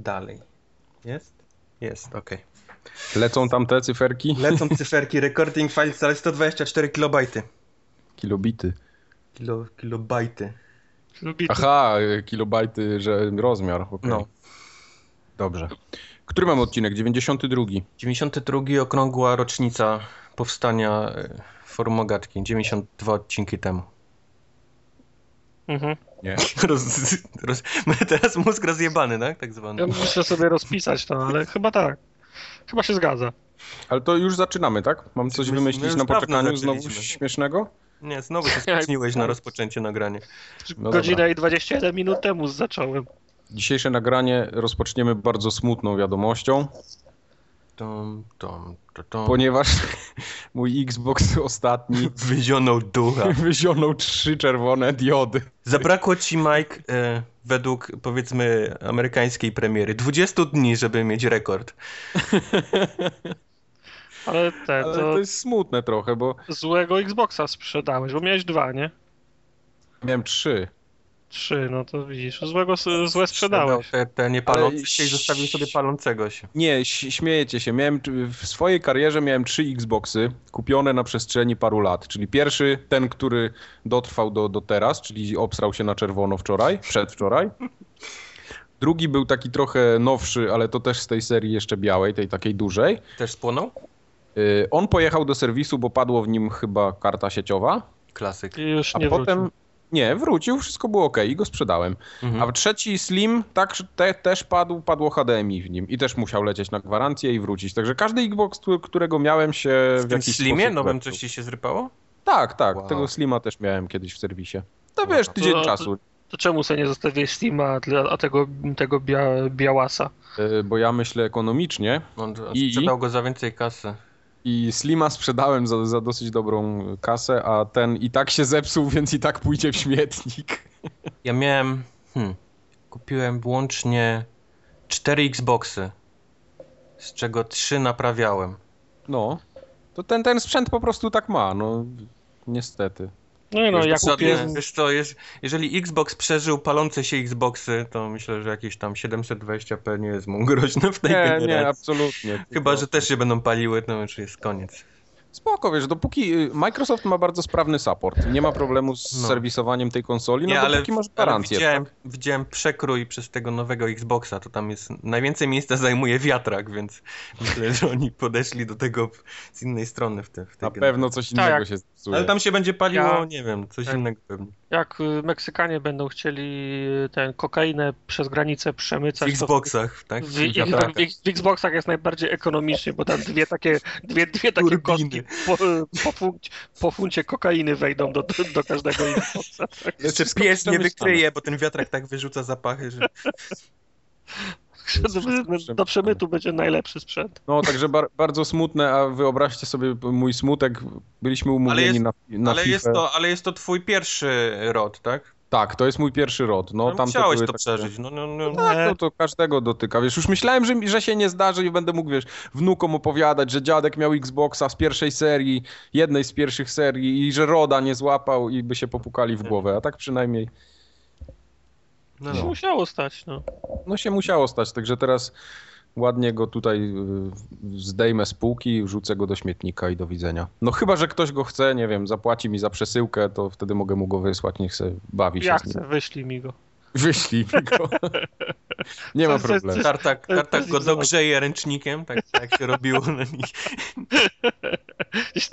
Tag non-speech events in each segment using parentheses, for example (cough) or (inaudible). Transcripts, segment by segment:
dalej. Jest? Jest, okej. Lecą tam te cyferki? Lecą cyferki, recording file wcale 124 kilobajty. Kilobity. Kilo, kilobajty. Lubi Aha, kilobajty, że rozmiar. okej. No. Dobrze. Który mam odcinek? 92. 92 okrągła rocznica powstania e, Formogatki. 92 odcinki temu. Mhm. Nie. (laughs) Roz, roz, teraz mózg rozjebany, tak? Tak zwany. Ja muszę sobie rozpisać to, ale chyba tak. Chyba się zgadza. Ale to już zaczynamy, tak? Mam coś My- my wymyślić na poczekaniu znowu śmiesznego? Nie, znowu się spóźniłeś na rozpoczęcie nagrania. No Godzinę dobra. i 21 minut temu zacząłem. Dzisiejsze nagranie rozpoczniemy bardzo smutną wiadomością, Tom, tom, to, tom. ponieważ (laughs) mój Xbox ostatni (laughs) Wyzionął ducha. (laughs) wyzionął trzy czerwone diody. Zabrakło ci, Mike, e, według powiedzmy amerykańskiej premiery, 20 dni, żeby mieć rekord. Ale te, Ale to, to jest smutne trochę, bo złego Xboxa sprzedałeś, bo miałeś dwa, nie? miałem trzy. Trzy, no to widzisz, złego, złe sprzedałeś. Te, te niepalące i zostawił sobie palącego się. Nie, śmiejecie się. Miałem w swojej karierze miałem trzy Xboxy kupione na przestrzeni paru lat. Czyli pierwszy, ten, który dotrwał do, do teraz, czyli obsrał się na czerwono wczoraj, przedwczoraj. Drugi był taki trochę nowszy, ale to też z tej serii jeszcze białej, tej takiej dużej. Też spłonął? Y, On pojechał do serwisu, bo padło w nim chyba karta sieciowa. Klasyk. I już A nie potem. wrócił. Nie, wrócił, wszystko było ok i go sprzedałem. Mhm. A w trzeci Slim tak, te, też padł, padło HDMI w nim i też musiał lecieć na gwarancję i wrócić. Także każdy Xbox, którego miałem się w, w tym jakiś slimie nowym coś ci się zrypało? Tak, tak. Wow. Tego Slima też miałem kiedyś w serwisie. To Wow. wiesz, tydzień To- czasu. To czemu sobie nie zostawiłeś dla- a tego, tego bia, białasa? y, Bo ja myślę ekonomicznie On I- sprzedał go za więcej kasy. I Slima sprzedałem za, za dosyć dobrą kasę, a ten i tak się zepsuł, (laughs) więc i tak pójdzie w śmietnik. (laughs) Ja miałem, hmm, kupiłem łącznie cztery Xboxy, z czego trzy naprawiałem. No, to ten, ten sprzęt po prostu tak ma, no niestety. No i no, Wiesz, ja to kupię... Wiesz co, jest, jeżeli Xbox przeżył palące się Xboxy, to myślę, że jakieś tam 720p nie jest mu groźne w tej Nie, generacji. nie, absolutnie. Chyba, że też się będą paliły, to już jest koniec. Spoko, wiesz, dopóki y, Microsoft ma bardzo sprawny support, nie ma problemu z No. serwisowaniem tej konsoli, no Nie, ale, dopóki masz ale gwarancję. widziałem, tak? widziałem przekrój przez tego nowego Xboxa, to tam jest, najwięcej miejsca zajmuje wiatrak, więc myślę, że oni podeszli do tego z innej strony w, te, w tej Na generacji. pewno coś innego Tak. się zepsuje. Ale tam się będzie paliło, Ja- nie wiem, coś Tak. innego pewnie. Jak y, Meksykanie będą chcieli ten kokainę przez granicę W przemycać, to Xboxach, tak? w, W w, wiatrakach. w, w Xboxach jest najbardziej ekonomicznie, bo tam dwie takie, dwie, dwie takie Turbiny. kostki po, po, funcie, po funcie kokainy wejdą do, do, do każdego Xboxa. Tak. Jeszcze wszystko pies nie wykryje, bo ten wiatrak tak wyrzuca zapachy, że... (laughs) (laughs) Do, do przemytu będzie najlepszy sprzęt. No, także bar bardzo smutne, a wyobraźcie sobie mój smutek. Byliśmy umówieni jest- na, na ale, FIFA. jest to, ale jest to twój pierwszy rod, tak? Tak, to jest mój pierwszy rod. No, No, tam musiałeś to takie- przeżyć. No, no, no. Tak, no to każdego dotyka. Wiesz, już myślałem, że, że się nie zdarzy i będę mógł, wiesz, wnukom opowiadać, że dziadek miał Xboxa z pierwszej serii, jednej z pierwszych serii i że Roda nie złapał i by się popukali w głowę, a tak przynajmniej no, no. musiało stać, no. no się musiało stać, także teraz ładnie go tutaj y, zdejmę z półki, wrzucę go do śmietnika i do widzenia. No chyba, że ktoś go chce, nie wiem, zapłaci mi za przesyłkę, to wtedy mogę mu go wysłać, niech se bawi się Ja chcę, wyślij mi go. Wyślij mi go. (laughs) nie ma problemu. Tartak, tartak go dogrzeje ręcznikiem, tak jak się robiło na nich. (laughs)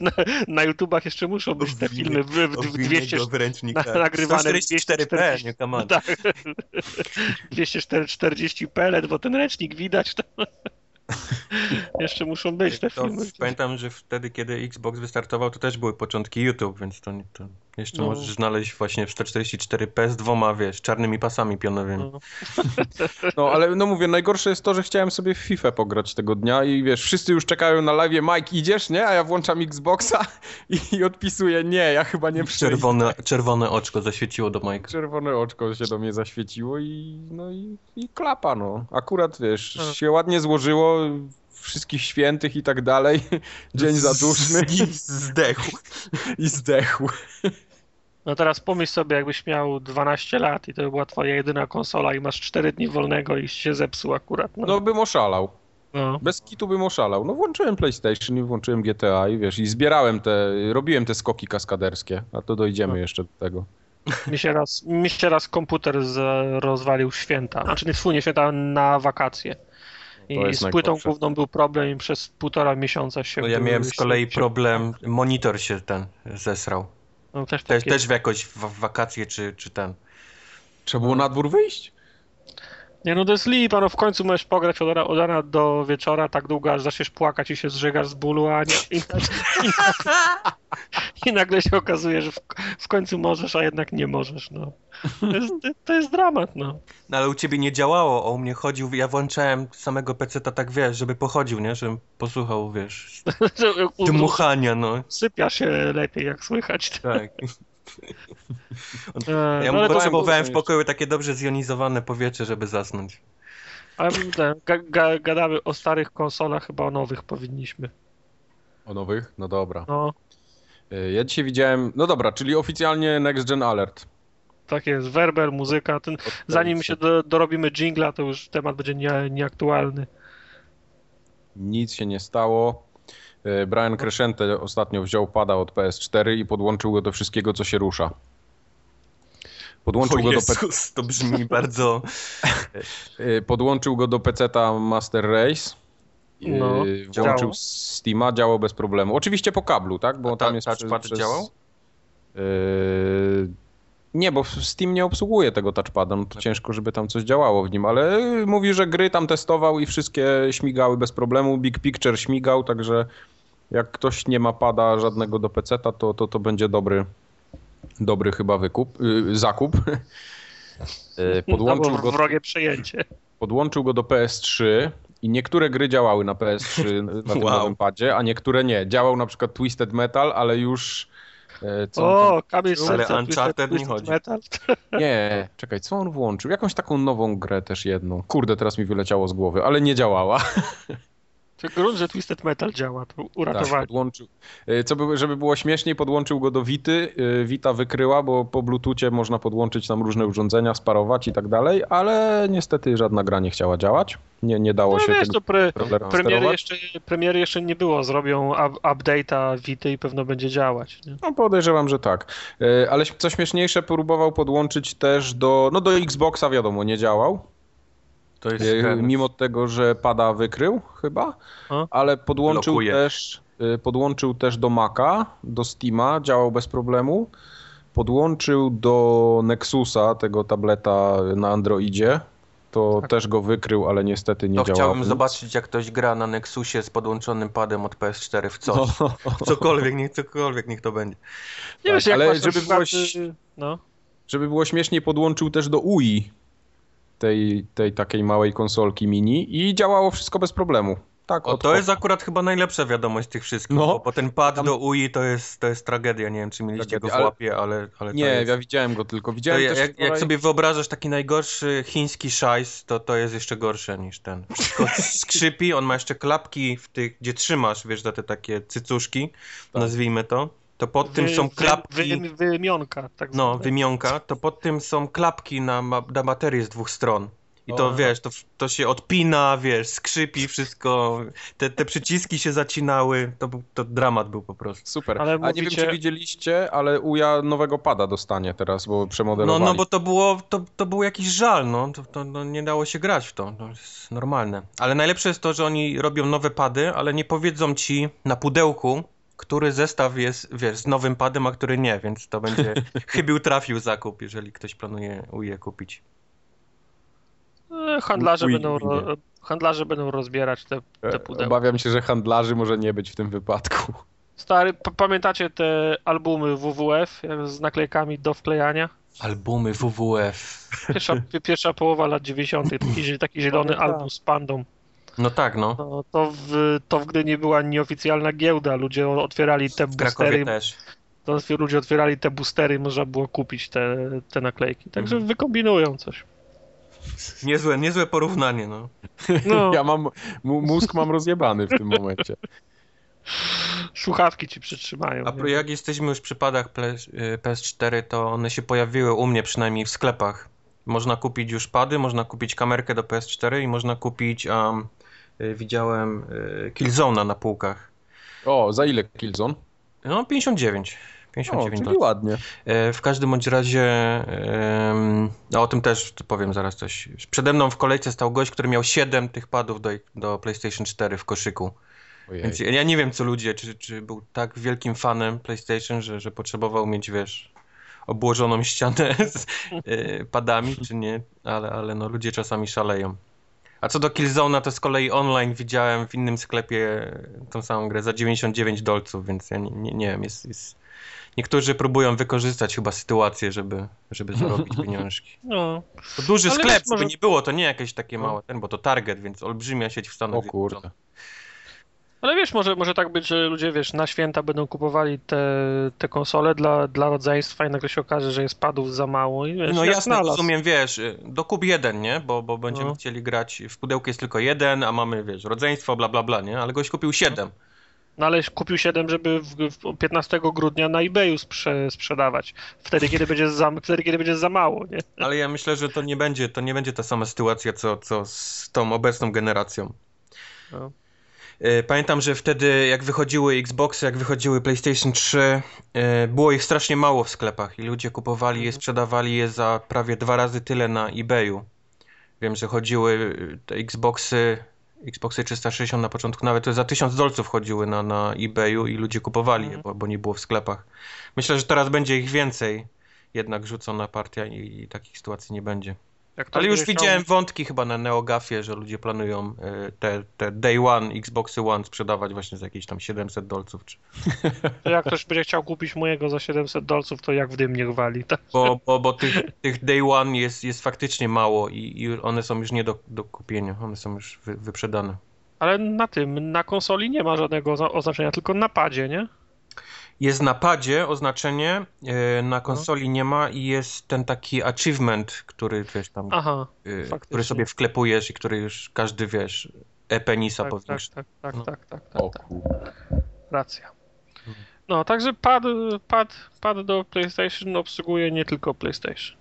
Na, na YouTubach jeszcze muszą być te filmy w, w, w Owinę 200, go w ręcznik, na- nagrywane 144p, nie come on. tak, (laughs) 240p, ledwo ten ręcznik widać. To... (laughs) Jeszcze muszą być te To filmy. pamiętam, że wtedy, kiedy Xbox wystartował, to też były początki YouTube, więc to, to jeszcze No. możesz znaleźć właśnie w 144p z dwoma, wiesz, czarnymi pasami pionowymi. No. (laughs) No ale no mówię, najgorsze jest to, że chciałem sobie w FIFA pograć tego dnia i wiesz, wszyscy już czekają na live, Mike idziesz, nie? A ja włączam Xboxa (laughs) i, i odpisuję, nie, ja chyba nie przejdę. Czerwone, czerwone oczko zaświeciło do Mike'a. Czerwone oczko się do mnie zaświeciło i no i, i klapa, no. Akurat, wiesz, się ładnie złożyło, wszystkich świętych i tak dalej, (laughs) dzień zaduszny Z- Zdechł. i zdechł. No teraz pomyśl sobie, jakbyś miał 12 lat i to by była twoja jedyna konsola i masz 4 dni wolnego i się zepsuł akurat. No, No bym oszalał. no. Bez kitu bym oszalał. No włączyłem PlayStation i włączyłem GTA i wiesz, i zbierałem te, robiłem te skoki kaskaderskie, a to dojdziemy No. jeszcze do tego. (laughs) Mi, się raz, mi się raz komputer z, rozwalił święta. Znaczy nie, fu, nie święta, na wakacje. I z płytą główną był problem i przez półtora miesiąca się... No ja miałem z kolei się- problem, monitor się ten zesrał. No, też, Też, takie- też w jakoś w w wakacje czy, czy ten. Trzeba było na dwór wyjść? Nie no to jest lipa, no w końcu możesz pograć od rana, od rana do wieczora tak długo, aż zaczniesz płakać i się zżygasz z bólu, a nie, i, i, (laughs) i nagle się okazuje, że w, w końcu możesz, a jednak nie możesz, no. To jest, to jest dramat, no. No ale u ciebie nie działało, a u mnie chodził, ja włączałem samego peceta tak wiesz, żeby pochodził, nie? Żebym posłuchał, wiesz, (laughs) dmuchania, no. Sypia się lepiej, jak słychać. Tak. (laughs) E, Ja no, mu ale, to, potrzebowałem w pokoju takie dobrze zjonizowane powietrze, żeby zasnąć. ale ten, gadamy o starych konsolach, chyba o nowych powinniśmy. O nowych? No dobra. No, Y, Ja dzisiaj widziałem, no dobra, czyli oficjalnie Next Gen Alert. tak jest, werber, muzyka, ten, zanim się do, dorobimy jingla, to już temat będzie nie, nieaktualny. Nic się nie stało. Y, Brian Crescente ostatnio wziął pada od PS4 i podłączył go do wszystkiego, co się rusza. Podłączył O go, do Jezus, to brzmi bardzo... y, (laughs) podłączył go do PC-ta Master Race. Y, No, włączył działał. Steama, działał bez problemu. Oczywiście po kablu, tak? Bo A ta- tam jest touchpad działał? Y, Nie, bo Steam nie obsługuje tego touchpada, no to ciężko, żeby tam coś działało w nim, ale mówi, że gry tam testował i wszystkie śmigały bez problemu. Big Picture śmigał, także jak ktoś nie ma pada żadnego do PC-ta, to, to to będzie dobry, dobry chyba wykup, y, zakup. (laughs) Y, Podłączył go, wrogie przejęcie. podłączył go do PS3 i niektóre gry działały na PS3 na tym Wow. nowym padzie, a niektóre nie. Działał na przykład Twisted Metal, ale już... e, Co O, kamień z Ale serca, Uncharted Twisted- nie chodzi. Metal. (laughs) Nie, czekaj, co on włączył? Jakąś taką nową grę też jedną. Kurde, teraz mi wyleciało z głowy, ale nie działała. (laughs) Grunt, że Twisted Metal działa, to Tak, uratowali. podłączył. Y, Co by, żeby było śmieszniej, podłączył go do Wity. Wita wykryła, bo po Bluetoothie można podłączyć tam różne urządzenia, sparować i tak dalej, ale niestety żadna gra nie chciała działać. Nie, nie dało No się wiesz, tego to pre, premiery, jeszcze, premiery jeszcze nie było, zrobią up, update'a Vity i pewno będzie działać. Nie? No podejrzewam, że tak. Y, Ale co śmieszniejsze, próbował podłączyć też do, no do Xboxa wiadomo, nie działał. To jest ten- Mimo tego, że pada wykrył chyba, A? ale podłączył też, y, podłączył też do Maca, do Steama, działał bez problemu. Podłączył do Nexusa, tego tableta na Androidzie. To Tak. też go wykrył, ale niestety nie To działał. chciałbym zobaczyć, jak ktoś gra na Nexusie z podłączonym padem od PS4 w coś. No, Cokolwiek, niech cokolwiek, niech to będzie. Nie Tak, wiesz, jak ale żeby było No. żeby było śmieszniej, podłączył też do UI tej, tej takiej małej konsolki mini i działało wszystko bez problemu. Tak, O, to jest akurat chyba najlepsza wiadomość tych wszystkich, No. bo, ten pad Tam- do UI to jest, to jest tragedia. Nie wiem, czy mieliście Tragedia, go w łapie, ale, ale Nie, jest... ja widziałem go tylko. Widziałem ja- też jak, jak wczoraj- sobie wyobrażasz taki najgorszy chiński szajs, to to jest jeszcze gorsze niż ten. Wszystko (laughs) skrzypi, on ma jeszcze klapki w tych, gdzie trzymasz, wiesz, za te takie cycuszki, Tak. nazwijmy to. To pod tym Wy- są wy- klapki, Wy, wymionka, tak no, zwane. wymionka, to pod tym są klapki na, na baterię z dwóch stron. I to O. wiesz, to, to się odpina, wiesz, skrzypi wszystko, te, te przyciski się zacinały, to, był, to dramat był po prostu. Super. Ale A nie wiem, mówicie- czy widzieliście, ale Uja nowego pada dostanie teraz, bo No, przemodelowali. no bo to było, to, to był jakiś żal, no, to, to no, nie dało się grać w to, to jest normalne. Ale najlepsze jest to, że oni robią nowe pady, ale nie powiedzą ci na pudełku, który zestaw jest, wiesz, z nowym padem, a który nie, więc to będzie (laughs) chybił trafił zakup, jeżeli ktoś planuje uje kupić. E, Handlarze, Uj, będą, ro, handlarze będą rozbierać te, te E, pudełka. Obawiam się, że handlarzy może nie być w tym wypadku. Stary, pamiętacie te albumy WWF z naklejkami do wklejania? Albumy WWF. Pierwsza, pi- pierwsza połowa lat 90. Taki, taki zielony Pamiętam. album z pandą. No tak, no. No, to, w, to w Gdyni była nieoficjalna giełda. Ludzie otwierali te W boostery. też. To ludzie otwierali te boostery i można było kupić te, te naklejki. Także Mhm. wykombinują coś. Niezłe, niezłe porównanie, no. No, (laughs) Ja mam, mózg mam rozjebany w tym momencie. słuchawki ci przytrzymają. A nie? jak jesteśmy już przy padach ple- y, PS4, to one się pojawiły u mnie przynajmniej w sklepach. Można kupić już pady, można kupić kamerkę do PS4 i można kupić, um, widziałem, y, Killzone'a na półkach. O, za ile Killzone? No 59. O, 59 czyli dolarów. ładnie. E, W każdym bądź razie, no o tym też powiem zaraz coś. Przede mną w kolejce stał gość, który miał 7 tych padów do, do PlayStation 4 w koszyku. Ojej. Więc ja nie wiem, co ludzie, czy, czy był tak wielkim fanem PlayStation, że, że potrzebował mieć, wiesz, obłożoną ścianę (laughs) z e, padami, czy nie, ale, ale no ludzie czasami szaleją. A co do Killzone'a, to z kolei online widziałem w innym sklepie tą samą grę za 99 dolców, więc ja nie, nie, nie wiem, jest, jest... Niektórzy próbują wykorzystać chyba sytuację, żeby, żeby (laughs) zarobić pieniążki. No. To duży Ale sklep, wiesz, żeby może- nie było, to nie jakieś takie No. małe, ten, bo to Target, więc olbrzymia sieć w Stanach O kurde. Ale wiesz, może, może tak być, że ludzie, wiesz, na święta będą kupowali te, te konsole dla, dla rodzeństwa i nagle się okaże, że jest padów za mało i wiesz, No jasne, znalazł. rozumiem, wiesz, y, dokup jeden, nie? Bo, bo będziemy No. chcieli grać, w pudełku jest tylko jeden, a mamy, wiesz, rodzeństwo, bla, bla, bla, nie? Ale goś kupił siedem. No ale kupił 7, żeby w, w 15 grudnia na eBayu sprze, sprzedawać. Wtedy kiedy, będzie za, wtedy, kiedy będzie za mało, nie? Ale ja myślę, że to nie będzie, to nie będzie ta sama sytuacja, co, co z tą obecną generacją. No. Y, Pamiętam, że wtedy jak wychodziły Xboxy, jak wychodziły PlayStation 3, y, było ich strasznie mało w sklepach i ludzie kupowali je, sprzedawali je za prawie dwa razy tyle na eBayu. Wiem, że chodziły y, te Xboxy, Xboxy 360 na początku nawet to za 1000 dolców chodziły na, na eBayu i ludzie kupowali je, Mhm. bo, bo nie było w sklepach. Myślę, że teraz będzie ich więcej jednak rzucona partia i, i takich sytuacji nie będzie. Ale już widziałem wątki chyba na NeoGafie, że ludzie planują y, te, te Day One, Xboxy One sprzedawać właśnie za jakieś tam 700 dolców. Czy... (laughs) Jak ktoś będzie chciał kupić mojego za 700 dolców, to jak w dym niech wali. Tak? Bo, bo, bo tych, tych Day One jest, jest faktycznie mało i, i one są już nie do, do kupienia. One są już wy, wyprzedane. Ale na tym, na konsoli nie ma żadnego oznaczenia, tylko na padzie, nie? Jest na padzie oznaczenie, y, na konsoli nie ma i jest ten taki achievement, który wiesz tam, Aha, y, faktycznie. który sobie wklepujesz i który już każdy wiesz, e-penisa tak, tak, powiększa. tak, tak, No. tak, tak, tak, tak, racja. No, także pad, pad, pad do PlayStation obsługuje nie tylko PlayStation.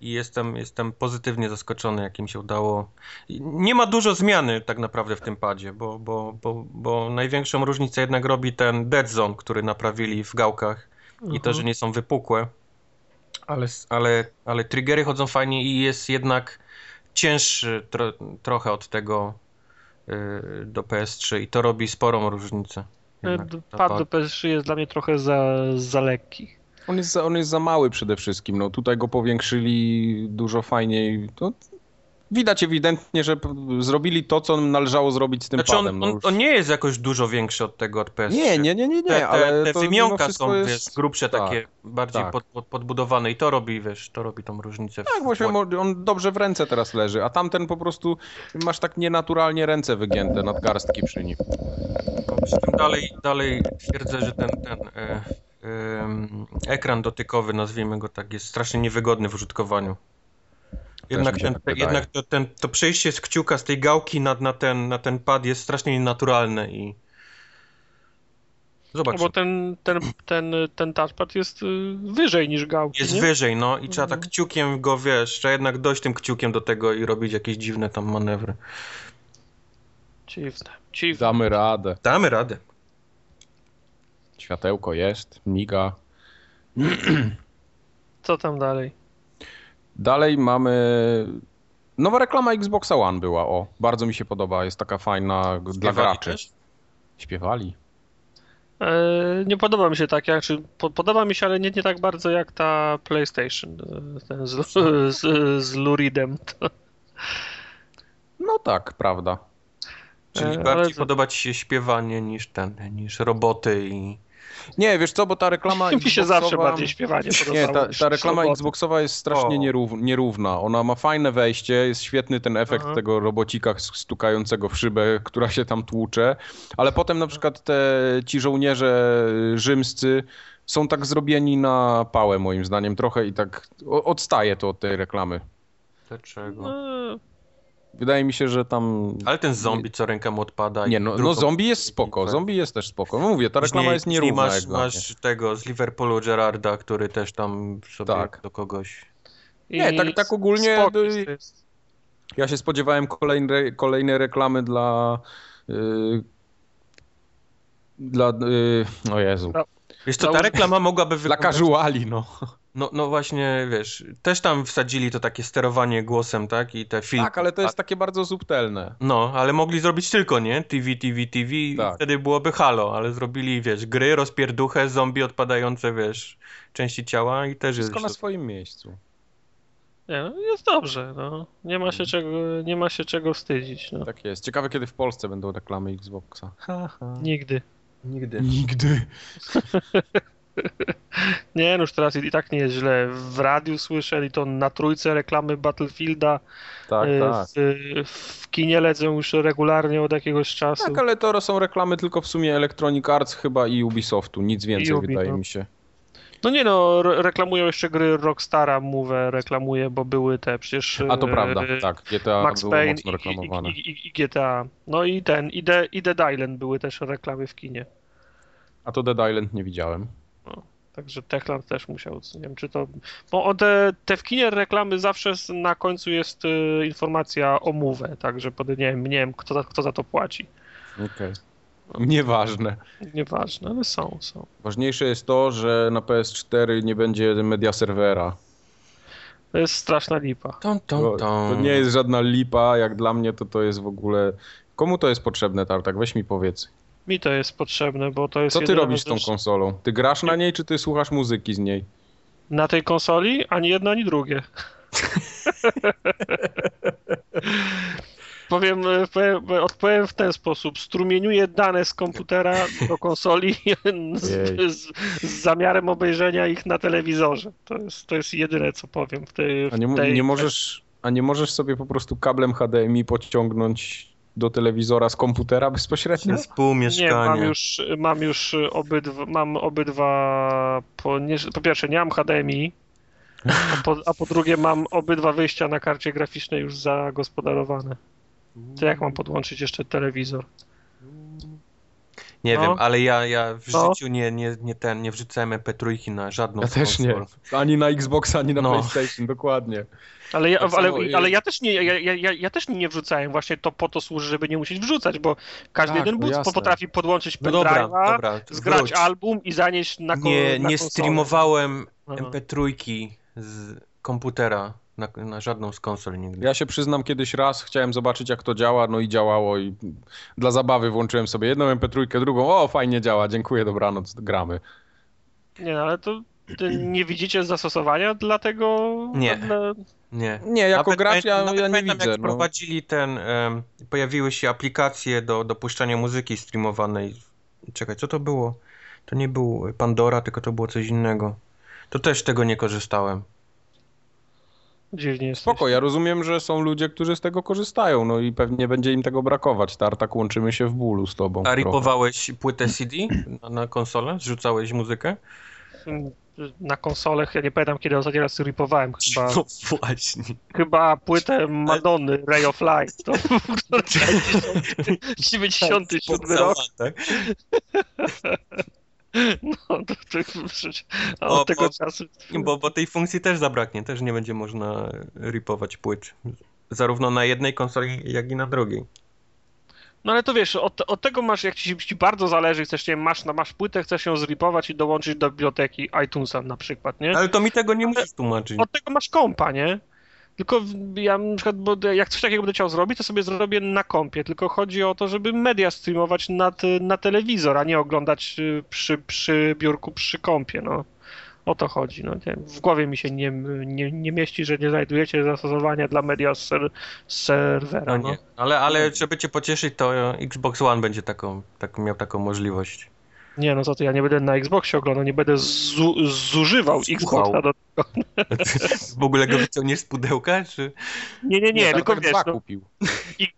I jestem, jestem pozytywnie zaskoczony, jak im się udało. Nie ma dużo zmiany tak naprawdę w tym padzie, bo, bo, bo, bo największą różnicę jednak robi ten Dead Zone, który naprawili w gałkach i to, że nie są wypukłe, ale, ale, ale triggery chodzą fajnie i jest jednak cięższy tro, trochę od tego y, do PS3 i to robi sporą różnicę. Jednak Pad pad- do PS3 jest dla mnie trochę za, za lekki. On jest, za, on jest za mały przede wszystkim. No, tutaj go powiększyli dużo fajniej. To widać ewidentnie, że zrobili to, co należało zrobić z tym Znaczy padem. on, no on, on nie jest jakoś dużo większy od tego od PS3. Nie, nie, nie, nie, nie, te, te, ale te wymionka są jest... wiesz, grubsze, tak, takie bardziej tak. pod, pod, podbudowane i to robi, wiesz, to robi tą różnicę. Tak, właśnie on dobrze w ręce teraz leży, a tamten po prostu masz tak nienaturalnie ręce wygięte, nadgarstki przy nim. Przy tym dalej, dalej twierdzę, że ten, ten e, ekran dotykowy, nazwijmy go tak, jest strasznie niewygodny w użytkowaniu. Jednak, ten, tak jednak to, ten, to przejście z kciuka, z tej gałki na, na, ten, na ten pad jest strasznie nienaturalne i No zobacz, bo ten, ten, ten, ten touchpad jest y, wyżej niż gałki, jest nie? wyżej, no i trzeba tak Mhm. kciukiem go, wiesz, trzeba jednak dojść tym kciukiem do tego i robić jakieś dziwne tam manewry. Dziwne, dziwne. Damy radę. Damy radę. Światełko jest, miga. (clears throat) Co tam dalej? Dalej mamy... Nowa reklama Xboxa One była, o. Bardzo mi się podoba, jest taka fajna dla Śpiewali graczy. też? Śpiewali. E, nie podoba mi się tak, jak, czy po, podoba mi się, ale nie, nie tak bardzo jak ta PlayStation e, ten z, (laughs) z, z Luridem. To, No tak, prawda. Czyli E, ale bardziej to- podoba ci się śpiewanie niż ten, niż roboty i... Nie, wiesz co, bo ta reklama (laughs) mi się zawsze Xboxowa- bardziej śpiewanie. Nie, ta, ta reklama roboty. Xboxowa jest strasznie O. nierów, nierówna. Ona ma fajne wejście, jest świetny ten efekt Aha. tego robocika stukającego w szybę, która się tam tłucze, ale potem na przykład te ci żołnierze rzymscy są tak zrobieni na pałę moim zdaniem trochę i tak odstaje to od tej reklamy. Dlaczego? No, Wydaje mi się, że tam... Ale ten zombie, co ręka mu odpada. Nie, i no, no zombie jest spoko, zombie jest też spoko. No mówię, ta reklama Później- jest nierówna Masz, jak dla mnie. masz tego z Liverpoolu Gerarda, który też tam sobie Tak. do kogoś... Nie, I tak- tak ogólnie spoko. Ja się spodziewałem kolejne, kolejne reklamy dla... Yy, dla... Yy, o Jezu. Wiesz co, ta reklama mogłaby Dla wyglądać... casuali, no. No, no właśnie, wiesz, też tam wsadzili to takie sterowanie głosem, tak? I te filmy. Tak, ale to jest takie bardzo subtelne. No, ale mogli zrobić tylko, nie? TV, TV, TV i Tak. wtedy byłoby halo, ale zrobili, wiesz, gry, rozpierduchę, zombie odpadające, wiesz, części ciała i też jest... Wszystko na swoim miejscu. Nie, no, jest dobrze, no. Nie ma się czego, nie ma się czego wstydzić, no. Tak jest. Ciekawe, kiedy w Polsce będą reklamy Xboxa. Ha, ha. Nigdy. Nigdy. Nigdy. (laughs) (laughs) Nie, no już teraz i, tak nie jest źle. W radiu słyszeli to na trójce reklamy Battlefielda. Tak, y, tak. W, w kinie lecą już regularnie od jakiegoś czasu. Tak, ale to są reklamy tylko w sumie Electronic Arts chyba i Ubisoftu. Nic więcej, Ubi, wydaje no. mi się. No nie no, re reklamują jeszcze gry Rockstara, Move reklamuje, bo były te przecież... A to e, prawda, tak. GTA Max było Payne mocno i, reklamowane. i, i, i GTA. No i ten, i, The, i Dead Island były też reklamy w kinie. A to Dead Island nie widziałem. Także Techland też musiał, nie wiem czy to... Bo o te, w kinie reklamy zawsze na końcu jest y, informacja o Move, także pod, nie wiem, nie wiem kto, za- kto za to płaci. Okej. Nieważne. Nieważne, ale są, są. Ważniejsze jest to, że na PS4 nie będzie media serwera. To jest straszna lipa. Tom, To, tom, tom. to nie jest żadna lipa, jak dla mnie to to jest w ogóle... Komu to jest potrzebne, Tartak? Weź mi powiedz. Mi to jest potrzebne, bo to jest Co ty robisz z tą konsolą? Ty grasz na niej, czy ty słuchasz muzyki z niej? Na tej konsoli ani jedno, ani drugie. (laughs) powiem, powiem, odpowiem w ten sposób. Strumieniuję dane z komputera do konsoli (laughs) z, z, z zamiarem obejrzenia ich na telewizorze. To jest, to jest jedyne, co powiem w tej. A nie, w mo- tej nie, możesz, a nie możesz sobie po prostu kablem HDMI podciągnąć do telewizora z komputera bezpośrednio? Z pół Nie, mam już, mam już obydwa, mam obydwa, po, nie, po pierwsze nie mam HDMI, a po, a po drugie mam obydwa wyjścia na karcie graficznej już zagospodarowane. To jak mam podłączyć jeszcze telewizor? Nie No. wiem, ale ja, ja w No. życiu nie, nie, nie ten, nie wrzucałem MP3 na żadną Ja też nie. Ani na Xbox, ani na No. PlayStation, dokładnie. Ale ja, Tak ale, samo ale ja też nie, ja, ja, ja, ja też nie wrzucałem, właśnie to po to służy, żeby nie musieć wrzucać, bo każdy Tak, jeden no jasne. potrafi podłączyć No dobra, dobra, zgrać wróć. album i zanieść na, ko- Nie, na nie konsolę. streamowałem Aha. MP3 z komputera na, na żadną z konsol nigdy. Ja się przyznam, kiedyś raz chciałem zobaczyć, jak to działa, no i działało i dla zabawy włączyłem sobie jedną MP3, drugą, o fajnie działa, dziękuję, dobranoc, gramy. Nie, no, ale to ty nie widzicie zastosowania dla tego? Nie. Dla... Nie. Nie, jako Nawet gracz ja, nawet ja nie pamiętam, widzę. jak No. wprowadzili ten, em, pojawiły się aplikacje do, do puszczania muzyki streamowanej. Czekaj, co to było? To nie był Pandora, tylko to było coś innego. To też tego nie korzystałem. Dziwnie jest. Spoko, ja rozumiem, że są ludzie, którzy z tego korzystają, no i pewnie będzie im tego brakować. Tartak, łączymy się w bólu z tobą. A trochę. ripowałeś płytę CD na, na konsolę? Zrzucałeś muzykę? Na konsolach, ja nie pamiętam kiedy ostatni raz ripowałem, chyba, No właśnie. chyba płytę Madonny, Ray of Light, to która (laughs) 97 rok, Tak? (laughs) no przecież, a O, od tego bo- czasu... Bo, bo tej funkcji też zabraknie, też nie będzie można ripować płyt. Zarówno na jednej konsoli, jak i na drugiej. No ale to wiesz, od, od tego masz, jak ci, ci bardzo zależy, chcesz, nie wiem, masz, masz płytę, chcesz ją zripować i dołączyć do biblioteki iTunesa na przykład, nie? Ale to mi tego nie musisz tłumaczyć. Od tego masz kompa, nie? Tylko ja na przykład, bo jak coś takiego będę chciał zrobić, to sobie zrobię na kompie. Tylko chodzi o to, żeby media streamować na, na telewizor, a nie oglądać y, przy, przy biurku, przy kompie, no. O to chodzi, no. W głowie mi się nie, nie, nie mieści, że nie znajdujecie zastosowania dla media z, ser, serwera, No no. Ale, ale żeby cię pocieszyć, to Xbox One będzie taką, tak, miał taką możliwość. Nie, no co ty, ja nie będę na Xboxie oglądał, nie będę zu, zużywał Słuchał. Xboxa do tego. (laughs) W ogóle go wyciągniesz z pudełka, czy... Nie, nie, nie, tylko Tartak wiesz, no, kupił.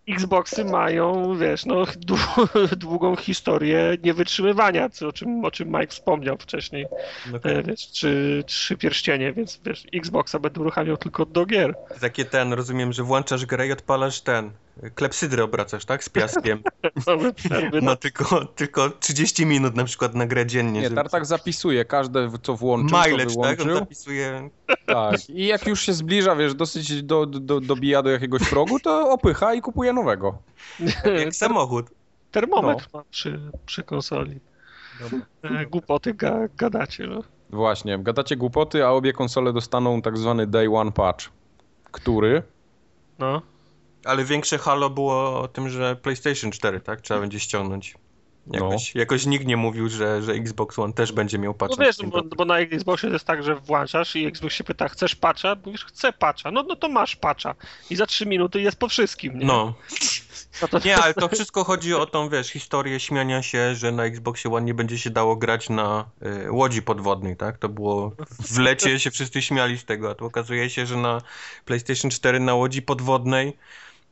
Xboxy mają, wiesz, no dłu- (laughs) długą historię niewytrzymywania, co, o, czym, o czym Mike wspomniał wcześniej, No, e, wiesz, trzy, trzy pierścienie, więc wiesz, Xboxa będę uruchamiał tylko do gier. Takie ten, rozumiem, że włączasz grę i odpalasz ten... Klepsydrę obracasz, tak? Z piaskiem. (laughs) No tylko, tylko 30 minut na przykład na grę dziennie. Nie, żeby- Tartak zapisuje każde, co włączył, Mileage, co tak? On zapisuje... Tak. I jak już się zbliża, wiesz, dosyć do, do, dobija do jakiegoś progu, to opycha i kupuje nowego. Jak (laughs) samochód. Termometr No. mam przy, przy konsoli. E, Głupoty ga, gadacie, no. Właśnie, gadacie głupoty, a obie konsole dostaną tak zwany day one patch, który... no. Ale większe halo było o tym, że PlayStation 4, tak? Trzeba będzie ściągnąć. Jakoś, jakoś nikt nie mówił, że, że Xbox One też będzie miał patch. No wiesz, bo, bo na Xboxie to jest tak, że włączasz i Xbox się pyta, chcesz patcha? Mówisz, chcę patcha. No, no to masz patcha. I za trzy minuty jest po wszystkim, nie? No, No to, nie, ale to wszystko chodzi o tą, wiesz, historię śmiania się, że na Xboxie One nie będzie się dało grać na y, łodzi podwodnej, tak? To było, w lecie się wszyscy śmiali z tego, a tu okazuje się, że na PlayStation 4 na łodzi podwodnej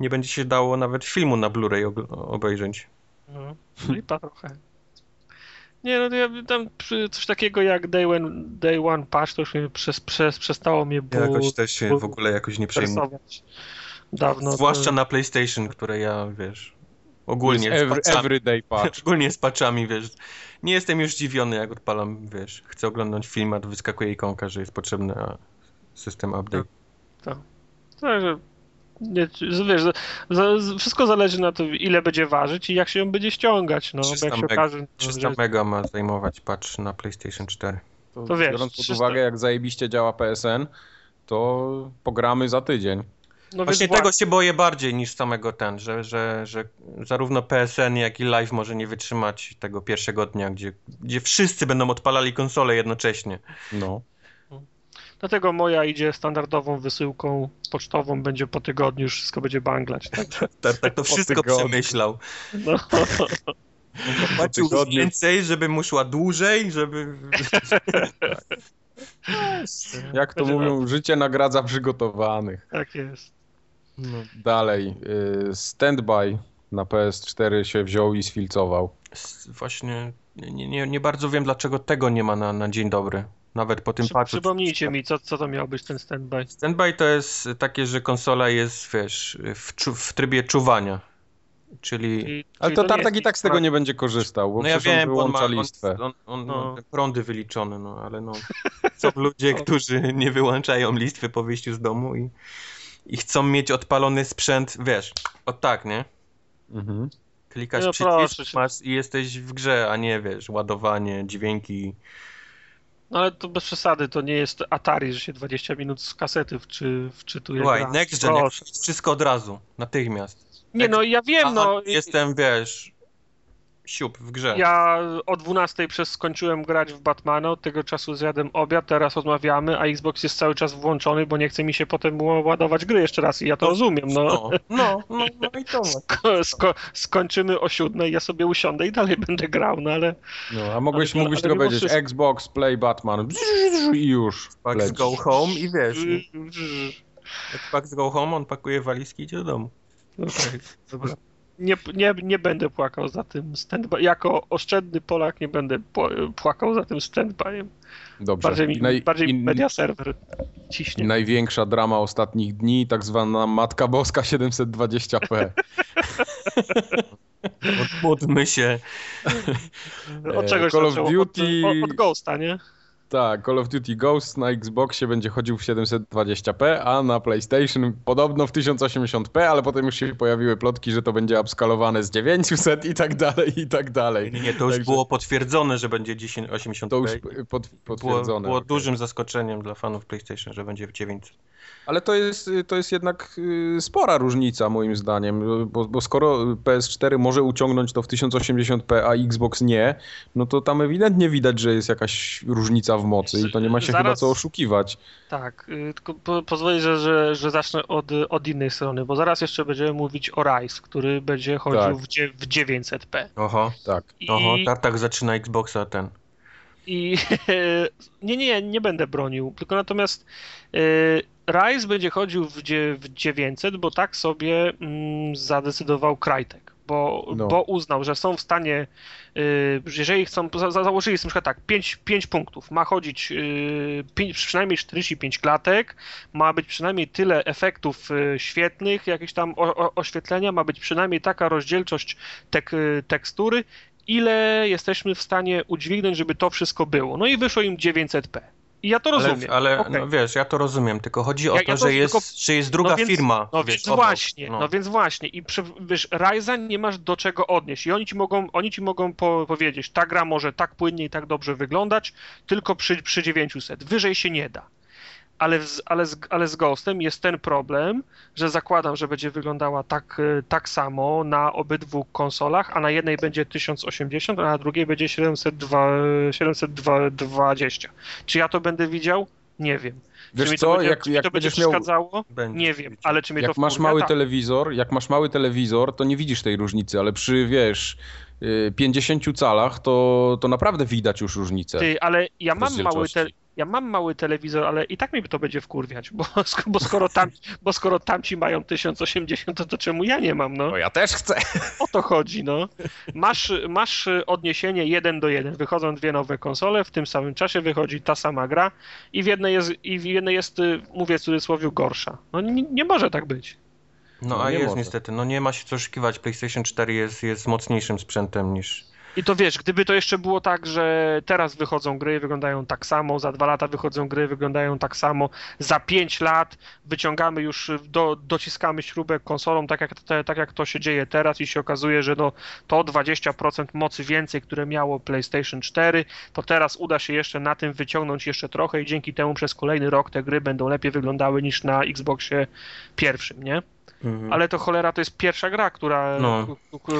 nie będzie się dało nawet filmu na Blu-ray ob- obejrzeć. No, lipa trochę. Nie, no to ja tam coś takiego jak Day One, day one Patch to już mnie przez, przez, przestało mnie Ja bu- jakoś też się w ogóle jakoś nie przejmuję. Dawno. Zwłaszcza to- na PlayStation, które ja, wiesz, ogólnie z patchami, everyday (laughs) patch. ogólnie z patchami, wiesz, nie jestem już zdziwiony, jak odpalam, wiesz, chcę oglądać film, a tu wyskakuje ikonka, że jest potrzebny system update. Także, nie, wiesz, za, za, wszystko zależy na tym, ile będzie ważyć i jak się ją będzie ściągać. No, bo 300 jak się meg- okaże, no, 300 że, mega ma zajmować patch na PlayStation 4. To wiesz, biorąc pod 300 uwagę, jak zajebiście działa PSN, to pogramy za tydzień. no Właśnie tego się boję bardziej niż samego ten, że, że, że zarówno PSN, jak i Live może nie wytrzymać tego pierwszego dnia, gdzie, gdzie wszyscy będą odpalali konsole jednocześnie. No. Dlatego moja idzie standardową wysyłką pocztową, będzie po tygodniu, już wszystko będzie banglać. Tak? (laughs) Tak, tak to wszystko tygodniu. przemyślał. No, (laughs) Płacił więcej, żeby mu szła dłużej, żeby... (laughs) Jak to Będzie mówią, życie nagradza przygotowanych. tak jest. No. Dalej, y, Standby na PS4 się wziął i sfilcował. Właśnie nie, nie, nie bardzo wiem, dlaczego tego nie ma na, na dzień dobry. Nawet po tym Przy, patchu. przypomnijcie mi, co, co to miał być ten standby. Standby to jest takie, że konsola jest, wiesz, w, czu, w trybie czuwania. Czyli... Czyli- Ale czyli to nie Tartak jest i tak z tego nie będzie korzystał, bo No ja przecież on wiem, bo on ma, wyłącza on, listwę. on, on No. ma prądy wyliczone, no ale no. (laughs) Są ludzie, którzy nie wyłączają listwy po wyjściu z domu i, i chcą mieć odpalony sprzęt, wiesz, o tak, nie? Mhm. Klikasz No przycisk, masz i jesteś w grze, a nie, wiesz, ładowanie, dźwięki. No ale to bez przesady, to nie jest Atari, że się 20 minut z kasety wczy, wczytuje. Słuchaj, next gen, Proszę. wszystko od razu, natychmiast. Nie no, ja wiem, A, no. Jestem, wiesz, siup w grze. Ja o 12 przez skończyłem grać w Batmana, od tego czasu zjadłem obiad, teraz rozmawiamy, a Xbox jest cały czas włączony, bo nie chce mi się potem ładować gry jeszcze raz i ja to No. rozumiem, no. No, no, no, no i to. Sko- sko- skończymy o siódmej, ja sobie usiądę i dalej będę grał, no ale No, a mogłeś, Ale- mógłbyś ale tylko powiedzieć wszystko- Xbox, Play Batman i już. Pax go home i wiesz, jak Pax go home, on pakuje walizki i idzie do domu. Okej, dobra. (laughs) Nie, nie, nie będę płakał za tym standby. Jako oszczędny Polak nie będę pł- płakał za tym standbyem. Dobrze. Bardziej, mi, naj, bardziej media serwer i ciśnie. największa drama ostatnich dni, tak zwana Matka Boska 720p. (laughs) Odmódmy się. Od czegoś Call of? Duty- Od, od, od Ghosta, nie? Tak, Call of Duty Ghost na Xboxie będzie chodził w 720p, a na PlayStation podobno w 1080p, ale potem już się pojawiły plotki, że to będzie upskalowane z 900 i tak dalej, i tak dalej. Nie, nie, to już Także było potwierdzone, że będzie 1080p. To już pod, było, potwierdzone. było okej. dużym zaskoczeniem dla fanów PlayStation, że będzie w 900. Ale to jest, to jest jednak y, spora różnica moim zdaniem, bo, bo skoro PS4 może uciągnąć to w 1080p, a Xbox nie, no to tam ewidentnie widać, że jest jakaś różnica zestaw mocy i to nie ma się Zaraz- chyba co oszukiwać. Tak, y, tylko po, pozwolę, że, że, że zacznę od, od innej strony, bo zaraz jeszcze będziemy mówić o Rise, który będzie chodził Tak. w, dzie, w 900p. Oho, Tak. I, oho, tak, tak zaczyna Xboxa ten. i (laughs) nie, nie, nie będę bronił, tylko natomiast y, Rise będzie chodził w, w 900, bo tak sobie mm, zadecydował Crytek. Bo, No. bo uznał, że są w stanie, y, jeżeli chcą, za, za- założyli sobie na przykład tak, 5, 5 punktów, ma chodzić y, pięć, przynajmniej 45 klatek, ma być przynajmniej tyle efektów y, świetnych, jakieś tam o, o, oświetlenia, ma być przynajmniej taka rozdzielczość tek, y, tekstury, ile jesteśmy w stanie udźwignąć, żeby to wszystko było. No i wyszło im 900p. I ja to Ale, rozumiem. ale Okej. no wiesz, ja to rozumiem, tylko chodzi o Ja- to, ja to że, jest, tylko- że jest druga no więc- firma. No wiesz, więc obok. właśnie, no. więc właśnie. I przy, wiesz, Ryza nie masz do czego odnieść. I oni ci mogą, oni ci mogą po, powiedzieć, ta gra może tak płynnie i tak dobrze wyglądać, tylko przy, przy 900. Wyżej się nie da. Ale, z, ale, z, ale z Ghostem jest ten problem, że zakładam, że będzie wyglądała tak, y, tak samo na obydwu konsolach, a na jednej będzie 1080, a na drugiej będzie 702, 720. Czy ja to będę widział? Nie wiem. Wiesz czy mi to co, będzie, jak, czy mi jak to będzie miał... przeszkadzało? Będzie. Nie wiem, ale czy mnie to Jak masz wkurwia? mały Tak. telewizor, jak masz mały telewizor, to nie widzisz tej różnicy, ale przy, wiesz, y, 50 calach, to, to naprawdę widać już różnicę. Ty, ale ja mam mały rozdzielczości. Ja mam mały telewizor, ale i tak mi to będzie wkurwiać, bo, (laughs) bo, skoro, tam, bo skoro tamci mają 1080, to, to czemu ja nie mam, no? No ja też chcę. O to chodzi, no. Masz, masz odniesienie 1 do 1. Wychodzą dwie nowe konsole, w tym samym czasie wychodzi ta sama gra i w jednej jest, i w jednej jest y, mówię w cudzysłowie, gorsza. No nie, nie może tak być. No No, a nie jest może. niestety, no nie ma się co oszukiwać, PlayStation 4 jest, jest mocniejszym sprzętem niż... I to wiesz, gdyby to jeszcze było tak, że teraz wychodzą gry, wyglądają tak samo, za dwa lata wychodzą gry, wyglądają tak samo, za pięć lat wyciągamy już, do, dociskamy śrubę konsolą, tak jak, te, tak jak to się dzieje teraz i się okazuje, że no, to 20% mocy więcej, które miało PlayStation 4, to teraz uda się jeszcze na tym wyciągnąć jeszcze trochę i dzięki temu przez kolejny rok te gry będą lepiej wyglądały niż na Xboxie pierwszym, nie? Ale to cholera to jest pierwsza gra, która, No.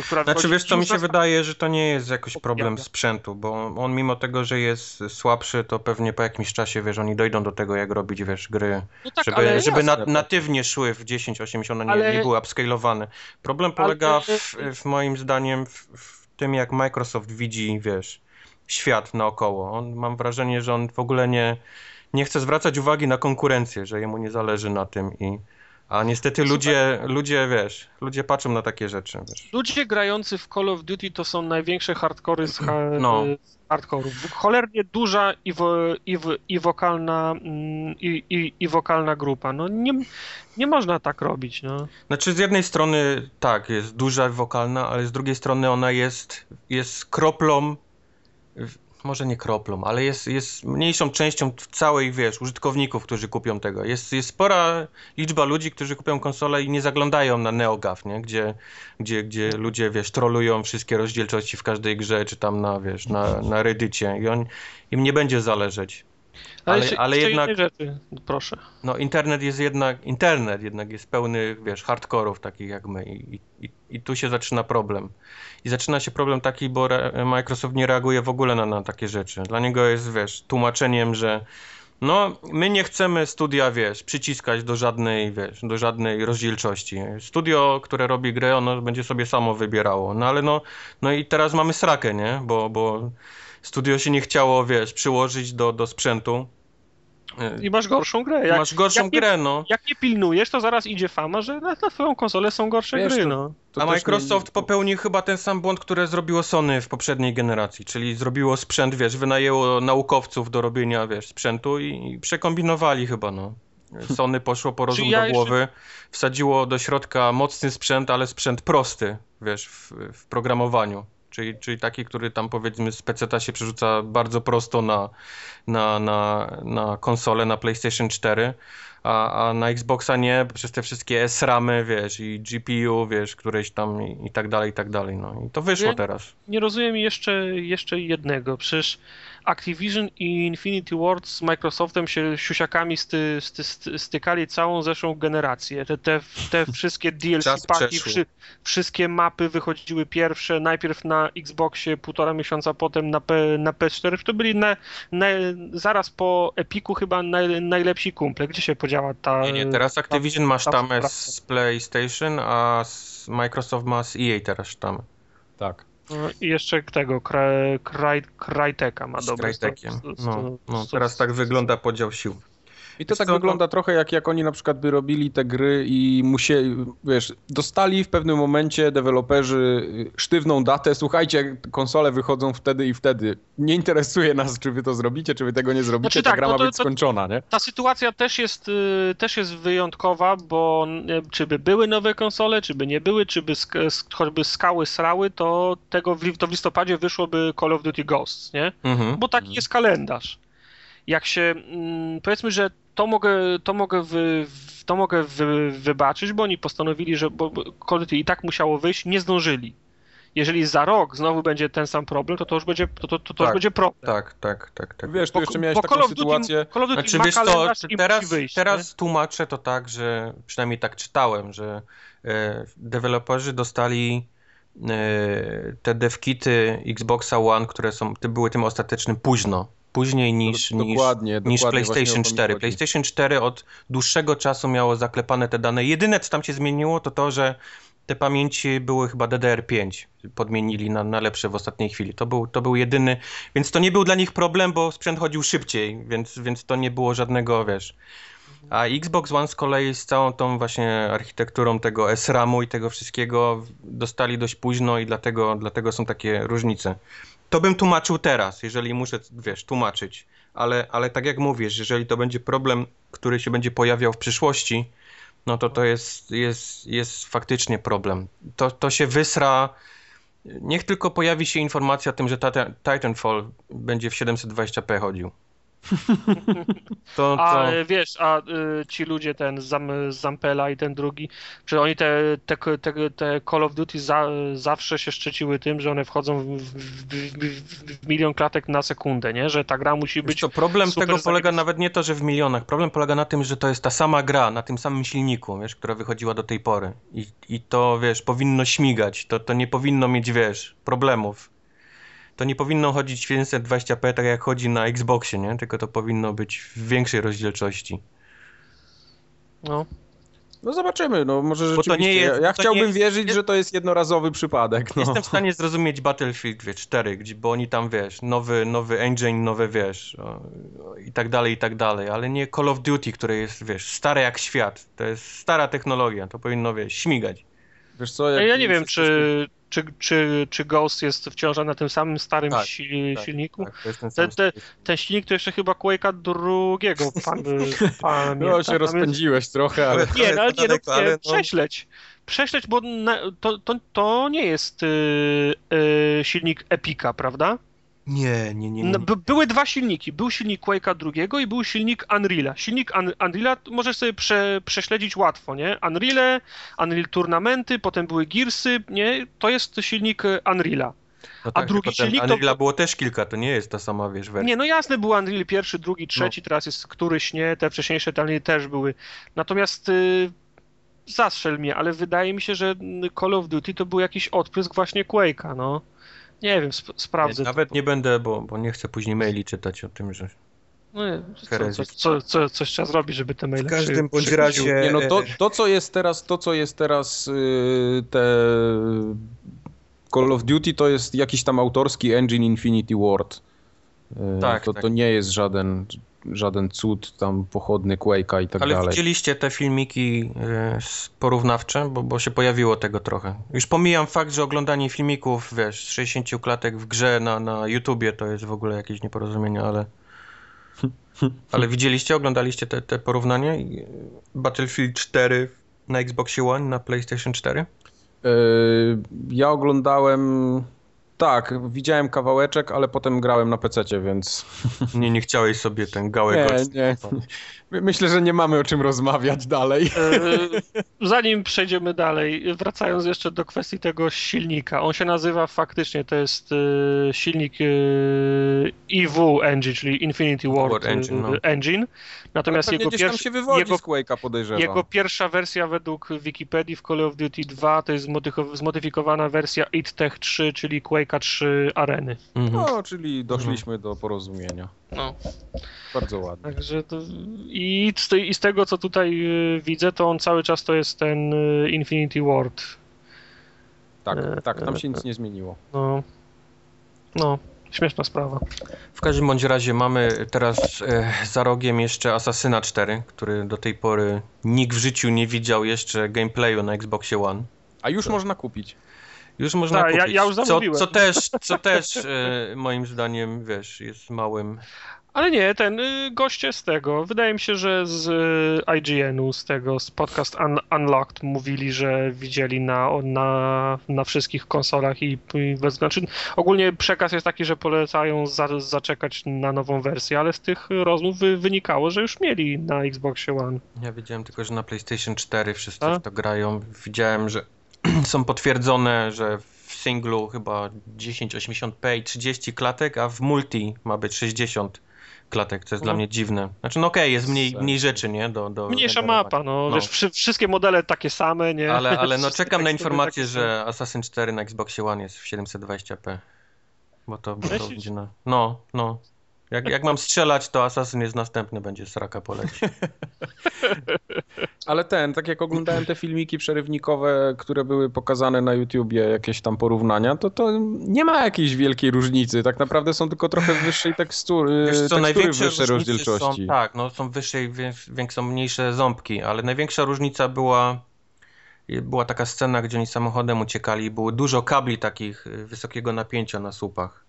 która Znaczy wiesz co, mi się wydaje, że to nie jest jakoś problem sprzętu, bo on mimo tego, że jest słabszy, to pewnie po jakimś czasie, wiesz, oni dojdą do tego, jak robić, wiesz, gry, No tak, żeby, ale żeby natywnie szły w 1080, one nie, Ale- nie były upscalowane. Problem Ale- polega w, w moim zdaniem w, w tym, jak Microsoft widzi, wiesz, świat naokoło. On, mam wrażenie, że on w ogóle nie, nie chce zwracać uwagi na konkurencję, że jemu nie zależy na tym i a niestety ludzie, ludzie, wiesz, ludzie patrzą na takie rzeczy, wiesz. Ludzie grający w Call of Duty to są największe hardkory z, ha (clears throat) No. hardkorów. Cholernie duża i, wo i, i, wokalna, mm, i, i, i wokalna grupa. No nie, nie można tak robić. No. Znaczy z jednej strony tak, jest duża wokalna, ale z drugiej strony ona jest, jest kroplą, może nie kroplą, ale jest, jest mniejszą częścią całej, wiesz, użytkowników, którzy kupią tego. Jest, jest spora liczba ludzi, którzy kupią konsolę i nie zaglądają na NeoGAF, nie? Gdzie, gdzie, gdzie ludzie, wiesz, trolują wszystkie rozdzielczości w każdej grze, czy tam na, wiesz, na, na Reddicie i on, im nie będzie zależeć. Ale- ale jeszcze jednak- rzeczy, proszę. No internet jest jednak, internet jednak jest pełny, wiesz, hardkorów takich jak my i, i, i tu się zaczyna problem. I zaczyna się problem taki, bo re, Microsoft nie reaguje w ogóle na, na takie rzeczy. Dla niego jest, wiesz, tłumaczeniem, że no, my nie chcemy studia, wiesz, przyciskać do żadnej, wiesz, do żadnej rozdzielczości. Studio, które robi grę, ono będzie sobie samo wybierało. No ale no, no i teraz mamy srakę, nie? Bo, bo studio się nie chciało, wiesz, przyłożyć do, do sprzętu. I masz gorszą grę. Jak, Masz gorszą jak nie- grę, no. jak nie pilnujesz, to zaraz idzie fama, że na, na twoją konsolę są gorsze Wiesz, gry. to- No. To A Microsoft nie- popełnił chyba ten sam błąd, który zrobiło Sony w poprzedniej generacji, czyli zrobiło sprzęt, wiesz, wynajęło naukowców do robienia, wiesz, sprzętu i, i przekombinowali chyba, no. Sony poszło po rozum ja do jeszcze- głowy, wsadziło do środka mocny sprzęt, ale sprzęt prosty, wiesz, w, w programowaniu. Czyli, czyli taki, który tam powiedzmy z PC się przerzuca bardzo prosto na, na, na, na konsolę, na PlayStation 4, a, a na Xboxa nie, przez te wszystkie SRAMy, wiesz, i GPU, wiesz, któreś tam i, i tak dalej, i tak dalej, no. I to wyszło Ja- teraz. nie rozumiem jeszcze, jeszcze jednego. Przecież Activision i Infinity Ward z Microsoftem się siusiakami sty, sty, sty, stykali całą zeszłą generację. Te, te, te wszystkie (laughs) DLC Czas paki, wszy, wszystkie mapy wychodziły pierwsze, najpierw na Xboxie półtora miesiąca, potem na, P, na PS4. To byli na, na, zaraz po Epiku chyba naj, najlepsi kumple. Gdzie się podziała ta... Nie, nie, teraz Activision ma tam sztamę praca. z PlayStation, a z Microsoft ma z EA teraz sztamę. Tak. No I jeszcze tego, Cry, Cry, Cryteka ma Z. Crytekiem. sto- sto- No, no, teraz tak wygląda podział sił. I to Wiesz tak co, no- wygląda trochę jak, jak oni na przykład by robili te gry i musieli, wiesz, dostali w pewnym momencie deweloperzy sztywną datę, słuchajcie, konsole wychodzą wtedy i wtedy. Nie interesuje nas, czy wy to zrobicie, czy wy tego nie zrobicie, Znaczy ta tak, gra no ma to- być to- skończona, nie? Ta sytuacja też jest, y, też jest wyjątkowa, bo y, czy by były nowe konsole, czy by nie były, czy by choćby skały srały, to tego w, to w listopadzie wyszłoby Call of Duty Ghosts, nie? Mhm. Bo taki jest kalendarz. Jak się, mm, powiedzmy, że to mogę, to mogę, wy, to mogę wy, wybaczyć, bo oni postanowili, że bo, i tak musiało wyjść, nie zdążyli. Jeżeli za rok znowu będzie ten sam problem, to to już będzie, to, to, to, to już Tak. będzie problem. Tak, tak, tak, tak. Wiesz, tu jeszcze miałeś bo taką Call of Duty- sytuację, Call of Duty Znaczy wiesz co, teraz, wyjść, teraz tłumaczę to tak, że przynajmniej tak czytałem, że e, deweloperzy dostali e, te devkity Xboxa One, które są, były tym ostatecznym późno. Później niż, Do- niż, dokładnie, niż dokładnie, właśnie PlayStation o to mi 4. chodzi. PlayStation 4 od dłuższego czasu miało zaklepane te dane. Jedyne, co tam się zmieniło, to to, że te pamięci były chyba DDR5. Podmienili na, na lepsze w ostatniej chwili. To był, to był jedyny, więc to nie był dla nich problem, bo sprzęt chodził szybciej, więc, więc to nie było żadnego, wiesz. A Xbox One z kolei z całą tą właśnie architekturą tego SRAM-u i tego wszystkiego dostali dość późno i dlatego, dlatego są takie różnice. To bym tłumaczył teraz, jeżeli muszę, wiesz, tłumaczyć. Ale, ale tak jak mówisz, jeżeli to będzie problem, który się będzie pojawiał w przyszłości, no to to jest, jest, jest faktycznie problem. To, to się wysra. Niech tylko pojawi się informacja o tym, że Titan- Titanfall będzie w 720p chodził. To, A to... e, wiesz, a y, ci ludzie, ten Zam, Zampela i ten drugi, czy oni te, te, te, te Call of Duty za, zawsze się szczyciły tym, że one wchodzą w, w, w, w milion klatek na sekundę, nie? Że ta gra musi być co, problem tego polega nawet nie to, że w milionach. Problem polega na tym, że to jest ta sama gra, na tym samym silniku, wiesz, która wychodziła do tej pory. I, i to, wiesz, powinno śmigać. To, to nie powinno mieć, wiesz, problemów. To nie powinno chodzić w 720p tak jak chodzi na Xboxie, nie? Tylko to powinno być w większej rozdzielczości. No. no zobaczymy, no może to rzeczywiście, nie jest- ja, ja to chciałbym nie jest- wierzyć, że to jest jednorazowy przypadek, no. Jestem w stanie zrozumieć Battlefield wiesz, 4, gdzie, bo oni tam, wiesz, nowy, nowy engine, nowe, wiesz, i tak dalej, i tak dalej, ale nie Call of Duty, które jest, wiesz, stare jak świat. To jest stara technologia, to powinno, wiesz, śmigać. Wiesz co, Ja, nie wiem, czy, czy, czy, czy Ghost jest wciąż na tym samym starym Tak, si, tak, silniku. Tak, to jest ten te, ten silnik to jeszcze chyba Quake'a drugiego (laughs) pan, pamiętam. No się rozpędziłeś trochę, ale... Nie, no, ale nie, no, nie, no- prześleć. Prześleć, bo na, to, to, to nie jest y, y, silnik Epika, prawda? Nie, nie, nie. nie. No, by, były dwa silniki. Był silnik Quake'a drugiego i był silnik Unreal'a. Silnik Un, Unreal'a możesz sobie prze, prześledzić łatwo, nie? Unreal'e, Unreal Tournamenty, potem były Gearsy, nie? To jest silnik y, Unreal'a. no a drugi silnik to- Unreal'a było też kilka, to nie jest ta sama, wiesz, wersja. Nie, no jasne, był Unreal pierwszy, drugi, No. trzeci, teraz jest któryś nie, te wcześniejsze Unreal też były. Natomiast y, zastrzel mnie, ale wydaje mi się, że Call of Duty to był jakiś odprysk właśnie Quake'a, no. Nie wiem, sp- sprawdzę. Nie, nawet nie będę, bo, bo nie chcę później maili czytać o tym, że No nie, co, co, co, co, coś trzeba zrobić, żeby te maile w każdym bądź razie... Nie no, to, e, to co jest teraz, to co jest teraz yy, te Call of Duty to jest jakiś tam autorski engine Infinity Ward. Yy, Tak, to, tak. to nie jest żaden, żaden cud tam pochodny Quake'a i tak Ale dalej. widzieliście te filmiki s- porównawcze, bo, bo się pojawiło tego trochę. Już pomijam fakt, że oglądanie filmików, wiesz, z 60 klatek w grze na, na YouTubie to jest w ogóle jakieś nieporozumienie, ale... (laughs) Ale widzieliście, oglądaliście te, te porównanie? I, e, Battlefield 4 na Xboxie One, na PlayStation 4? Yy, ja oglądałem Tak, widziałem kawałeczek, ale potem grałem na PC, więc. Nie, nie chciałeś sobie ten gałek Nie, nie. My- Myślę, że nie mamy o czym rozmawiać dalej. E, Zanim przejdziemy dalej, wracając jeszcze do kwestii tego silnika. On się nazywa faktycznie, to jest e, silnik e, EW Engine, czyli Infinity Ward, Ward Engine, no. e, Engine. Natomiast jego, gdzieś tam pierwszy, się wywodzi jego, z Quake'a, podejrzewam. jego pierwsza wersja według Wikipedii w Call of Duty 2 to jest zmodyfikow- zmodyfikowana wersja IT Tech 3, czyli Quake'a 3 Areny. Mhm. No, czyli doszliśmy do porozumienia. No. Bardzo ładnie. Także to, i, z, tej- I z tego, co tutaj y, widzę, to on cały czas to jest ten y, Infinity Ward. Tak, E, tak, tam się nic nie zmieniło. No, no śmieszna sprawa. W każdym bądź razie mamy teraz e, za rogiem jeszcze Assassina 4, który do tej pory nikt w życiu nie widział jeszcze gameplayu na Xboxie One. A już można kupić. Już można ja- kupić. ja już co, zamówiłem. co też, co też e, moim zdaniem, wiesz, jest małym... Ale nie, ten y, goście z tego, wydaje mi się, że z y, IGN-u, z tego, z podcast Un Unlocked mówili, że widzieli na, na, na wszystkich konsolach i, i znaczy ogólnie przekaz jest taki, że polecają za, zaczekać na nową wersję, ale z tych rozmów wy, wynikało, że już mieli na Xboxie One. Ja wiedziałem tylko, że na PlayStation 4 wszyscy A? w to grają. Widziałem, że (clears throat) są potwierdzone, że w singlu chyba 1080p i 30 klatek, a w multi ma być 60 klatek, co jest dla No. mnie dziwne. Znaczy, no okej, jest mniej, mniej rzeczy, nie? Do, do Mniejsza mapa, no, No. wiesz, wszy, wszystkie modele takie same, nie? Ale, ale no (laughs) czekam na informację, takie że Assassin 4 na Xboxie One jest w 720p. Bo to, bo to Myślisz? będzie na... No, no. Jak, jak mam strzelać, to Assassin jest następny, będzie sraka poleci. Ale ten, tak jak oglądałem te filmiki przerywnikowe, które były pokazane na YouTubie, jakieś tam porównania, to to nie ma jakiejś wielkiej różnicy. Tak naprawdę są tylko trochę wyższej tekstury, Wiesz co, tekstury wyższej rozdzielczości. są, tak, no są wyższe wie- większe, mniejsze ząbki, ale największa różnica była była taka scena, gdzie oni samochodem uciekali i było dużo kabli takich y, wysokiego napięcia na słupach.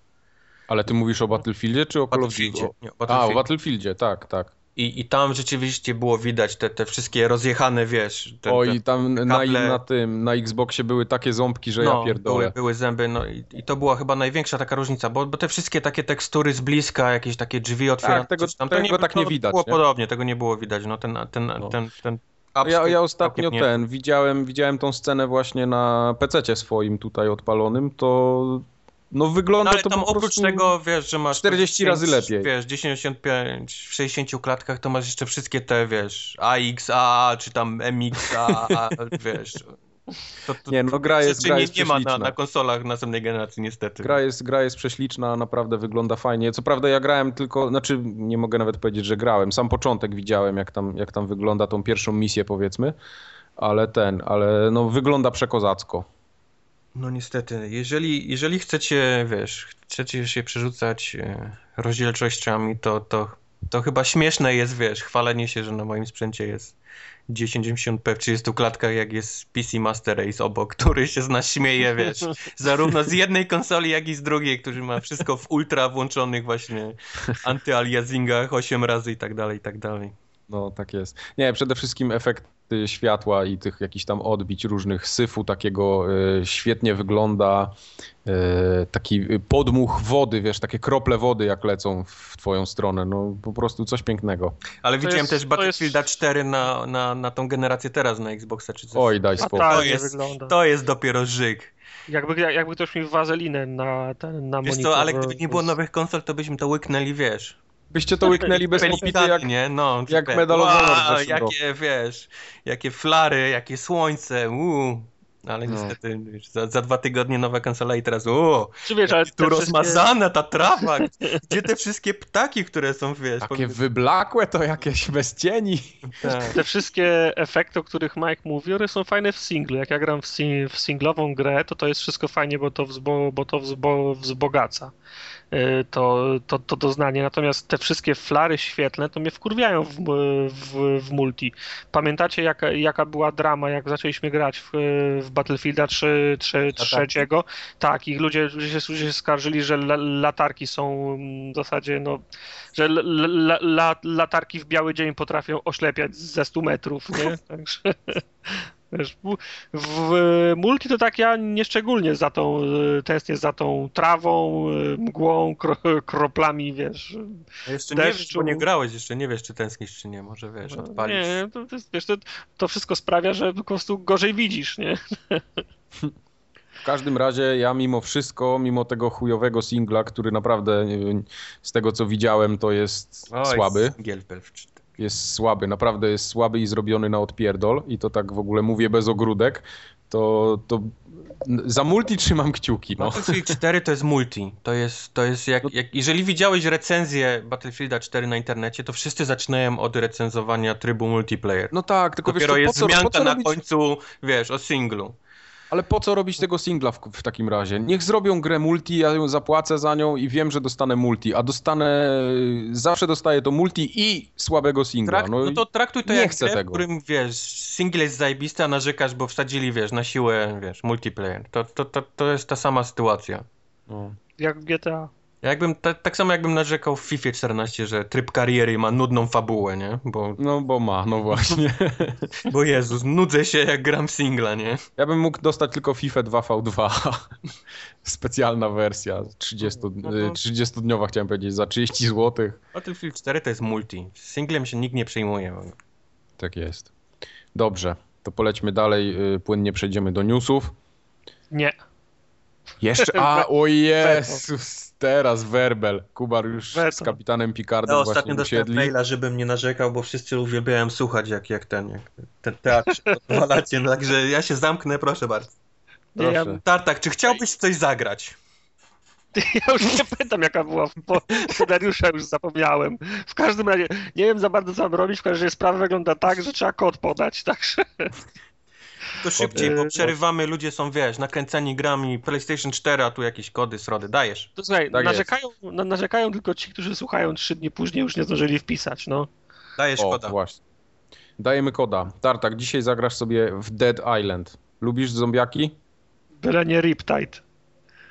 Ale ty mówisz o Battlefieldzie czy o Call of. Duty? Nie, o A, o Battlefieldzie. Tak, tak. I, I tam rzeczywiście było widać te, te wszystkie rozjechane, wiesz. Te, Oj, te, tam na, na tym, na Xboxie były takie ząbki, że no, ja były, pierdolę. były zęby, no i, i to była chyba największa taka różnica, bo, bo te wszystkie takie tekstury z bliska, jakieś takie drzwi otwierane, Tak, tego- tam, tego tak nie widać, Było nie? podobnie, tego nie było widać, no ten, ten, No. ten, ten Ja, ja ostatnio nie- ten, widziałem, widziałem tą scenę właśnie na PC swoim tutaj odpalonym, to no wygląda No ale to tam oprócz tego, wiesz, że masz... 40 to razy lepiej. Wiesz, 1085 w 60 klatkach, to masz jeszcze wszystkie te, wiesz, AXA, czy tam MXA, (laughs) wiesz... To, to, Nie, no gra jest, gra nie, jest nie ma na, na konsolach następnej generacji, niestety. Gra jest, gra jest prześliczna, naprawdę wygląda fajnie. Co prawda ja grałem tylko, znaczy nie mogę nawet powiedzieć, że grałem. Sam początek widziałem, jak tam, jak tam wygląda tą pierwszą misję powiedzmy, ale ten, ale no wygląda przekozacko. No niestety, jeżeli, jeżeli chcecie, wiesz, chcecie się przerzucać e, rozdzielczościami, to, to, to chyba śmieszne jest, wiesz, chwalenie się, że na moim sprzęcie jest 1080p w 30 klatkach, jak jest PC Master Race obok, który się z nas śmieje, wiesz, (laughs) zarówno z jednej konsoli, jak i z drugiej, który ma wszystko w ultra włączonych właśnie antyaliasingach 8 razy i tak dalej, i tak dalej. No tak jest. Nie, przede wszystkim efekty światła i tych jakichś tam odbić różnych syfu takiego e, świetnie wygląda. E, taki podmuch wody, wiesz, takie krople wody jak lecą w twoją stronę. No po prostu coś pięknego. Ale widziałem jest- też to Battlefielda jest- 4 na, na, na tą generację teraz na Xboxa czy coś. Oj, daj spokój. tak, To nie jest- wygląda. To jest dopiero żyk. Jakby, jakby ktoś mi wazelinę na, ten, na Wiesz monitor. co, ale gdyby nie było nowych konsol, to byśmy to łyknęli, wiesz. Byście to łyknęli bez popity jak... Delikatnie, no. jak Medal wow. Jakie, wiesz, jakie flary, jakie słońce, uuu. Ale No. niestety, wiesz, za, za dwa tygodnie nowa konsola i teraz, uuu, Czy wiesz, ale tu te wszystkie, rozmazana ta trawa, gdzie te wszystkie ptaki, które są, wiesz, Takie wyblakłe to jakieś bez cieni. tak. te wszystkie efekty, o których Mike mówi, one są fajne w singlu. Jak ja gram w, sing, w singlową grę, to to jest wszystko fajnie, bo to, wzbo, bo to wzbo, wzbogaca to, to, to doznanie. Natomiast te wszystkie flary świetlne to mnie wkurwiają w, w, w multi. Pamiętacie jaka, jaka była drama, jak zaczęliśmy grać w, w Battlefielda 3, 3, trzeciego? Tak, i ludzie, ludzie, się, ludzie się skarżyli, że la, latarki są w zasadzie, no, że la, la, latarki w biały dzień potrafią oślepiać ze 100 metrów, nie? (laughs) Także Wiesz, w, w multi to tak ja nieszczególnie za tą, y, tęsknię za tą trawą, y, mgłą, kro, kroplami, wiesz, A Jeszcze nie wiesz, deszczu. bo nie grałeś, jeszcze nie wiesz, czy tęsknisz, czy nie. Może wiesz, odpalić. Nie, to, to, jest- wiesz, to, to wszystko sprawia, że po prostu gorzej widzisz, nie? W każdym razie ja mimo wszystko, mimo tego chujowego singla, który naprawdę z tego co widziałem to jest Oj, słaby, Gielpelf. Jest słaby, naprawdę jest słaby i zrobiony na odpierdol i to tak w ogóle mówię bez ogródek, to, to za multi trzymam kciuki, no. Battlefield 4 to jest multi. To jest, to jest jak, jak. Jeżeli widziałeś recenzję Battlefielda 4 na internecie, to wszyscy zaczynają od recenzowania trybu multiplayer. No tak, tylko Dopiero wiesz, co, jest po co, po wzmianka co na robić, końcu, wiesz, o singlu. Ale po co robić tego singla w, w takim razie? Niech zrobią grę multi, ja ją zapłacę za nią i wiem, że dostanę multi, a dostanę, zawsze dostaję to multi i słabego singla. No, no to traktuj to nie jak chcę grę, tego. w którym, wiesz, single jest zajebisty, a narzekasz, bo wsadzili, wiesz, na siłę, wiesz, multiplayer. To, to, to, to jest ta sama sytuacja. no. Jak GTA. Ja Jakbym, ta, tak samo jakbym narzekał w FIFA 14, że tryb kariery ma nudną fabułę, nie? Bo, no bo ma, no właśnie. (laughs) bo Jezus, nudzę się jak gram singla, nie? Ja bym mógł dostać tylko FIFA 2v2. (laughs) Specjalna wersja, 30, No y, 30-dniowa chciałem powiedzieć, za 30 zł. Battlefield 4 to jest multi. Z singlem się nikt nie przejmuje. Tak jest. Dobrze, to polećmy dalej, y, płynnie przejdziemy do newsów. Nie. Jeszcze, (laughs) a o Jezus, teraz werbel. Kubar już Weto. z kapitanem Picardem Ja właśnie ostatnio dostałem usiedli. maila, żebym nie narzekał, bo wszyscy uwielbiają słuchać jak, jak ten, jak ten teatr (laughs) odwalacie, no, także ja się zamknę, proszę bardzo. Nie, ja, Proszę. Tartak, czy chciałbyś coś zagrać? (laughs) ja już nie pamiętam jaka była po scenariusza, już zapomniałem. W każdym razie nie wiem za bardzo co mam robić, w każdym razie sprawa wygląda tak, że trzeba kod podać, także To szybciej, bo Yy, przerywamy, ludzie są, wiesz, nakręceni grami, PlayStation 4, a tu jakieś kody, srody, dajesz. to słuchaj, Tak narzekają, na, narzekają tylko ci, którzy słuchają trzy dni później, już nie zdążyli wpisać, no. Dajesz O, koda. właśnie. Dajemy koda. Tartak, dzisiaj zagrasz sobie w Dead Island. Lubisz zombiaki? Byle nie Riptide.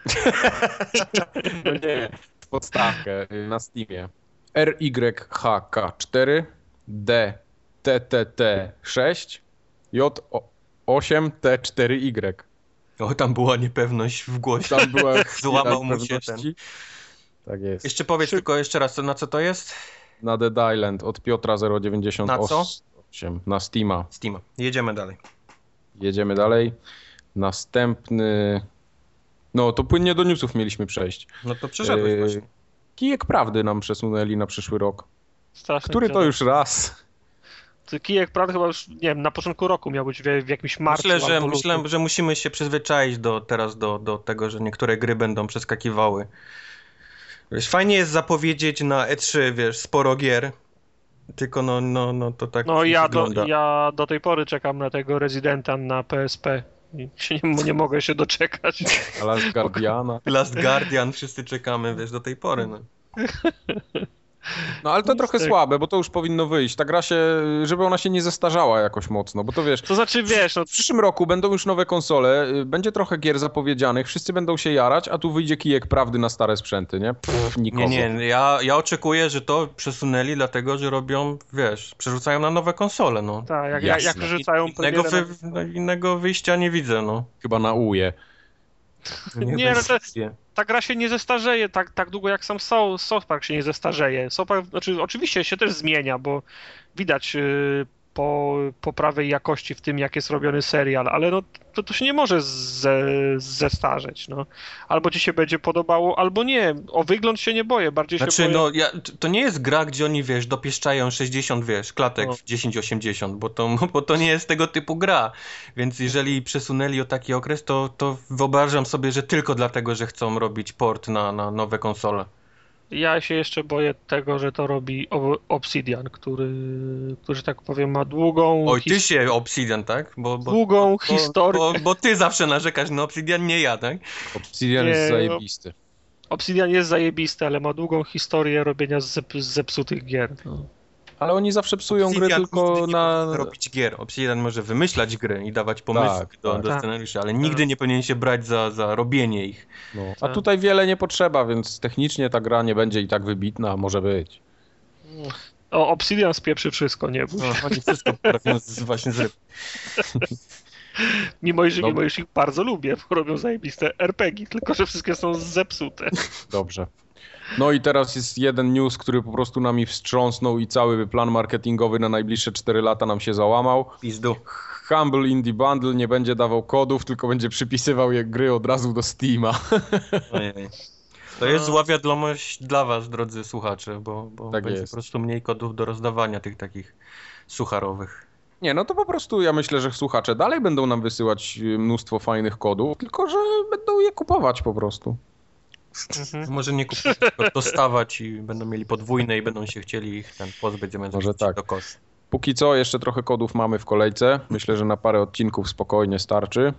(laughs) No nie. Podstawkę y, na Steamie. RYHK4 D TTT6 J8T4Y. O, tam była niepewność w głosie. Tam była (laughs) Złamał mu się pewności. Tak jest. Jeszcze powiedz tylko jeszcze raz, na co to jest? Na Dead Island od Piotra 098. Na co? Na Steama. Steam. Jedziemy dalej. Jedziemy dalej. Następny. No to płynnie do newsów mieliśmy przejść. No to przeszedłeś Yy, właśnie. Kijek prawdy nam przesunęli na przyszły rok. Strasznie Który to już raz? Kijek, prawda, chyba już, nie wiem, na początku roku miał być w, w jakimś marcu Myślę, że, myślę, że musimy się przyzwyczaić do, teraz do, do tego, że niektóre gry będą przeskakiwały. Wiesz, fajnie jest zapowiedzieć na E3, wiesz, sporo gier, tylko no, no, no to tak No ja wygląda. do, ja do tej pory czekam na tego Residenta na PSP. Nie, nie mogę się doczekać. A Last Guardiana. Last Guardian, wszyscy czekamy, wiesz, do tej pory. No. (laughs) No ale to trochę Niestety. słabe, bo to już powinno wyjść. Ta gra się, żeby ona się nie zestarzała jakoś mocno, bo to wiesz, To znaczy, wiesz, no, w przyszłym roku będą już nowe konsole, y, będzie trochę gier zapowiedzianych, wszyscy będą się jarać, a tu wyjdzie kijek prawdy na stare sprzęty, nie? Pff, nikogo. Nie, nie, ja, ja oczekuję, że to przesunęli, dlatego że robią, wiesz, przerzucają na nowe konsole, no. tak, jak, jak, Jasne. jak przerzucają Innego, wy, no, innego wyjścia nie widzę, no. Chyba na uje. Nie, no to- ta gra się nie zestarzeje tak, tak długo jak sam South, South Park się nie zestarzeje. South Park, znaczy, oczywiście się też zmienia, bo widać y, po poprawej jakości w tym, jak jest robiony serial, ale no, to, to się nie może ze, zestarzeć. No. Albo ci się będzie podobało, albo nie. O wygląd się nie boję, bardziej się Znaczy, boję... no, ja, to nie jest gra, gdzie oni, wiesz, dopieszczają 60, wiesz, klatek No. w 1080, bo to, (laughs) bo to nie jest tego typu gra. Więc jeżeli przesunęli o taki okres, to, to wyobrażam sobie, że tylko dlatego, że chcą robić port na, na nowe konsole. Ja się jeszcze boję tego, że to robi Obsidian, który, który że tak powiem, ma długą, Oj, ty się Obsidian, tak? Bo, bo, długą bo, historię. bo, bo ty zawsze narzekasz na Obsidian, nie ja, tak? Obsidian Nie, jest no. zajebisty. Obsidian jest zajebisty, ale ma długą historię robienia zep zepsutych gier. No. Ale oni zawsze psują gry Obsidian tylko nigdy nie na... robić gier. Obsidian może wymyślać gry i dawać pomysły Tak, do, tak. do Tak. scenariuszy, ale nigdy nie powinien się brać za, za robienie ich. No. A Tak. tutaj wiele nie potrzeba, więc technicznie ta gra nie będzie i tak wybitna, a może być. O, Obsidian spieprzy wszystko, nie bój No, oni wszystko (laughs) potrafią z, właśnie zrywać. (laughs) Mimo iż, Dobra. mimo iż ich bardzo lubię, bo robią zajebiste RPG, tylko że wszystkie są zepsute. Dobrze. No i teraz jest jeden news, który po prostu nami wstrząsnął i cały plan marketingowy na najbliższe 4 lata nam się załamał. Pizdu. Humble Indie Bundle nie będzie dawał kodów, tylko będzie przypisywał je gry od razu do Steama. (laughs) Ojej. To jest zła wiadomość dla was, drodzy słuchacze, bo, bo Tak będzie jest. po prostu mniej kodów do rozdawania tych takich sucharowych. Nie, no to po prostu ja myślę, że słuchacze dalej będą nam wysyłać y, mnóstwo fajnych kodów, tylko że będą je kupować po prostu. Mhm. Może nie tylko dostawać i będą mieli podwójne i będą się chcieli ich ten pozbyć zamiast Może tak. do kosza. Póki co jeszcze trochę kodów mamy w kolejce. Myślę, że na parę odcinków spokojnie starczy.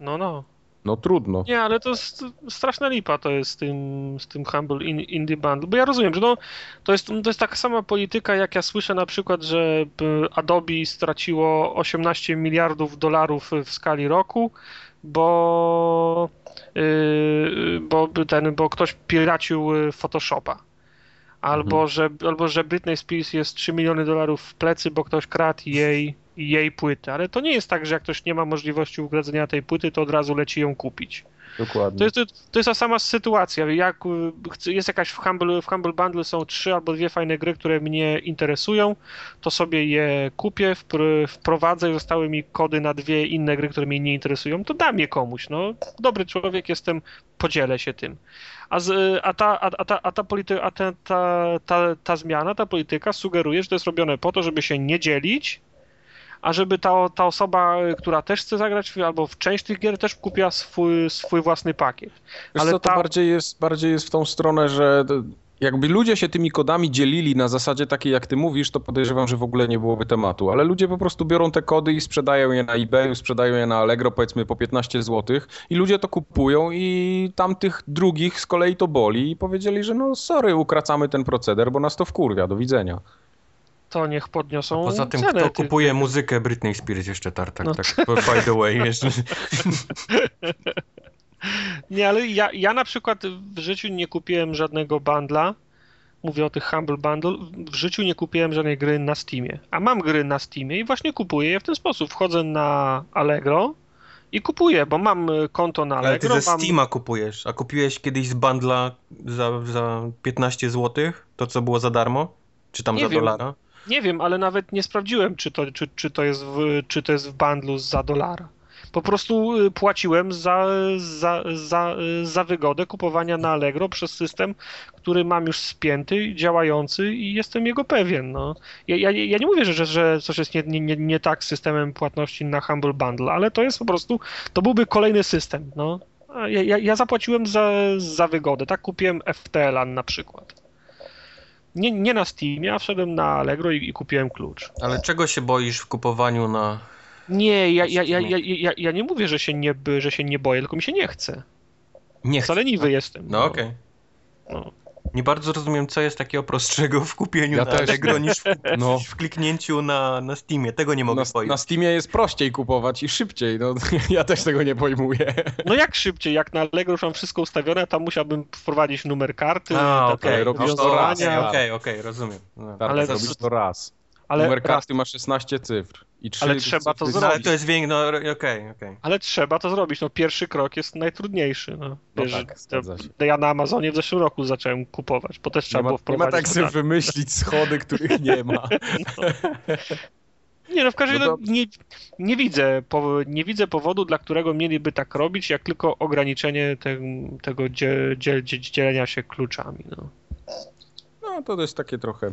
No, no. No trudno. Nie, ale to jest straszna lipa to jest z tym, z tym Humble in, Indie Bundle, bo ja rozumiem, że no, to, jest, to jest taka sama polityka, jak ja słyszę na przykład, że Adobe straciło 18 miliardów dolarów w skali roku, bo, yy, bo, ten, bo ktoś piracił y, Photoshopa. Albo, Mhm. że, albo że Britney Spears jest 3 miliony dolarów w plecy, bo ktoś kradł jej, jej płyty. Ale to nie jest tak, że jak ktoś nie ma możliwości ugradzenia tej płyty, to od razu leci ją kupić. Dokładnie. To jest, to, jest ta sama sytuacja. Jak y, jest jakaś w Humble, w Humble Bundle są trzy albo dwie fajne gry, które mnie interesują, to sobie je kupię, wpr- wprowadzę i zostały mi kody na dwie inne gry, które mnie nie interesują, to dam je komuś. No, dobry człowiek jestem, podzielę się tym. A, a, ta, a, ta, a, ta, polity, a ta, ta, ta, ta zmiana, ta polityka sugeruje, że to jest robione po to, żeby się nie dzielić, a żeby ta, ta osoba, która też chce zagrać albo w część tych gier, też kupiła swój, swój własny pakiet. Wiesz ale co, to ta- bardziej, jest, bardziej jest w tą stronę, że jakby ludzie się tymi kodami dzielili na zasadzie takiej, jak ty mówisz, to podejrzewam, że w ogóle nie byłoby tematu. Ale ludzie po prostu biorą te kody i sprzedają je na eBayu, sprzedają je na Allegro, powiedzmy po 15 zł i ludzie to kupują i tamtych drugich z kolei to boli i powiedzieli, że no sorry, ukracamy ten proceder, bo nas to wkurwia, do widzenia. To niech podniosą Poza tym, cenę kto kupuje muzykę Britney Spears jeszcze tartak, No. tak by the way, jeszcze. (laughs) Nie, ale ja, ja na przykład w życiu nie kupiłem żadnego bundla. Mówię o tych Humble Bundle. W życiu nie kupiłem żadnej gry na Steamie. A mam gry na Steamie i właśnie kupuję je w ten sposób. Wchodzę na Allegro i kupuję, bo mam konto na Ale ty Allegro. ze mam... Steama kupujesz, a kupiłeś kiedyś z bundla za, za 15 zł, to co było za darmo? Czy tam Nie za wiem. dolara? Nie wiem, ale nawet nie sprawdziłem, czy to, czy, czy to, jest, w, czy to jest w bundlu za dolara. Po prostu y, płaciłem za, za, za, y, za wygodę kupowania na Allegro przez system, który mam już spięty, działający i jestem jego pewien. No. Ja, ja, ja nie mówię, że, że, coś jest nie, nie, nie, tak z systemem płatności na Humble Bundle, ale to jest po prostu, to byłby kolejny system. No. Ja, ja, ja zapłaciłem za, za wygodę, tak kupiłem FTL-a na przykład. Nie, nie na Steamie, a wszedłem na Allegro i, i kupiłem klucz. Ale czego się boisz w kupowaniu na... Nie, ja, ja, ja, ja, ja, ja nie mówię, że się nie, że się nie boję, tylko mi się nie chce. Nie chcę. Wcale niwy jestem. No okej. No. Nie bardzo rozumiem, co jest takiego prostszego w kupieniu Ja na też Allegro niż w, (laughs) No. w kliknięciu na, na Steamie. Tego nie mogę Na, powiedzieć. na Steamie jest prościej kupować i szybciej, no (laughs) ja też tego nie pojmuję. no jak szybciej, jak na Allegro już mam wszystko ustawione, tam musiałbym wprowadzić numer karty, A, okej, robisz no to to raz, Okej, okej, okej, rozumiem. No. Ale- zrobisz to raz. Ale, Numer karty ma 16 cyfr. I trzy Ale trzeba to zrobić. No, ale to jest większe, no okej, okej. ale trzeba to zrobić. No pierwszy krok jest najtrudniejszy. No, No Wiesz, tak, to ja na Amazonie w zeszłym roku zacząłem kupować, bo też trzeba Nie ma, było nie ma wprowadzić. tak sobie wymyślić schody, których nie ma. (laughs) Nie no, w każdym No razie nie, nie, widzę, po, nie widzę powodu, dla którego mieliby tak robić, jak tylko ograniczenie te, tego dzie, dzie, dzie, dzielenia się kluczami. No. No to jest takie trochę.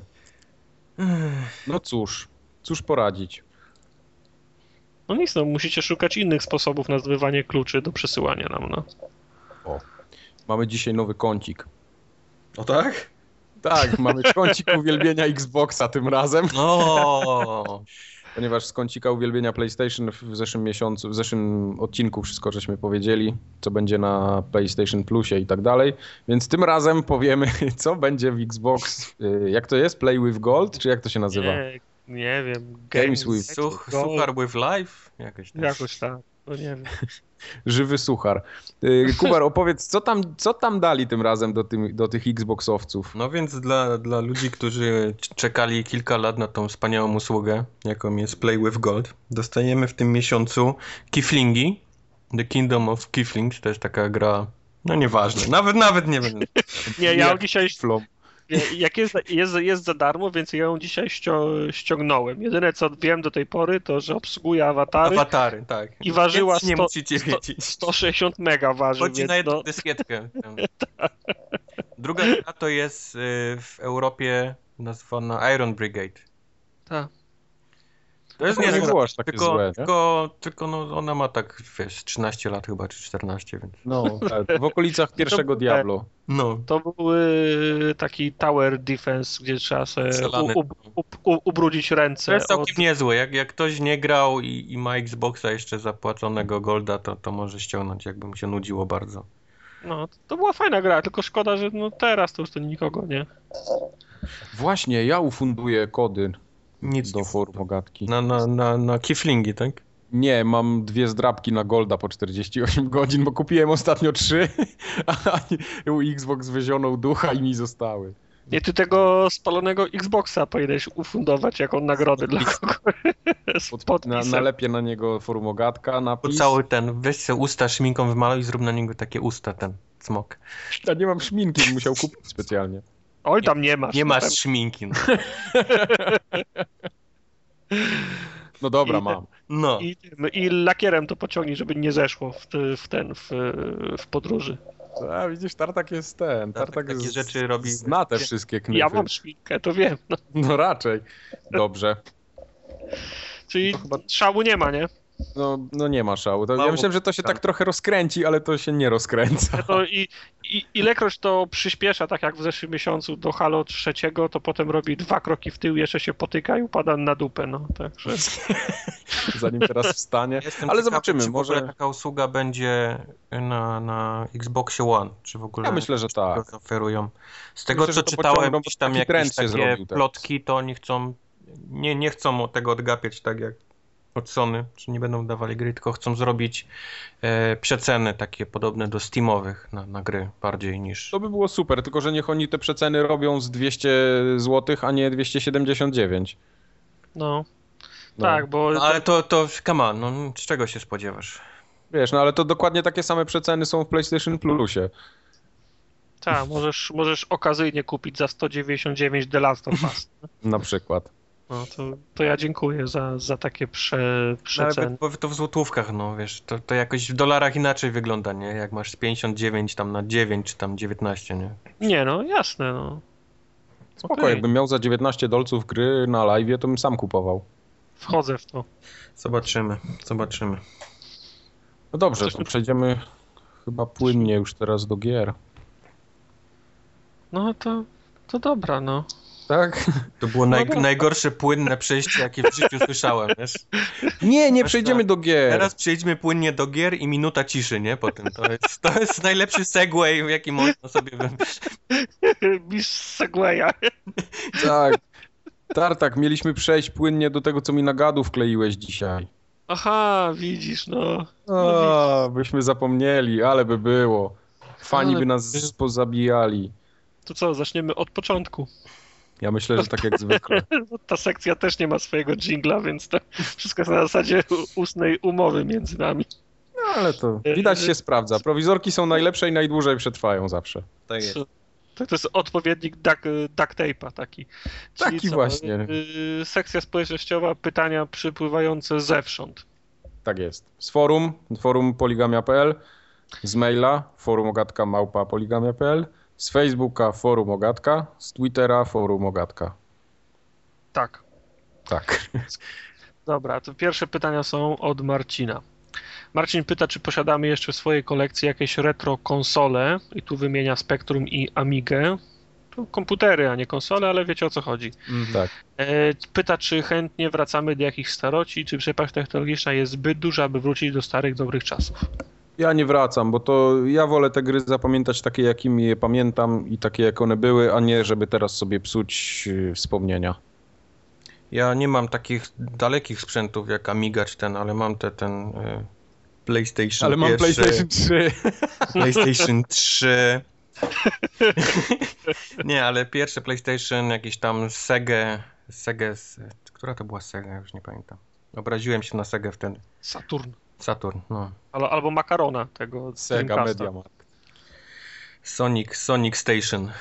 No cóż, cóż poradzić. no nic, no musicie szukać innych sposobów na zdobywanie kluczy do przesyłania nam, no. Mamy dzisiaj nowy kącik. O tak? Tak, mamy kącik (laughs) uwielbienia Xboxa tym razem, No. (laughs) ponieważ z kącika uwielbienia PlayStation w zeszłym miesiącu, w zeszłym odcinku wszystko żeśmy powiedzieli, co będzie na PlayStation Plusie i tak dalej. Więc tym razem powiemy, (laughs) co będzie w Xbox. y, Jak to jest? Play with Gold? Czy jak to się nazywa? Nie, nie wiem. Games with- Such, Gold, suchar with life? Jakoś tak. Jakoś tak. No nie wiem. (laughs) Żywy suchar. Y, Kubar, opowiedz, co tam, co tam dali tym razem do, tym, do tych Xboxowców? No więc dla, dla ludzi, którzy czekali kilka lat na tą wspaniałą usługę, jaką jest Play with Gold, dostajemy w tym miesiącu Kiflingi. The Kingdom of Kiflings, to jest taka gra, no nieważne, nawet, nawet nie będę. (laughs) Nie, ja dzisiaj. Jak jest, jest, jest za darmo, więc ja ją dzisiaj ścio, ściągnąłem. Jedyne co wiem do tej pory, to że obsługuje awatary. Awatary, tak. I ważyła nie musicie wiedzieć. 160 mega waży, Chodzi więc na jedną no, dyskietkę. (laughs) Druga gra to jest y, w Europie nazwana Iron Brigade. tak. To jest To nie było aż takie tylko, złe, nie? tylko, tylko no, ona ma tak, wiesz, 13 lat chyba, czy 14, więc... No, (laughs) tak, w okolicach pierwszego Diablo. No, To był y, taki tower defense, gdzie trzeba sobie u, u, u, u, ubrudzić ręce. to jest od- całkiem niezłe. Jak, jak ktoś nie grał i, i ma Xboxa jeszcze zapłaconego Golda, to, to może ściągnąć, jakby mu się nudziło bardzo. No, to była fajna gra, tylko szkoda, że no teraz to już to nikogo, nie? Właśnie, ja ufunduję kody Nic do forum ogatki. Na, na, na, na kiflingi, tak? Nie, mam dwie zdrabki na Golda po 48 godzin, bo kupiłem ostatnio trzy, (laughs) a u Xbox wyzionął ducha i mi zostały. Nie, ty tego spalonego Xboxa powinieneś ufundować jako nagrodę dla kogoś. (laughs) Na, nalepię na niego forum ogatka, To napis. cały ten, weź se usta szminką wymaluj i zrób na niego takie usta, ten smok. Ja nie mam szminki, musiał kupić specjalnie. Oj, tam nie masz. Nie no, masz tam- szminki. No. (laughs) No dobra, I- mam. no. I, tym- I lakierem to pociągnij, żeby nie zeszło w, w ten, w, w podróży. A widzisz, Tartak jest ten. Tartak Tartak takie jest, rzeczy robi. Zna te wszystkie knyfy. Ja mam szminkę, to wiem. No, No raczej. Dobrze. czyli To chyba- szału nie ma, nie? No, no nie ma szału. To, ja myślałem, że to się tak trochę rozkręci, ale to się nie rozkręca. To i, i, ilekroć to przyspiesza, tak jak w zeszłym miesiącu do Halo trzeciego, to potem robi dwa kroki w tył, jeszcze się potyka i upada na dupę, no. Także (laughs) Zanim teraz wstanie. Jestem Ale ciekawy, zobaczymy, czy może... taka usługa będzie na, na Xboxie One, czy w ogóle Ja myślę, że tak. go zaoferują. Z tego Myślę, co to czytałem, gdzieś tam jakieś takie zrobił plotki, to oni chcą, nie, nie chcą tego odgapiać tak jak od Sony, czy nie będą dawali gry, tylko chcą zrobić e, przeceny takie podobne do Steamowych na, na gry bardziej niż... To by było super, tylko że niech oni te przeceny robią z 200 zł, a nie 279. no. No. Tak, bo No, ale to, to, come on, no, z czego się spodziewasz? Wiesz, no ale to dokładnie takie same przeceny są w PlayStation Plusie. tak, możesz, możesz okazyjnie kupić za 199 The Last of Us. Na przykład. No, to, to ja dziękuję za, za takie prze, No, ale przeceny. bo to w złotówkach, no wiesz, to, to jakoś w dolarach inaczej wygląda, nie? Jak masz z 59 tam na 9 czy tam 19, nie? Nie, no jasne, no. Spoko, Okej. jakbym miał za 19 dolców gry na live, to bym sam kupował. Wchodzę w to. Zobaczymy, zobaczymy. No dobrze, to przejdziemy chyba płynnie już teraz do gier. No to, to dobra, no. Tak? To było naj, dobra. najgorsze płynne przejście, jakie w życiu słyszałem, wiesz? Nie, nie przejdziemy tak. do gier. Teraz przejdźmy płynnie do gier i minuta ciszy, nie? Po tym. To jest, to jest najlepszy segway, jaki można sobie wymyślić. Mistrz Segwaya. Tak. Tartak, mieliśmy przejść płynnie do tego, co mi na gadu wkleiłeś dzisiaj. Aha, widzisz, no. O, byśmy zapomnieli, ale by było. Fani Ale by nas pozabijali. To co, zaczniemy od początku. Ja myślę, że tak jak zwykle. (laughs) Ta sekcja też nie ma swojego jingla, więc to wszystko jest na zasadzie ustnej umowy między nami. No ale to widać się sprawdza. Prowizorki są najlepsze i najdłużej przetrwają zawsze. Tak jest. To, to jest odpowiednik duck, duct tape'a taki. Czyli Taki właśnie. y, sekcja społecznościowa, pytania przypływające zewsząd. Tak jest. Z forum, forum poligamia.pl, z maila forum ogatka małpa poligamia.pl, z Facebooka forum ogatka, z Twittera forum ogatka. Tak. Tak. (laughs) Dobra, to pierwsze pytania są od Marcina. Marcin pyta, czy posiadamy jeszcze w swojej kolekcji jakieś retro konsole i tu wymienia Spectrum i Amigę. To komputery, a nie konsole, ale wiecie o co chodzi. tak. E, Pyta, czy chętnie wracamy do jakichś staroci, czy przepaść technologiczna jest zbyt duża, aby wrócić do starych, dobrych czasów. Ja nie wracam, bo to ja wolę te gry zapamiętać takie, jakimi je pamiętam i takie, jak one były, a nie, żeby teraz sobie psuć yy, wspomnienia. Ja nie mam takich dalekich sprzętów jak Amiga czy ten, ale mam te, ten y, PlayStation Ale mam pierwszy, PlayStation 3. (laughs) PlayStation 3. (laughs) nie, ale pierwsze PlayStation, jakieś tam Sega, Sega, która to była Sega, już nie pamiętam. Obraziłem się na Segę wtedy. Saturn. Saturn, no. Al, albo Makarona tego Sega Dreamcasta. Mediamarkt. Sonic, Sonic Station.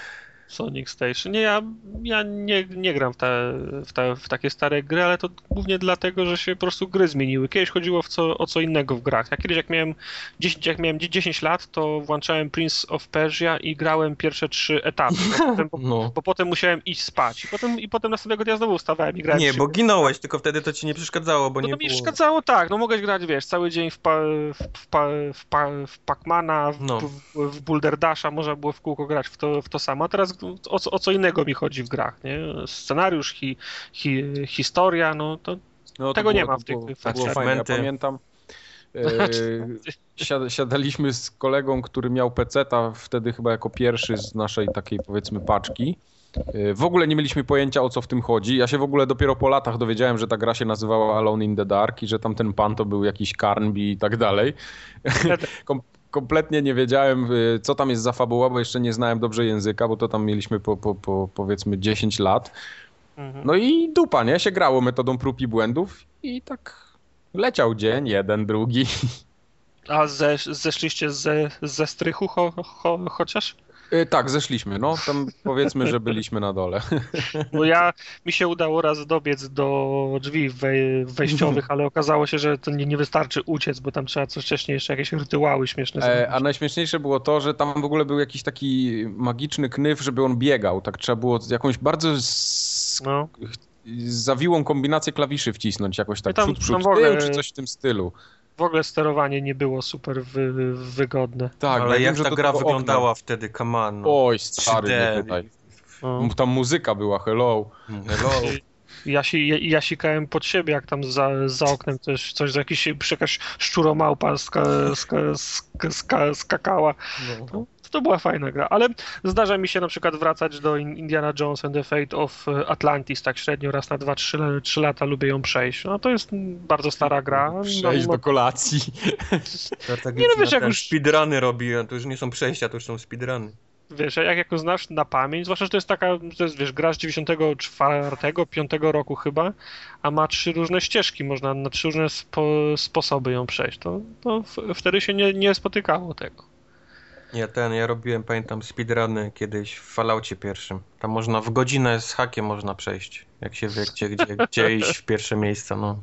Sonic Station. Nie, ja, ja nie, nie gram w, te, w, te, w takie stare gry, ale to głównie dlatego, że się po prostu gry zmieniły. Kiedyś chodziło w co, o co innego w grach. Ja kiedyś jak miałem 10, jak miałem 10 lat, to włączałem Prince of Persia i grałem pierwsze trzy etapy. (laughs) Bo potem, bo, No. bo potem musiałem iść spać. I potem, I potem następnego dnia znowu wstawałem i grałem Nie, bo ginąłeś, tylko wtedy to ci nie przeszkadzało, bo No nie to mi było... przeszkadzało tak, no mogłeś grać, wiesz, cały dzień w, pa, w, w, pa, w, pa, w Pacmana, w, No. w, w Boulder Dasha, można było w kółko grać w to, w to samo, a teraz o, co- o co innego mi chodzi w grach, nie? Scenariusz, hi, hi, historia, no to No, to Tego nie było- ma to w tych- tych fajne, ja pamiętam. (laughs) E, siad, siadaliśmy z kolegą, który miał peceta wtedy chyba jako pierwszy z naszej takiej powiedzmy paczki. E, W ogóle nie mieliśmy pojęcia o co w tym chodzi. Ja się w ogóle dopiero po latach dowiedziałem, że ta gra się nazywała Alone in the Dark i że tam ten pan to był jakiś Carnby i tak dalej. (laughs) Kom kompletnie nie wiedziałem, y, co tam jest za fabuła, bo jeszcze nie znałem dobrze języka, bo to tam mieliśmy po, po, po powiedzmy 10 lat. mhm. No i dupa, nie? Się grało metodą prób i błędów i tak leciał dzień, jeden, drugi. (laughs) A ze, zeszliście ze, ze strychu cho, cho, chociaż? Y, Tak, zeszliśmy, no. Tam powiedzmy, że byliśmy na dole. Bo ja, mi się udało raz dobiec do drzwi wej, wejściowych, ale okazało się, że to nie, nie wystarczy uciec, bo tam trzeba coś wcześniej jeszcze jakieś rytuały śmieszne E, zrobić. A najśmieszniejsze było to, że tam w ogóle był jakiś taki magiczny knyf, żeby on biegał. Tak trzeba było jakąś bardzo. No. zawiłą kombinację klawiszy wcisnąć, jakoś tak tam- przód, przód, tam w ogóle- tył, czy coś w tym stylu. W ogóle sterowanie nie było super wy, wygodne. Tak, Ale ja jak wiem, ta gra wyglądała wtedy, come on. No. Oj, stary, 3D. nie pytaj. No. Tam muzyka była, hello. Hello. Ja, się, ja, ja sikałem pod siebie, jak tam za, za oknem coś, coś jakiś, jakaś szczuromałpa ska, ska, ska, ska, skakała. No. To, była fajna gra, ale zdarza mi się na przykład wracać do In- Indiana Jones and the Fate of Atlantis, tak średnio raz na 2-3 lata lubię ją przejść. No to jest bardzo stara gra. Przejść no, do kolacji. (laughs) Tak Nie no, wiesz, jak już- speedruny robi, a to już nie są przejścia, to już są speedruny. wiesz, jak, jak ją znasz na pamięć, zwłaszcza, że to jest taka, to jest, wiesz, gra z 94, 5 roku chyba, a ma trzy różne ścieżki, można na trzy różne spo, sposoby ją przejść, to, to w, wtedy się nie, nie spotykało tego. Ja ten, ja robiłem, pamiętam, speedruny kiedyś w Falloutie pierwszym. Tam można w godzinę z hakiem można przejść, jak się wie, gdzie, gdzie, gdzie (laughs) iść w pierwsze miejsca, no.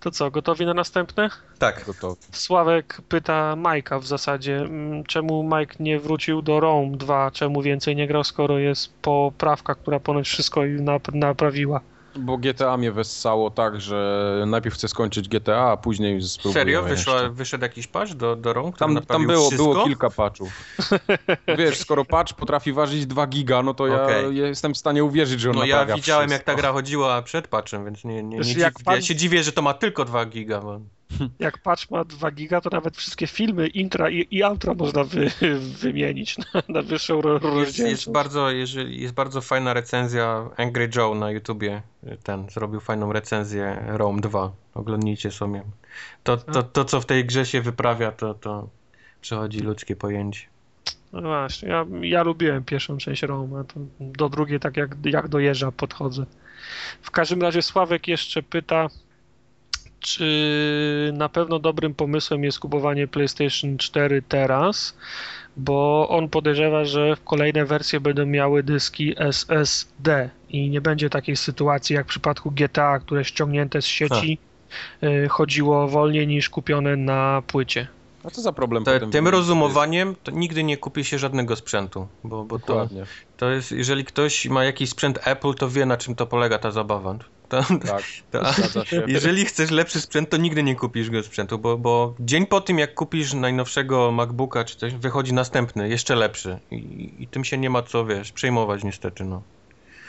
To co, gotowi na następne? Tak. Gotowy. Sławek pyta Majka w zasadzie, mm, czemu Mike nie wrócił do Rome 2, czemu więcej nie grał, skoro jest poprawka, która ponoć wszystko nap- naprawiła. Bo GTA mnie wessało tak, że najpierw chcę skończyć GTA, a później spróbuję Serio? jeszcze. Wyszła, wyszedł jakiś patch do, do rąk? Tam, tam było, było kilka patchów. (laughs) Wiesz, skoro patch potrafi ważyć 2 giga, no to ja Okej. jestem w stanie uwierzyć, że on No ja widziałem wszystko. jak ta gra chodziła przed patchem, więc nie, nie, nie Wiesz, dziw, pan- ja się dziwię, że to ma tylko 2 giga. Bo... Jak patch ma 2 giga, to nawet wszystkie filmy, intra i, i outro można wy, (laughs) wymienić na, na wyższą ro- Jest, rozdzielczość. jest, bardzo, jeżeli, jest bardzo fajna recenzja Angry Joe na YouTubie. Ten zrobił fajną recenzję Rome 2. Oglądnijcie sobie. To, to, to co w tej grze się wyprawia, to, to przechodzi ludzkie pojęcie. No właśnie, ja, ja lubiłem pierwszą część Roma, do drugiej tak jak, jak do jeża podchodzę. W każdym razie Sławek jeszcze pyta, czy na pewno dobrym pomysłem jest kupowanie PlayStation 4 teraz, bo on podejrzewa, że kolejne wersje będą miały dyski SSD i nie będzie takiej sytuacji jak w przypadku GTA, które ściągnięte z sieci y, chodziło wolniej niż kupione na płycie. A co za problem Te, potem tym rozumowaniem to nigdy nie kupi się żadnego sprzętu, bo, bo to, to jest, jeżeli ktoś ma jakiś sprzęt Apple, to wie na czym to polega ta zabawa. To, Tak, (laughs) to, jeżeli chcesz lepszy sprzęt, to nigdy nie kupisz go sprzętu, bo, bo dzień po tym, jak kupisz najnowszego MacBooka czy coś, wychodzi następny, jeszcze lepszy. I, i tym się nie ma co, wiesz, przejmować niestety, no.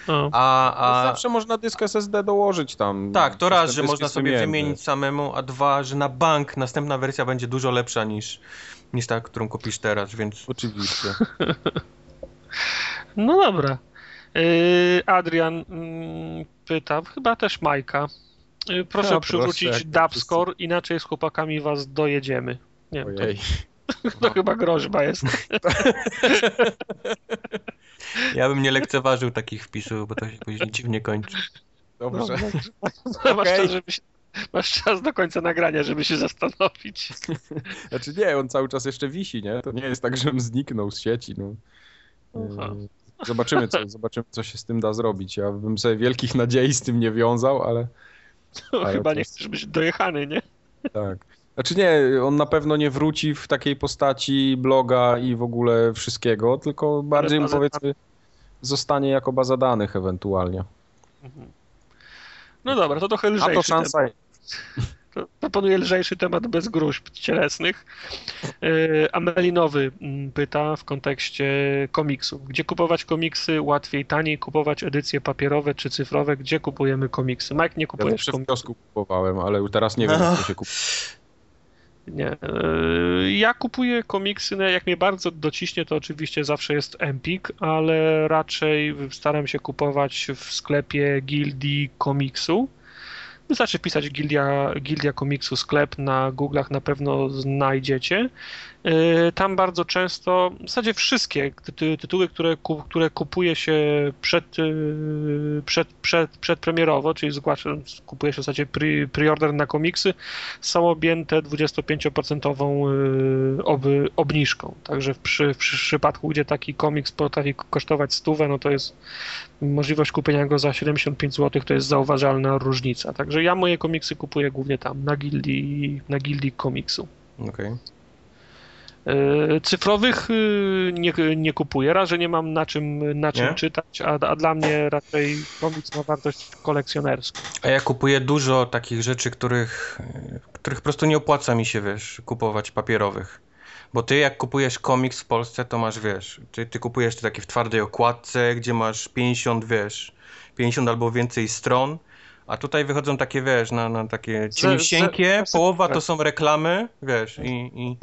No. A, A... a Zawsze można dysk SSD dołożyć tam. tak, to raz, że można sobie wymienić samemu, a dwa, że na bank następna wersja będzie dużo lepsza niż, niż ta, którą kupisz teraz, więc Oczywiście. (laughs) No dobra. Yy, Adrian mm, pyta, chyba też Majka. Y, Proszę A, proszę, przywrócić to dubscore, inaczej z chłopakami was dojedziemy. Nie wiem, to, Ojej. (laughs) to chyba groźba jest. (laughs) Ja bym nie lekceważył takich wpisów, bo to się później dziwnie kończy. Dobrze. No, (laughs) masz, Okej. czas, żeby się, masz czas do końca nagrania, żeby się zastanowić. Znaczy nie, on cały czas jeszcze wisi, nie? To nie jest tak, że on zniknął z sieci, no. Aha. Zobaczymy co, zobaczymy, co się z tym da zrobić. Ja bym sobie wielkich nadziei z tym nie wiązał, ale No, Ale chyba to- nie chcesz być dojechany, nie? tak. Znaczy nie, on na pewno nie wróci w takiej postaci bloga i w ogóle wszystkiego, tylko bardziej bazę powiedzmy zostanie jako baza danych ewentualnie. Mhm. No dobra, to trochę A to lżejszy szansa temat. Proponuję lżejszy temat bez gruźb cielesnych. Yy, Amelinowy mm, pyta w kontekście komiksów. Gdzie kupować komiksy? Łatwiej, taniej kupować edycje papierowe czy cyfrowe? Gdzie kupujemy komiksy? Mike, nie Ja kupujesz w komiksów. kiosku kupowałem, ale już teraz nie wiem, co się kupuje. Nie. Yy, Ja kupuję komiksy, no jak mnie bardzo dociśnie, to oczywiście zawsze jest Empik, ale raczej staram się kupować w sklepie Gildii Komiksu. Wystarczy wpisać Gildia, Gildia Komiksu sklep na Google'ach, na pewno znajdziecie. Yy, Tam bardzo często, w zasadzie wszystkie tytu- tytuły, które, ku- które kupuje się przed, yy, przed, przed, przedpremierowo, czyli zgłasza, kupuje się w zasadzie pre, preorder na komiksy, są objęte 25% yy, ob- obniżką. Także w, przy, w przypadku, gdzie taki komiks potrafi kosztować stówę, no to jest możliwość kupienia go za 75 zł, to jest zauważalna różnica. Także ja moje komiksy kupuję głównie tam, na gildii, na gildii komiksu. Okej. Yy, Cyfrowych yy, nie, nie kupuję, raz, że nie mam na czym, na czym Nie? czytać, a, a dla mnie raczej komiks ma wartość kolekcjonerską. A ja kupuję dużo takich rzeczy, których, e, których po prostu nie opłaca mi się, wiesz, kupować papierowych. Bo ty jak kupujesz komiks w Polsce, to masz, wiesz, ty, ty kupujesz to takie w twardej okładce, gdzie masz 50, wiesz, 50 albo więcej stron, a tutaj wychodzą takie, wiesz, na, na takie cieniusieńkie, połowa to są reklamy, wiesz, i, i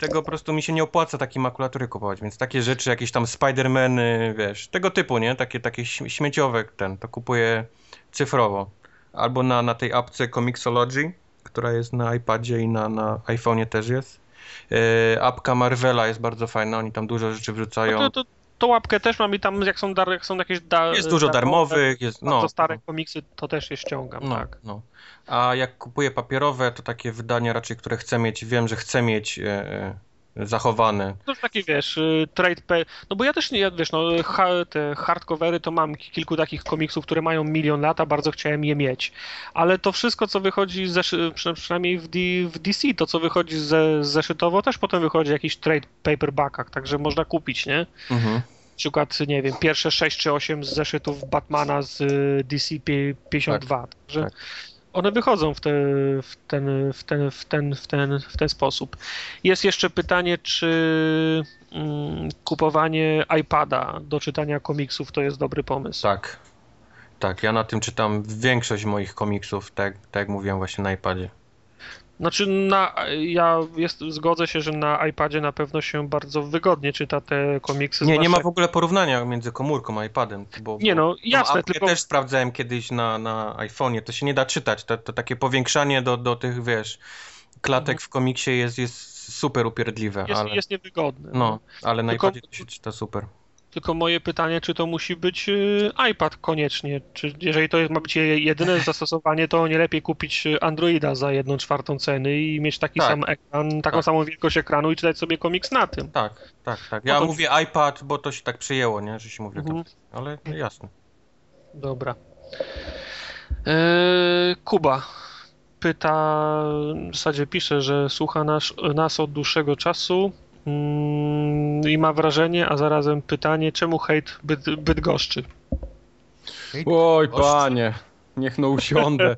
tego po prostu mi się nie opłaca takiej makulatury kupować, więc takie rzeczy, jakieś tam Spidermany, wiesz, tego typu, nie? Takie, takie śm- śmieciowe ten, to kupuję cyfrowo. Albo na, na tej apce Comixology, która jest na iPadzie i na, na iPhone'ie też jest. E, apka Marvela jest bardzo fajna, oni tam dużo rzeczy wrzucają. No to, to, to łapkę też mam i tam jak są, dar, jak są jakieś da, Jest dużo darmowych, jest, bardzo no. stare komiksy, to też je ściągam, No, tak. no. A jak kupuję papierowe, to takie wydania raczej, które chcę mieć, wiem, że chcę mieć e, zachowane. To jest taki, wiesz, y, trade pay, no bo ja też nie, ja, wiesz, no te hardcovery to mam ki- kilku takich komiksów, które mają milion lat, a bardzo chciałem je mieć. Ale to wszystko, co wychodzi, zeszy, przy- przynajmniej w, D, w DC, to co wychodzi ze, zeszytowo, też potem wychodzi w jakichś trade paperbackach, także można kupić, nie? Mhm. Na przykład, nie wiem, pierwsze 6 czy 8 z zeszytów Batmana z y, DC pi- 52. Także tak. One wychodzą w, te, w, ten, w, ten, w, ten, w, ten, w ten sposób. Jest jeszcze pytanie, czy mm, kupowanie iPada do czytania komiksów to jest dobry pomysł. Tak. Tak, ja na tym czytam większość moich komiksów, tak, tak jak mówiłem właśnie na iPadzie. Znaczy, na, ja jest, zgodzę się, że na iPadzie na pewno się bardzo wygodnie czyta te komiksy. Nie, nie ma w ogóle porównania między komórką a iPadem. Bo, Nie no, jasne, apkę tylko- też sprawdzałem kiedyś na, na iPhone'ie, to się nie da czytać. To, to takie powiększanie do, do tych, wiesz, klatek w komiksie jest, jest super upierdliwe, Mhm. jest, ale, jest niewygodne. no, ale na Tylko- iPadzie to się czyta super. Tylko moje pytanie, czy to musi być y, iPad koniecznie? Czy jeżeli to ma być je- jedyne (laughs) zastosowanie, to nie lepiej kupić Androida za jedną czwartą ceny i mieć taki Tak. sam ekran, taką Tak. samą wielkość ekranu i czytać sobie komiks na tym. Tak, tak, tak. Ja to- mówię iPad, bo to się tak przyjęło, nie, że się mówi Mhm. tak, ale jasne. Dobra. Eee, Kuba pyta, w zasadzie pisze, że słucha nas, nas od dłuższego czasu i ma wrażenie, a zarazem pytanie, czemu hejt Byd, Bydgoszczy? Oj, Gościu. panie, niech no usiądę.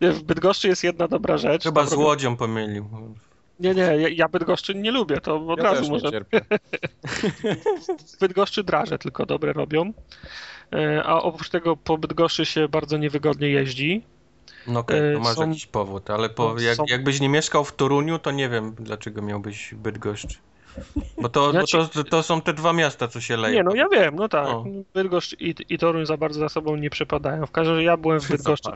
Nie, (laughs) (laughs) W Bydgoszczy jest jedna dobra rzecz. Chyba z Łodzią pomylił. Nie, nie, ja, ja Bydgoszczy nie lubię, to od Ja razu też nie może. cierpię. W (laughs) Bydgoszczy draże tylko dobre robią. E, A oprócz tego po Bydgoszczy się bardzo niewygodnie jeździ. No okej, to E, masz są- jakiś powód, ale po, no, jak, są- jakbyś nie mieszkał w Toruniu, to nie wiem, dlaczego miałbyś Bydgoszcz. Bo to, Ja bo ci- to, to są te dwa miasta, co się leją. Nie, no ja wiem, no tak. O. Bydgoszcz i, i Toruń za bardzo za sobą nie przepadają. W każdym razie ja byłem w (laughs) Bydgoszczy.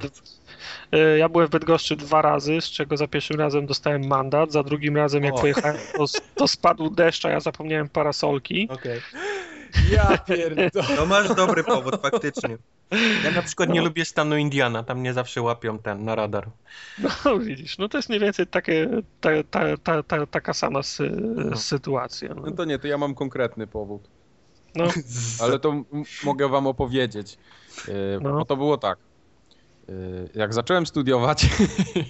y, Ja byłem w Bydgoszczy dwa razy, z czego za pierwszym razem dostałem mandat, za drugim razem jak O. pojechałem, to, to spadł deszcz, a ja zapomniałem parasolki. Okej. Ja pierdolę. No masz dobry powód, faktycznie. Ja na przykład nie lubię stanu Indiana, tam mnie zawsze łapią ten na radar. No widzisz, no to jest mniej więcej takie, ta, ta, ta, ta, taka sama sy, sytuacja. No No. to nie, to ja mam konkretny powód. No, (laughs) Ale to mogę wam opowiedzieć. Yy, No. Bo to było tak. Yy, Jak zacząłem studiować,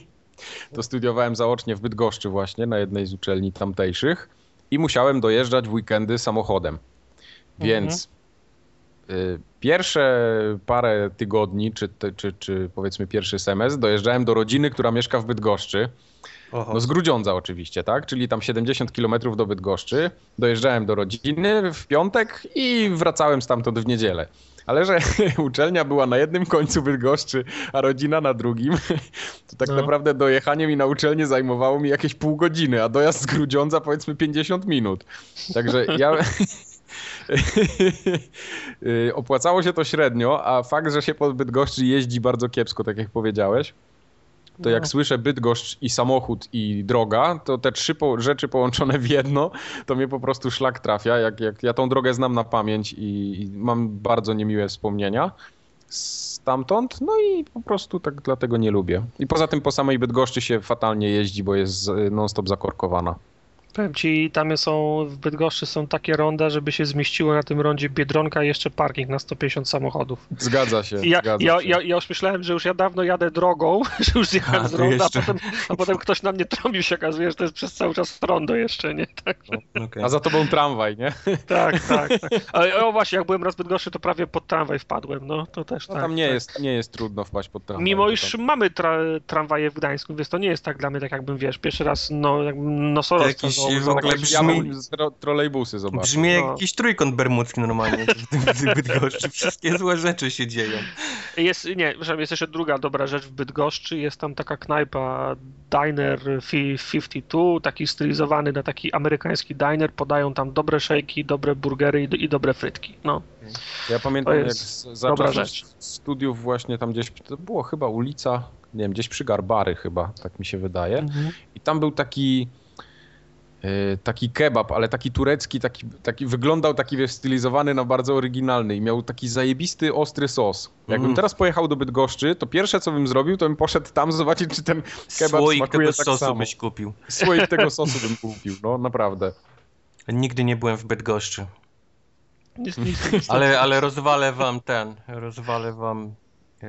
(laughs) to studiowałem zaocznie w Bydgoszczy właśnie, na jednej z uczelni tamtejszych i musiałem dojeżdżać w weekendy samochodem. Więc yy, pierwsze parę tygodni, czy, czy, czy powiedzmy pierwszy semestr, dojeżdżałem do rodziny, która mieszka w Bydgoszczy. Oho. No z Grudziądza oczywiście, tak? Czyli tam 70 km do Bydgoszczy. Dojeżdżałem do rodziny w piątek i wracałem stamtąd w niedzielę. Ale że (laughs) uczelnia była na jednym końcu Bydgoszczy, a rodzina na drugim, (laughs) to tak No. naprawdę naprawdę dojechanie mi na uczelnię zajmowało mi jakieś pół godziny, a dojazd z Grudziądza powiedzmy 50 minut. Także ja... (laughs) (laughs) Opłacało się to średnio, a fakt, że się po Bydgoszczy jeździ bardzo kiepsko, tak jak powiedziałeś, to jak No. słyszę Bydgoszcz i samochód i droga, to te trzy po rzeczy połączone w jedno, to mnie po prostu szlak trafia. Jak, jak ja tą drogę znam na pamięć i, i mam bardzo niemiłe wspomnienia stamtąd, no i po prostu tak dlatego nie lubię. I poza tym po samej Bydgoszczy się fatalnie jeździ, bo jest non-stop zakorkowana. Powiem ci, tam są w Bydgoszczy są takie ronda, żeby się zmieściło na tym rondzie Biedronka i jeszcze parking na 150 samochodów. Zgadza się, I ja, zgadza ja, się. ja, ja już myślałem, że już ja dawno jadę drogą, (laughs) że już zjechałem A, z ronda, a potem, a potem ktoś na mnie trąbił się okazuje, że to jest przez cały czas rondo jeszcze, nie? Tak, Okej. A za tobą tramwaj, nie? (laughs) tak, tak. tak. Ale o właśnie, jak byłem raz w Bydgoszczy, to prawie pod tramwaj wpadłem, no to też No tak. tam nie tak. jest, nie jest trudno wpaść pod tramwaj. Mimo iż tam- mamy tra tramwaje w Gdańsku, więc to nie jest tak dla mnie, tak jakbym, wiesz, pierwszy raz no, jakbym nosorożca Zo- w ogóle brzmi- tro- trolejbusy zobaczył. Brzmi jak No. jakiś trójkąt bermudzki normalnie w tym w Bydgoszczy. Wszystkie złe rzeczy się dzieją. Jest, nie, przepraszam, jest jeszcze druga dobra rzecz w Bydgoszczy, jest tam taka knajpa Diner fi- 52, taki stylizowany na taki amerykański diner, podają tam dobre szejki, dobre burgery i, i dobre frytki, no. Ja pamiętam, jak za dobra czasów rzecz. studiów właśnie tam gdzieś, to było chyba ulica, nie wiem, gdzieś przy Garbary chyba, tak mi się wydaje. I tam był taki taki kebab, ale taki turecki, taki, taki wyglądał taki wiesz, stylizowany na bardzo oryginalny i miał taki zajebisty, ostry sos. Jakbym Mm. teraz pojechał do Bydgoszczy, to pierwsze co bym zrobił, to bym poszedł tam zobaczyć, czy ten kebab Słoik smakuje tego tak sosu samo. byś kupił. Słoik tego (laughs) sosu bym kupił, no naprawdę. Nigdy nie byłem w Bydgoszczy. Nic, nic, nic, Ale, ale rozwalę wam ten, rozwalę wam e,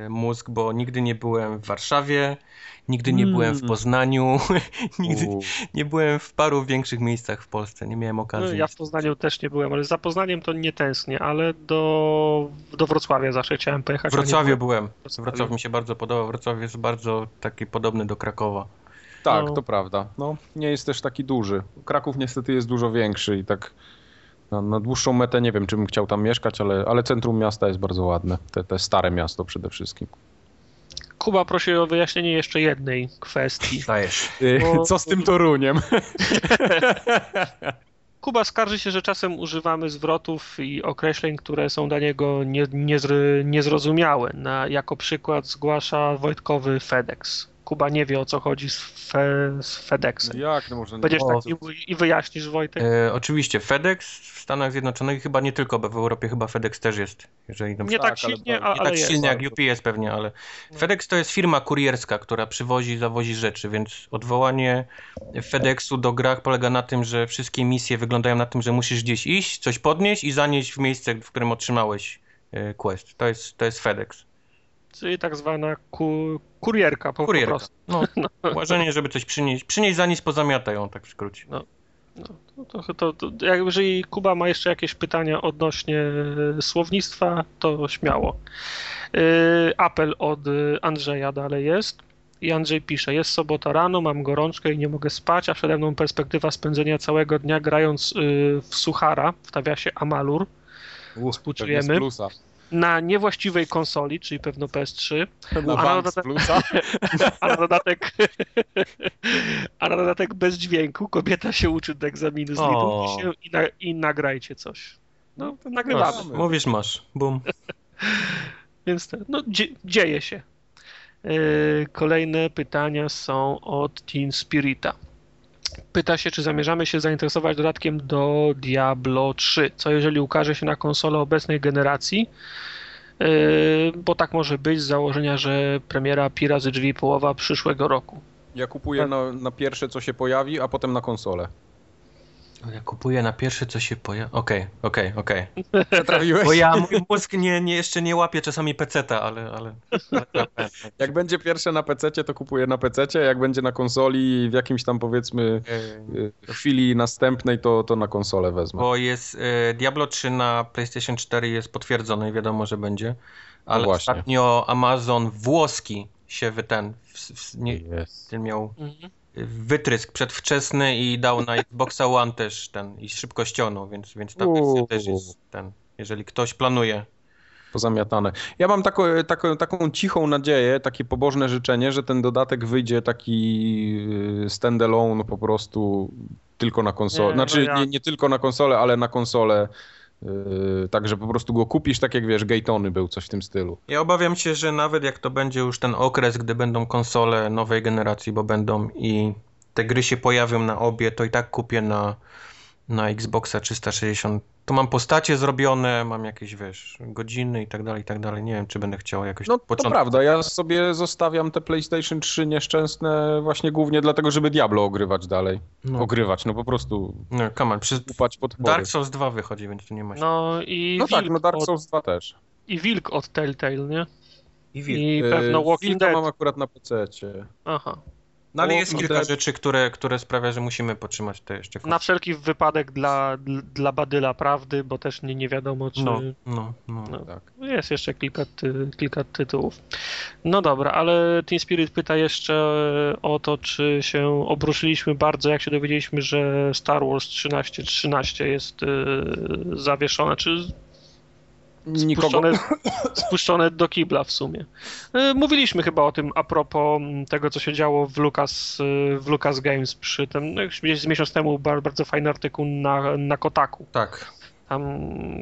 mózg, bo nigdy nie byłem w Warszawie, nigdy nie byłem w Mm. Poznaniu, (laughs) nigdy U, nie byłem w paru większych miejscach w Polsce, nie miałem No, okazji. ja w Poznaniu też nie byłem, ale za Poznaniem to nie tęsknię, ale do, do Wrocławia zawsze chciałem pojechać. W Wrocławiu byłem. byłem. Wrocław mi się bardzo podobał. Wrocław jest bardzo taki podobny do Krakowa. Tak, No. to prawda. No, nie jest też taki duży. Kraków niestety jest dużo większy i tak na, na dłuższą metę nie wiem, czy bym chciał tam mieszkać, ale, ale centrum miasta jest bardzo ładne. Te, te stare miasto przede wszystkim. Kuba prosi o wyjaśnienie jeszcze jednej kwestii. Dajesz. Y, O- (laughs) Co z tym Toruniem? (laughs) Kuba skarży się, że czasem używamy zwrotów i określeń, które są dla niego nie, niezry, niezrozumiałe. Na, jako przykład zgłasza Wojtkowy FedEx. Kuba nie wie o co chodzi z, fe, z FedExem. Jak no można nie Będziesz O. tak i, i wyjaśnisz Wojtek? E, oczywiście FedEx w Stanach Zjednoczonych, chyba nie tylko, bo w Europie chyba FedEx też jest. Jeżeli dobrze nie tak, tak, ale silnie, bardzo- a, Nie ale tak jest. silnie jak. UPS pewnie, ale No. FedEx to jest firma kurierska, która przywozi, zawozi rzeczy, więc odwołanie FedExu do grach polega na tym, że wszystkie misje wyglądają na tym, że musisz gdzieś iść, coś podnieść i zanieść w miejsce, w którym otrzymałeś e, quest. To jest, to jest FedEx. Czyli tak zwana ku, kurierka po, po Kurierka. prostu. No, (laughs) łażenie, żeby coś przynieść. Przynieść, zanieść, pozamiataj ją, tak w skrócie. No, to, to, to, jak, jeżeli Kuba ma jeszcze jakieś pytania odnośnie e, słownictwa, to śmiało. Yy, apel od y, Andrzeja dalej jest. I Andrzej pisze, jest sobota rano, mam gorączkę i nie mogę spać, a przede mną perspektywa spędzenia całego dnia grając y, w Suchara, w nawiasie Amalur. Współczujemy. plusa. Na niewłaściwej konsoli, czyli pewno PS3. Na (laughs) A na, dodatek, a, na dodatek, a na dodatek bez dźwięku kobieta się uczy do egzaminu z O. lidu i, się, i, na, i nagrajcie coś. No, to nagrywamy. Masz. Mówisz, masz. Bum. (laughs) Więc te, no, dzie, dzieje się. Yy, Kolejne pytania są od Teen Spirita. Pyta się, czy zamierzamy się zainteresować dodatkiem do Diablo 3. Co jeżeli ukaże się na konsolę obecnej generacji? Yy, Bo tak może być z założenia, że premiera pi razy drzwi połowa przyszłego roku. Ja kupuję na, na pierwsze, co się pojawi, a potem na konsolę. Ja kupuję na pierwsze, co się pojawi. Okej, okej, okej. (laughs) Trafiłeś? Bo ja, mój mózg nie, nie, jeszcze nie łapie czasami peceta, ale... ale, ale (laughs) Jak będzie pierwsze na PC, to kupuję na PC, jak będzie na konsoli w jakimś tam powiedzmy y, chwili następnej, to, to na konsolę wezmę. Bo jest e, Diablo 3 na PlayStation 4 jest potwierdzone i wiadomo, że będzie. Ale No właśnie. ostatnio Amazon włoski się wy ten w, w, nie, ten miał Mhm. Wytrysk przedwczesny i dał na Xboxa One też ten i szybko ściągnął, więc, więc ta Uuu. wersja też jest ten. Jeżeli ktoś planuje. Pozamiatane. Ja mam taką, taką, taką cichą nadzieję, takie pobożne życzenie, że ten dodatek wyjdzie taki y, standalone po prostu tylko na konsolę. No Znaczy ja- nie, nie tylko na konsolę, ale na konsolę. Yy, tak, że po prostu go kupisz, tak jak wiesz, Gaytony był, coś w tym stylu. Ja obawiam się, że nawet jak to będzie już ten okres, gdy będą konsole nowej generacji, bo będą i te gry się pojawią na obie, to i tak kupię na, na Xboxa 360. Tu mam postacie zrobione, mam jakieś, wiesz, godziny i tak dalej, i tak dalej. Nie wiem, czy będę chciał jakoś No od to początku. prawda, ja sobie zostawiam te PlayStation 3 nieszczęsne właśnie głównie dlatego, żeby Diablo ogrywać dalej. No, Ogrywać, no po prostu no come on, przy upać. Dark Souls 2 wychodzi, więc tu nie ma się. No i No tak, no Dark od, Souls 2 też. i wilk od Telltale, nie? I wilk. I Yy, pewno Walking Wilka Dead. mam akurat na PC. Aha. No ale jest kilka Dead. rzeczy, które, które sprawia, że musimy potrzymać te jeszcze Na wszelki wypadek dla, dla Badyla prawdy, bo też nie, nie wiadomo, czy. No, no, no. No. Tak. Jest jeszcze kilka, ty, kilka tytułów. No dobra, ale Team Spirit pyta jeszcze o to, czy się obruszyliśmy bardzo, jak się dowiedzieliśmy, że Star Wars 1313 jest y, zawieszone, czy Nikogo. spuszczone, spuszczone do kibla w sumie. Y, Mówiliśmy chyba o tym a propos mm, tego, co się działo w Lucas, y, w Lucas Games przy tym, no, gdzieś z miesiąc temu bar- bardzo fajny artykuł na, na Kotaku. Tak. Tam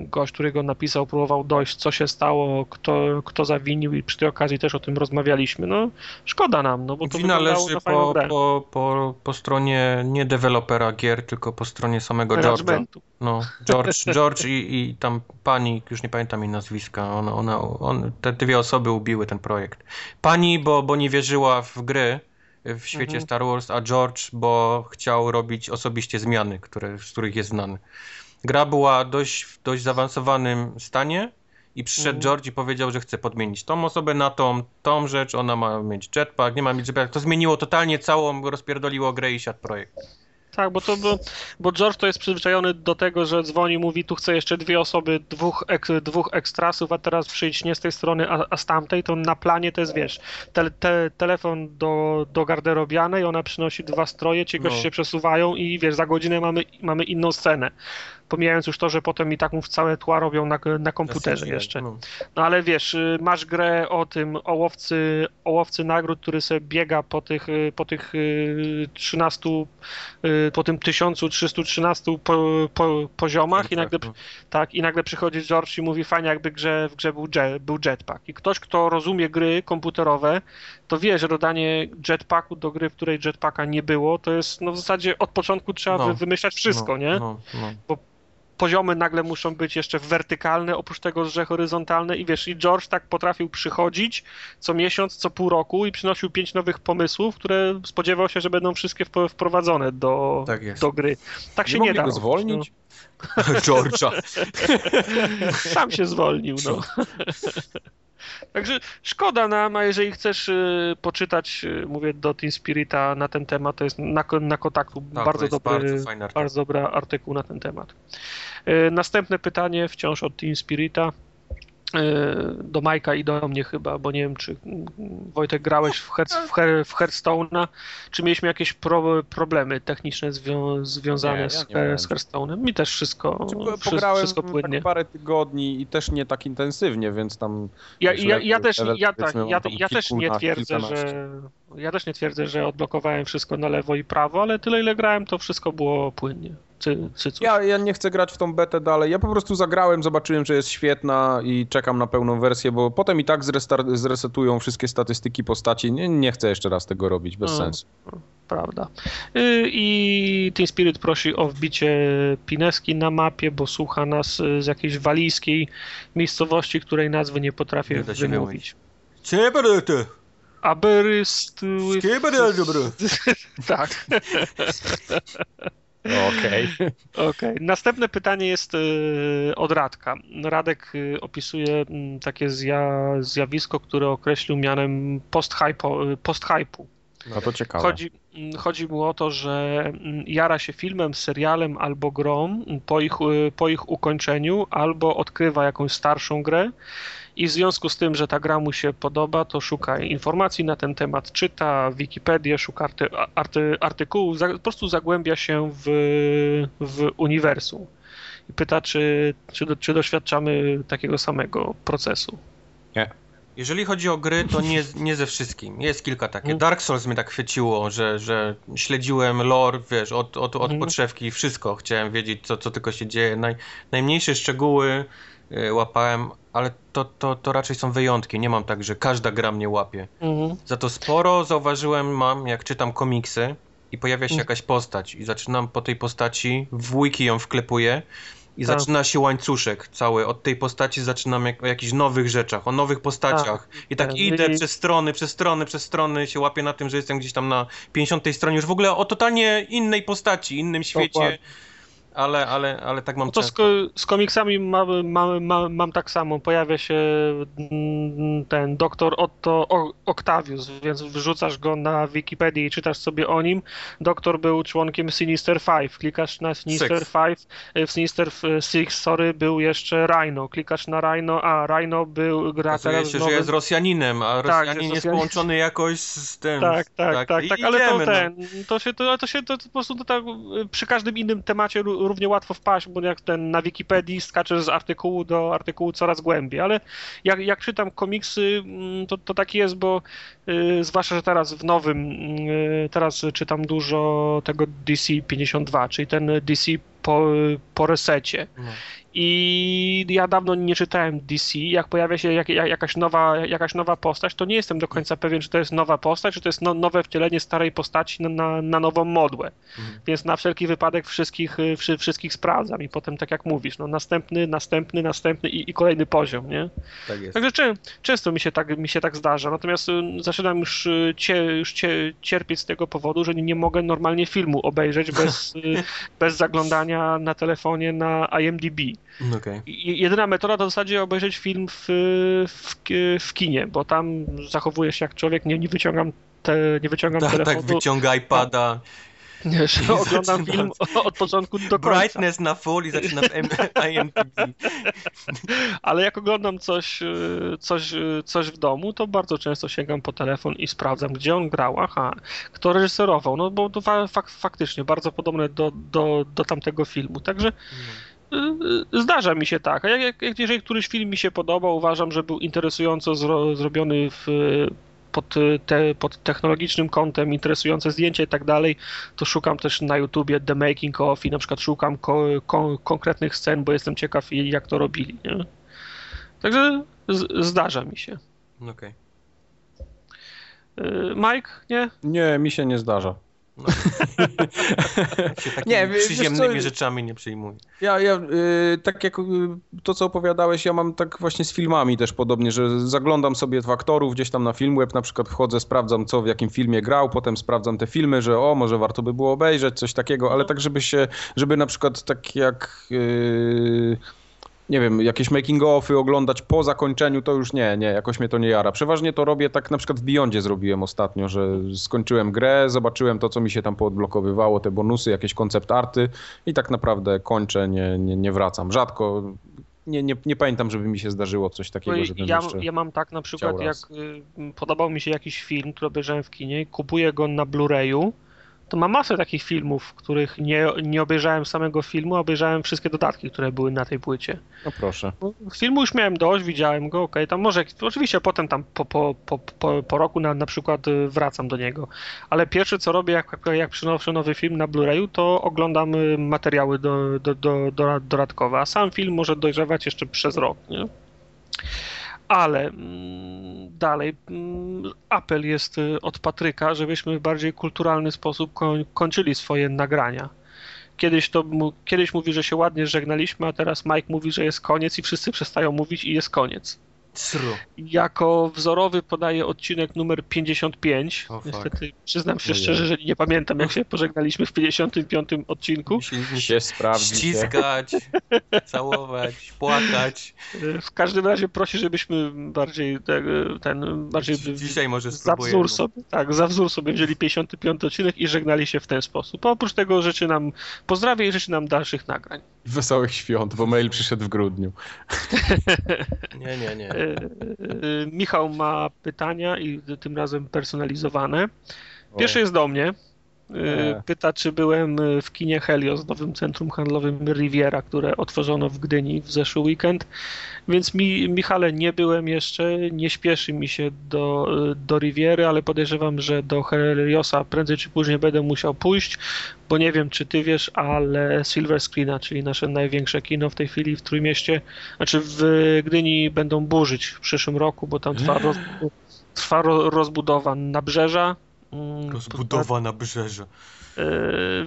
gość, który go napisał, próbował dojść, co się stało, kto, kto zawinił i przy tej okazji też o tym rozmawialiśmy. No, szkoda nam, no bo to Wina leży po, po, po, po stronie nie dewelopera gier, tylko po stronie samego George'a. No, George, (laughs) George i, i tam pani, już nie pamiętam jej nazwiska, ona, ona, on, te dwie osoby ubiły ten projekt. Pani, bo, bo nie wierzyła w gry w świecie Mhm. Star Wars, a George, bo chciał robić osobiście zmiany, które, z których jest znany. Gra była dość, w dość zaawansowanym stanie i przyszedł Mhm. George i powiedział, że chce podmienić tą osobę na tą, tą rzecz, ona ma mieć jetpack, nie ma mieć jetpack. To zmieniło totalnie całą, rozpierdoliło grę i siadł projekt. Tak, bo to bo, bo George to jest przyzwyczajony do tego, że dzwoni, mówi tu chcę jeszcze dwie osoby, dwóch, ek, dwóch ekstrasów, a teraz przyjdź nie z tej strony, a, a z tamtej, to na planie to jest, wiesz, te, te, telefon do, do garderobianej, ona przynosi dwa stroje, ci goście No. się przesuwają i wiesz, za godzinę mamy, mamy inną scenę. Pomijając już to, że potem i tak mu całe tła robią na, na komputerze jeszcze. No. No ale wiesz, y, masz grę o tym, o łowcy, o łowcy nagród, który sobie biega po tych, y, po tych y, 13, y, po tym 1313 po, po, poziomach i nagle, no. tak, i nagle przychodzi George i mówi fajnie jakby grze, w grze był, jet, był jetpack. I ktoś, kto rozumie gry komputerowe, to wie, że dodanie jetpacku do gry, w której jetpacka nie było, to jest no w zasadzie od początku trzeba No. wy, wymyślać wszystko, no, nie? No, no. Poziomy nagle muszą być jeszcze wertykalne, oprócz tego, że horyzontalne i wiesz, i George tak potrafił przychodzić co miesiąc, co pół roku i przynosił pięć nowych pomysłów, które spodziewał się, że będą wszystkie wp- wprowadzone do, Tak do gry. Tak Nie się nie da. go zwolnić? (laughs) George'a. Sam się zwolnił, no. Także szkoda nam, a jeżeli chcesz y, poczytać, y, mówię do Team Spirita na ten temat, to jest na, na Kotaku Tak, bardzo dobry, bardzo bardzo dobry artykuł na ten temat. Y, Następne pytanie, wciąż od Team Spirita. Do Majka i do mnie chyba, bo nie wiem, czy mm, Wojtek grałeś w, Her w, Her w Hearthstone'a, czy mieliśmy jakieś pro problemy techniczne zwią związane nie, ja z, Her z Hearthstone'em? Mi też wszystko, znaczy, pograłem wszystko płynnie. Tak parę tygodni i też nie tak intensywnie, więc tam... Ja, ja, ja też, ja, tak, ja, ja też nie twierdzę, że... Ja też nie twierdzę, że odblokowałem wszystko na lewo i prawo, ale tyle ile grałem, to wszystko było płynnie. Czy, czy ja, ja nie chcę grać w tą betę dalej. Ja po prostu zagrałem, zobaczyłem, że jest świetna i czekam na pełną wersję, bo potem i tak zresetują wszystkie statystyki postaci. Nie, nie chcę jeszcze raz tego robić, bez sensu. Prawda. Y, I Team Spirit prosi o wbicie Pineski na mapie, bo słucha nas z jakiejś walijskiej miejscowości, której nazwy nie potrafię nie wymówić. Czeberety! Aberyst... (laughs) tak. (laughs) Okej. (laughs) Okay. okay. Następne pytanie jest y, od Radka. Radek y, opisuje mm, takie zja, zjawisko, które określił mianem post-hypu. Post no to ciekawe. Chodzi, mm, chodzi mu o to, że mm, jara się filmem, serialem albo grą po ich, y, po ich ukończeniu, albo odkrywa jakąś starszą grę i w związku z tym, że ta gra mu się podoba, to szuka informacji na ten temat, czyta Wikipedię, szuka arty, arty, artykułów, po prostu zagłębia się w, w uniwersum. I pyta, czy, czy, czy doświadczamy takiego samego procesu. Nie. Jeżeli chodzi o gry, to nie, nie ze wszystkim. Jest kilka takie. Mhm. Dark Souls mnie tak chwyciło, że, że śledziłem lore, wiesz, od, od, od mhm. podszewki, wszystko. Chciałem wiedzieć, co, co tylko się dzieje. Naj, najmniejsze szczegóły y, łapałem, ale to, to, to raczej są wyjątki. Nie mam tak, że każda gra mnie łapie. Mhm. Za to sporo zauważyłem mam, jak czytam komiksy i pojawia się mhm. jakaś postać i zaczynam po tej postaci, w wiki ją wklepuję i tak. zaczyna się łańcuszek cały. Od tej postaci zaczynam jak, o jakichś nowych rzeczach, o nowych postaciach. Tak. I tak, tak. idę I... przez strony, przez strony, przez strony, się łapię na tym, że jestem gdzieś tam na 50 stronie, już w ogóle o totalnie innej postaci, innym świecie. Dokładnie ale, ale, ale tak mam no to z, z, komiksami mam, mam, mam, mam, tak samo. Pojawia się mm, ten doktor Otto Octavius, więc wrzucasz go na Wikipedię i czytasz sobie o nim. Doktor był członkiem Sinister Five. Klikasz na Sinister Six. Five. E, w Sinister Six, sorry, był jeszcze Rhino. Klikasz na Rhino, a Rhino był gra Okazuje teraz się, że jest Rosjaninem, a tak, Rosjanin tak, jest, jest połączony jakoś z tym. Tak, tak, tak, tak, tak ale to no. ten, to się, to, to się to, to po prostu to tak, przy każdym innym temacie równie łatwo wpaść, bo jak ten na Wikipedii skaczesz z artykułu do artykułu coraz głębiej, ale jak, jak czytam komiksy, mm, to, to tak jest, bo y, zwłaszcza, że teraz w nowym, y, teraz czytam dużo tego DC 52, czyli ten DC po, po resecie. No. I ja dawno nie czytałem DC. Jak pojawia się jak, jak, jakaś, nowa, jakaś nowa postać, to nie jestem do końca pewien, czy to jest nowa postać, czy to jest no, nowe wcielenie starej postaci na, na, na nową modłę. Mhm. Więc na wszelki wypadek wszystkich, wszy, wszystkich sprawdzam i potem, tak jak mówisz, no, następny, następny, następny i, i kolejny poziom, nie? Tak jest. Także czy, często mi się, tak, mi się tak zdarza. Natomiast y, zaczynam już, y, cie, już cie, cierpieć z tego powodu, że nie, nie mogę normalnie filmu obejrzeć bez, y, (laughs) bez zaglądania na telefonie na IMDb. Okay. Jedyna metoda to w zasadzie obejrzeć film w, w, w kinie, bo tam zachowuję się jak człowiek, nie, nie wyciągam, te, nie wyciągam tak, telefonu. Tak, wyciąga iPada. (laughs) Nie, że oglądam film (laughs) od początku do końca. Brightness na full i zaczynam (laughs) IMDb. Ale jak oglądam coś, y, coś, y, coś w domu, to bardzo często sięgam po telefon i sprawdzam, gdzie on grał, aha, kto reżyserował, no bo to fak faktycznie bardzo podobne do, do, do tamtego filmu. Także y, zdarza mi się tak. A jak, jak, jeżeli któryś film mi się podoba, uważam, że był interesująco zro, zrobiony w pod, te, pod technologicznym kątem, interesujące zdjęcia i tak dalej, to szukam też na YouTubie The Making of i na przykład szukam ko, ko, konkretnych scen, bo jestem ciekaw jak to robili. Nie? Także z, zdarza mi się. Okej. Okay. Mike, nie? Nie, mi się nie zdarza. No. się (laughs) nie, przyziemnymi co, rzeczami nie przyjmuję. Ja, ja y, tak jak y, to, co opowiadałeś, ja mam tak właśnie z filmami też podobnie, że zaglądam sobie w aktorów gdzieś tam na Filmweb, na przykład wchodzę, sprawdzam, co w jakim filmie grał, potem sprawdzam te filmy, że o, może warto by było obejrzeć, coś takiego, ale no. tak, żeby się, żeby na przykład tak jak... Y, nie wiem, jakieś making-offy oglądać po zakończeniu, to już nie, nie, jakoś mnie to nie jara. Przeważnie to robię tak na przykład w Beyondzie zrobiłem ostatnio, że skończyłem grę, zobaczyłem to, co mi się tam poodblokowywało, te bonusy, jakieś koncept arty i tak naprawdę kończę, nie, nie, nie wracam. Rzadko nie, nie, nie pamiętam, żeby mi się zdarzyło coś takiego, żebym ja, ja mam tak na przykład, jak y, podobał mi się jakiś film, który obejrzałem w kinie, kupuję go na Blu-rayu, to mam masę takich filmów, w których nie, nie obejrzałem samego filmu, a obejrzałem wszystkie dodatki, które były na tej płycie. No proszę. No, Filmu już miałem dość, widziałem go, okej, tam może, oczywiście potem tam po, po, po, po, po roku na, na przykład y, wracam do niego, ale pierwsze co robię, jak, jak przynoszę nowy film na Blu-rayu, to oglądam y, materiały do, do, do, do, dodatkowe, a sam film może dojrzewać jeszcze przez rok, nie? Ale mm, dalej mm, apel jest y, od Patryka, żebyśmy w bardziej kulturalny sposób koń, kończyli swoje nagrania. Kiedyś, to, kiedyś mówi, że się ładnie żegnaliśmy, a teraz Mike mówi, że jest koniec i wszyscy przestają mówić i jest koniec. Cru. Jako wzorowy podaję odcinek numer 55. O, fuck. Niestety przyznam się szczerze, że nie pamiętam jak się pożegnaliśmy w 55 odcinku. Musi Się sprawdzi. ściskać, całować, płakać. W każdym razie prosi, żebyśmy bardziej te, ten bardziej Dzi- Dzisiaj może za wzór sobie, tak, za wzór sobie wzięli 55 odcinek i żegnali się w ten sposób. A oprócz tego życzy nam pozdrawia i życzy nam dalszych nagrań. Wesołych świąt, bo mail przyszedł w grudniu. Nie, nie, nie. Y, Michał ma pytania i tym razem personalizowane. Pierwsze jest do mnie. Y, E. Pyta, czy byłem y, w kinie Helios, nowym centrum handlowym Riviera, które otworzono w Gdyni w zeszły weekend. Więc mi, Michale, nie byłem jeszcze, nie śpieszy mi się do, do Riviery, ale podejrzewam, że do Heliosa prędzej czy później będę musiał pójść, bo nie wiem, czy ty wiesz, ale Silver Screena, czyli nasze największe kino w tej chwili w Trójmieście, znaczy w Gdyni będą burzyć w przyszłym roku, bo tam trwa, roz, trwa ro, rozbudowa nabrzeża. Mm, Rozbudowa na brzeże.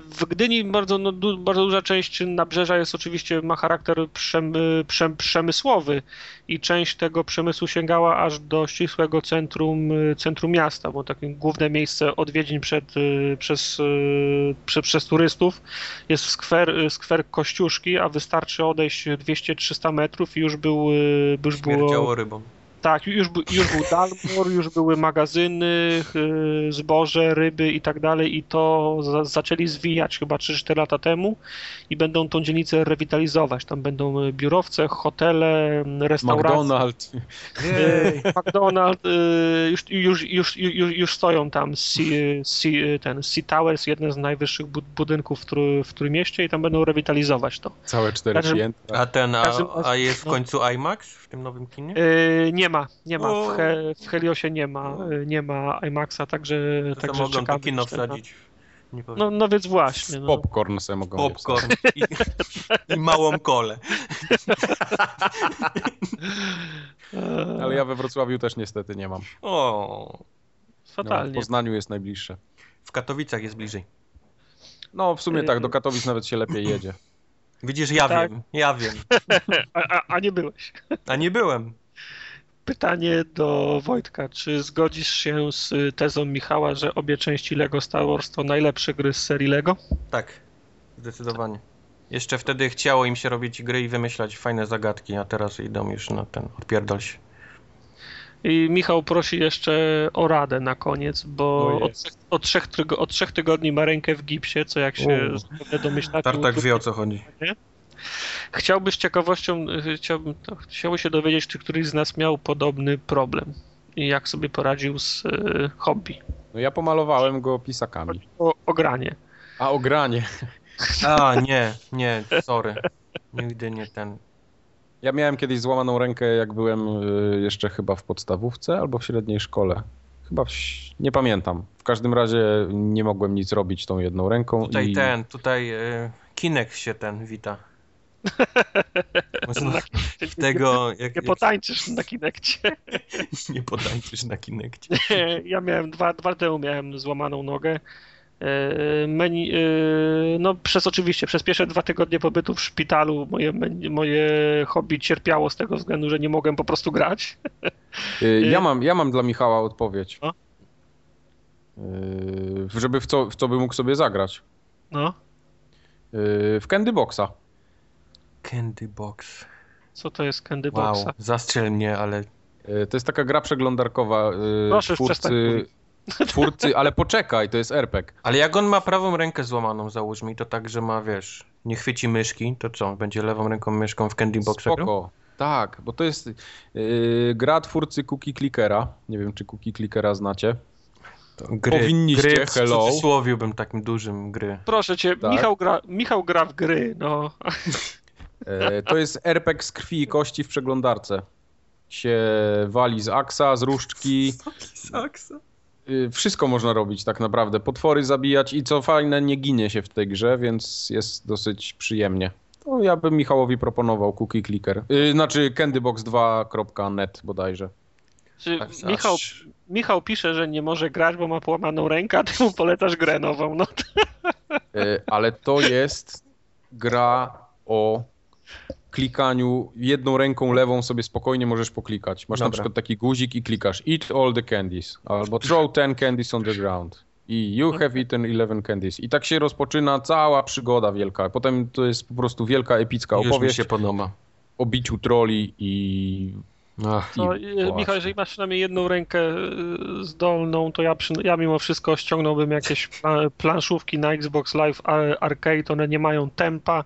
w Gdyni bardzo, no, du, bardzo duża część nabrzeża jest oczywiście, ma charakter przem, przem, przemysłowy i część tego przemysłu sięgała aż do ścisłego centrum, centrum miasta, bo takie główne miejsce odwiedzin przed, y, przez, y, prze, przez turystów jest skwer, skwer Kościuszki, a wystarczy odejść 200-300 metrów i już był, już było rybą. Tak, już, już był Dalmor, już były magazyny, y, zboże, ryby i tak dalej i to za, zaczęli zwijać chyba 3-4 lata temu i będą tą dzielnicę rewitalizować. Tam będą y, biurowce, hotele, restauracje. McDonald's. Y, McDonald's, y, już, już, już, już, już stoją tam Sea, sea, ten Towers, jeden z najwyższych bu- budynków w, Trój- w Trójmieście i tam będą rewitalizować to. Całe cztery piętra. A ten, a, a jest w no. końcu IMAX w tym nowym kinie? Y, nie ma, nie ma. W, He, w Heliosie nie ma, y, nie ma IMAXa, także, To, to także mogą to czekamy kino jeszcze na- wsadzić. No, no więc właśnie. No. Popcorn se mogą Popcorn i, i małą kolę. (laughs) Ale ja we Wrocławiu też niestety nie mam. O, No, w Fatalnie. Poznaniu jest najbliższe. w Katowicach jest bliżej. No w sumie tak, do Katowic nawet się lepiej jedzie. Widzisz, ja Tak. wiem, ja wiem. (laughs) A, a, a nie byłeś. A nie byłem. Pytanie do Wojtka. Czy zgodzisz się z tezą Michała, że obie części Lego Star Wars to najlepsze gry z serii Lego? Tak, zdecydowanie. Jeszcze wtedy chciało im się robić gry i wymyślać fajne zagadki, a teraz idą już na ten, odpierdol się. I Michał prosi jeszcze o radę na koniec, bo O od trzech, od, trzech, tygo- od trzech tygodni ma rękę w gipsie, co jak się U. domyślacie... Tartak wie o co chodzi. Chciałby z ciekawością, y, chciałbym, to, chciałby się dowiedzieć, czy któryś z nas miał podobny problem i jak sobie poradził z y, hobby. No ja pomalowałem go pisakami. O, o granie. A o granie. A, nie, nie, sorry. Nigdy nie ten. Ja miałem kiedyś złamaną rękę, jak byłem y, jeszcze chyba w podstawówce albo w średniej szkole. Chyba w, nie pamiętam. W każdym razie nie mogłem nic robić tą jedną ręką. Tutaj i... ten, tutaj y, Kinek się ten wita. (laughs) Można (laughs) tego, jak, Nie jak potańczysz na Kinekcie. (laughs) nie potańczysz na Kinekcie. Ja miałem dwa, dwa temu miałem złamaną nogę. E, Meni, e, no przez oczywiście, przez pierwsze dwa tygodnie pobytu w szpitalu moje, moje hobby cierpiało z tego względu, że nie mogłem po prostu grać. Y, Ja mam, ja mam dla Michała odpowiedź. No. Żeby w co, w co by mógł sobie zagrać. No, W Candy Boxa. Candy Box. co to jest Candy Wow, Boxa? zastrzel mnie, ale Y, To jest taka gra przeglądarkowa. y, Proszę twórcy, (laughs) twórcy, ale poczekaj, to jest RPG. Ale jak on ma prawą rękę złamaną, załóżmy, i to tak, że ma, wiesz, nie chwyci myszki, to co? Będzie lewą ręką myszką w Candy Box grał? Spoko. Tak, bo to jest yy, gra twórcy Cookie Clickera. Nie wiem, czy Cookie Clickera znacie. Gry, Powinniście, gry w hello. cudzysłowiu bym takim dużym gry. Proszę cię, Tak. Michał, gra, Michał gra w gry, no. (laughs) E, to jest RPG z krwi i kości w przeglądarce. Się wali z aksa, z różdżki. (laughs) Saksa. Y, Wszystko można robić tak naprawdę. Potwory zabijać i co fajne, nie ginie się w tej grze, więc jest dosyć przyjemnie. To ja bym Michałowi proponował Cookie Clicker. Yy, znaczy candybox2.net bodajże. Czy Tak, Michał, aż- Michał pisze, że nie może grać, bo ma połamaną rękę, a ty mu polecasz grę nową. No E, (laughs) ale to jest gra o klikaniu jedną ręką lewą sobie spokojnie możesz poklikać. Masz na Dobra. przykład taki guzik i klikasz eat all the candies albo throw 10 candies on the ground i you have eaten 11 candies. I tak się rozpoczyna cała przygoda wielka. Potem to jest po prostu wielka epicka Już mi opowieść się podoba. o biciu troli i Ach, no, I e. Michał, jeżeli masz przynajmniej jedną rękę e, zdolną, to ja, przy, ja mimo wszystko ściągnąłbym jakieś (laughs) pla- planszówki na Xbox Live Ar- Arcade, one nie mają tempa,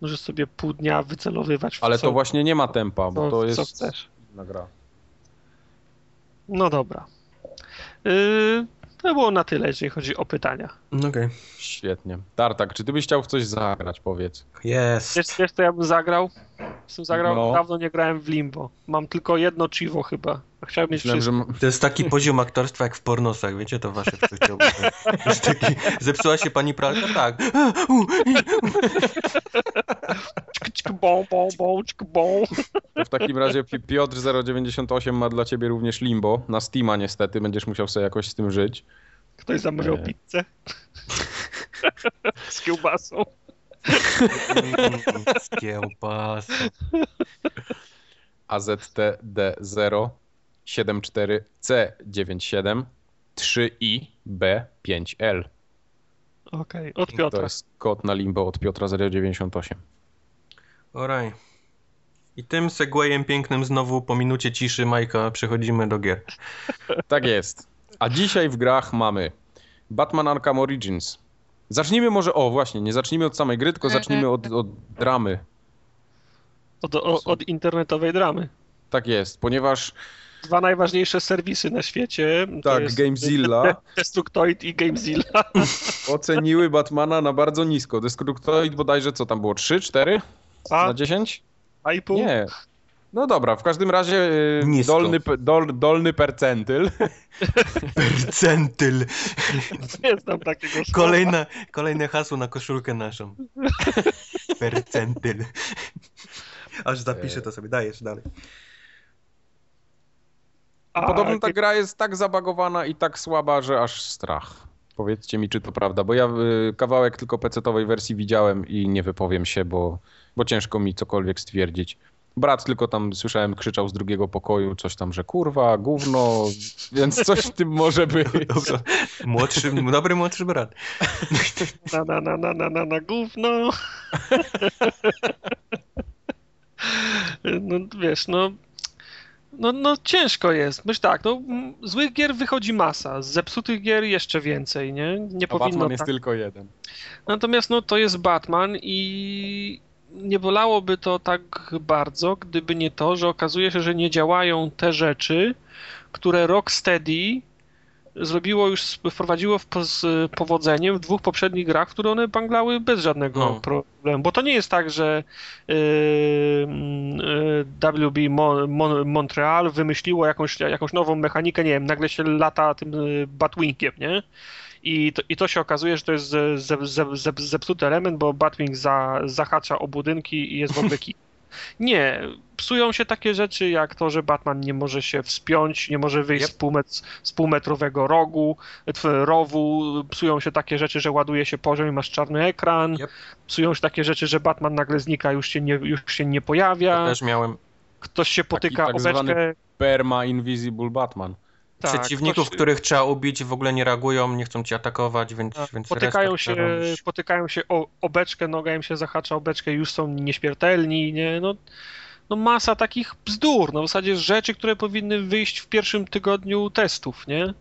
możesz sobie pół dnia wycelowywać ale co, to właśnie nie ma tempa, bo co, to co jest chcesz. inna gra. No dobra. Yy, to było na tyle, jeżeli chodzi o pytania. Okej. Świetnie. Tartak, czy ty byś chciał w coś zagrać, powiedz? Jest. Wiesz, wiesz co ja bym zagrał? Jestem zagrał, No. dawno nie grałem w Limbo. Mam tylko jedno Chivo chyba. A chciałem mieć Myślałem, wszystko. że To jest taki poziom aktorstwa jak w pornosach, wiecie, to wasze. (laughs) Już taki, zepsuła się pani pralka? Tak. Czk, czk, bą, bą, bą, czk, bą. To w takim razie Pi- Piotr 098 ma dla ciebie również Limbo. Na Steama niestety, będziesz musiał sobie jakoś z tym żyć. Ktoś zamawiał Nie. pizzę. (laughs) Z kiełbasą. Mm, Z kiełbasą. AZTD0 74C97 3IB5L. Okej, od To Piotra. jest kod na Limbo od Piotra 098. Oraj. I tym segwayem pięknym znowu po minucie ciszy Majka przechodzimy do gier. Tak jest. A dzisiaj w grach mamy Batman Arkham Origins. Zacznijmy może, o właśnie, nie zacznijmy od samej gry, tylko zacznijmy od, od dramy. Od, o, od internetowej dramy. Tak jest, ponieważ Dwa najważniejsze serwisy na świecie. to tak, jest Gamezilla (laughs) Destructoid i Gamezilla. (laughs) oceniły Batmana na bardzo nisko. Destructoid bodajże co tam było, 3, 4 A, na 10? a i pół. Nie. No dobra, w każdym razie y, Nisko. dolny, dol, dolny percentyl. Percentyl. Nie znam takiego słowa. Kolejne, kolejne hasło na koszulkę naszą. Percentyl. Aż zapiszę to sobie, dajesz dalej. A, Podobno ta gra jest tak zabagowana i tak słaba, że aż strach. Powiedzcie mi, czy to prawda, bo ja y, kawałek tylko PC-owej wersji widziałem i nie wypowiem się, bo, bo ciężko mi cokolwiek stwierdzić. Brat tylko tam słyszałem krzyczał z drugiego pokoju coś tam, że kurwa, gówno, więc coś w tym może być. (laughs) Dobra. Młodszy, dobry młodszy brat. (laughs) Na, na, na, na, na, na, na gówno. (laughs) No wiesz, no, no, no ciężko jest. Myślę tak, no złych gier wychodzi masa, z zepsutych gier jeszcze więcej, nie? Nie A powinno Batman jest tak. tylko jeden. Natomiast no to jest Batman i nie bolałoby to tak bardzo, gdyby nie to, że okazuje się, że nie działają te rzeczy, które Rocksteady zrobiło już, wprowadziło w, powodzeniem w dwóch poprzednich grach, w które one banglały bez żadnego No. problemu. Bo to nie jest tak, że yy, yy, WB Mon, Mon, Montreal wymyśliło jakąś, jakąś nową mechanikę, nie wiem, nagle się lata tym yy, Batwingiem, nie? I to, I to się okazuje, że to jest ze, ze, ze, ze, zepsuty element, bo Batwing za, zahacza o budynki i jest w ogóle. (laughs) Nie, psują się takie rzeczy jak to, że Batman nie może się wspiąć, nie może wyjść Yep. z, półmet, z półmetrowego rogu, rowu, psują się takie rzeczy, że ładuje się poziom i masz czarny ekran, Yep. psują się takie rzeczy, że Batman nagle znika, już się nie, już się nie pojawia, Też miałem ktoś się potyka tak o zwany beczkę. Perma Invisible Batman. Tak, przeciwników, ktoś- których trzeba ubić, w ogóle nie reagują, nie chcą cię atakować, więc, Tak, więc potykają się, potykają się o, o beczkę, noga im się zahacza o beczkę, już są nieśmiertelni, nie? No, no masa takich bzdur, no w zasadzie rzeczy, które powinny wyjść w pierwszym tygodniu testów, nie?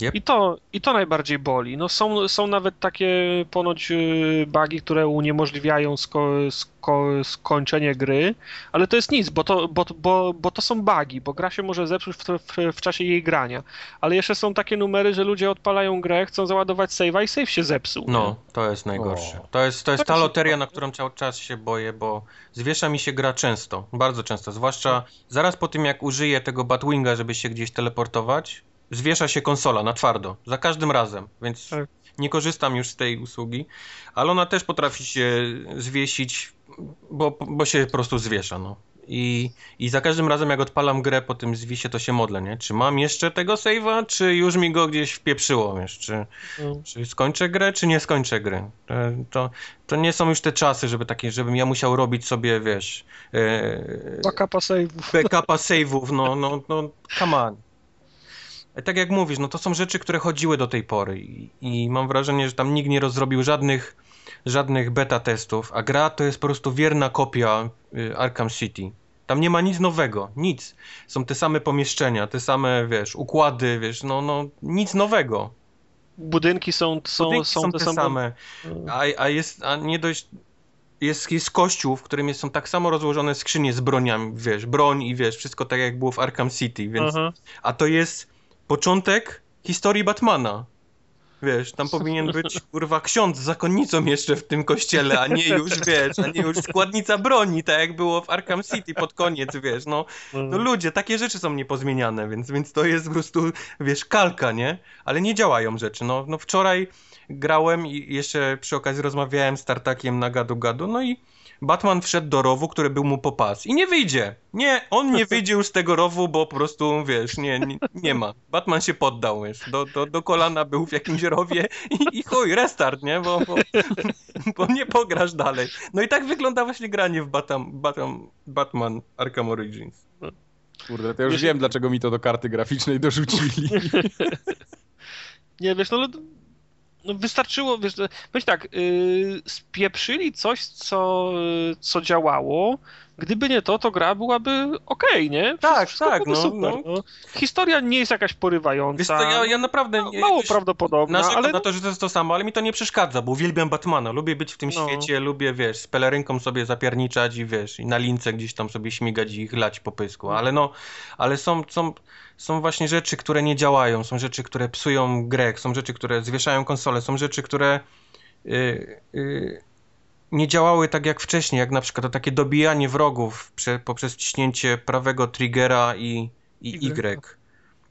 Yep. I, to, I to najbardziej boli. No są, są nawet takie ponoć y, bugi, które uniemożliwiają sko, sko, skończenie gry, ale to jest nic, bo to, bo, bo, bo to są bugi, bo gra się może zepsuć w, w, w czasie jej grania. Ale jeszcze są takie numery, że ludzie odpalają grę, chcą załadować save'a i save się zepsuł. nie? No, to jest najgorsze. O. To jest, to jest Tak ta loteria, na którą cały czas się boję, bo zwiesza mi się gra często, bardzo często. Zwłaszcza zaraz po tym, jak użyję tego Batwinga, żeby się gdzieś teleportować, zwiesza się konsola na twardo, za każdym razem, więc Tak. nie korzystam już z tej usługi, ale ona też potrafi się zwiesić, bo, bo się po prostu zwiesza, no. I, I za każdym razem, jak odpalam grę po tym zwisie, to się modlę, nie? Czy mam jeszcze tego save'a, czy już mi go gdzieś wpieprzyło, wiesz, czy... No. Czy skończę grę, czy nie skończę gry? To, to, to nie są już te czasy, żeby takie, żebym ja musiał robić sobie, wiesz, e, Backupa save'ów. backupa save'ów, no, no, no, come on. Tak jak mówisz, no to są rzeczy, które chodziły do tej pory i, i mam wrażenie, że tam nikt nie rozrobił żadnych, żadnych beta testów, a gra to jest po prostu wierna kopia y, Arkham City. Tam nie ma nic nowego, nic. Są te same pomieszczenia, te same, wiesz, układy, wiesz, no, no, nic nowego. Budynki są, są, Budynki są, te same. A, a jest, a nie dość. Jest, jest kościół, w którym jest, są tak samo rozłożone skrzynie z broniami, wiesz, broń i wiesz, wszystko tak jak było w Arkham City, więc. Aha. A to jest początek historii Batmana. Wiesz, tam powinien być kurwa ksiądz zakonnicą jeszcze w tym kościele, a nie już, wiesz, a nie już składnica broni, tak jak było w Arkham City pod koniec, wiesz, no. No ludzie, takie rzeczy są niepozmieniane, więc, więc to jest po prostu, wiesz, kalka, nie? Ale nie działają rzeczy. No, no wczoraj grałem i jeszcze przy okazji rozmawiałem z Tartakiem na gadu gadu, no i Batman wszedł do rowu, który był mu po pas. I nie wyjdzie. Nie, on nie wyjdzie już z tego rowu, bo po prostu, wiesz, nie, nie, nie ma. Batman się poddał, wiesz. Do, do, do kolana był w jakimś rowie i, i chuj, restart, nie? Bo, bo, bo nie pograsz dalej. No i tak wygląda właśnie granie w Batam, Batam, Batman Arkham Origins. Kurde, to ja już wiem, dlaczego mi to do karty graficznej dorzucili. (laughs) Nie, wiesz, no, ale- no wystarczyło, wiesz, powiedz tak, yy, spieprzyli coś, co, co działało, gdyby nie to, to gra byłaby okej, nie? Tak, Wszystko tak, no, super, no. Historia nie jest jakaś porywająca, Wiesz co, ja, ja naprawdę... nie- mało prawdopodobna, ale na to, że to jest to samo, ale mi to nie przeszkadza, bo uwielbiam Batmana, lubię być w tym No. świecie, lubię, wiesz, z pelerynką sobie zapierniczać i wiesz, i na lince gdzieś tam sobie śmigać i chlać po pysku, ale no, ale są, są, są właśnie rzeczy, które nie działają, są rzeczy, które psują grę, są rzeczy, które zwieszają konsolę, są rzeczy, które y, y, nie działały tak jak wcześniej, jak na przykład to takie dobijanie wrogów prze, poprzez ciśnięcie prawego triggera i, i Y. Y,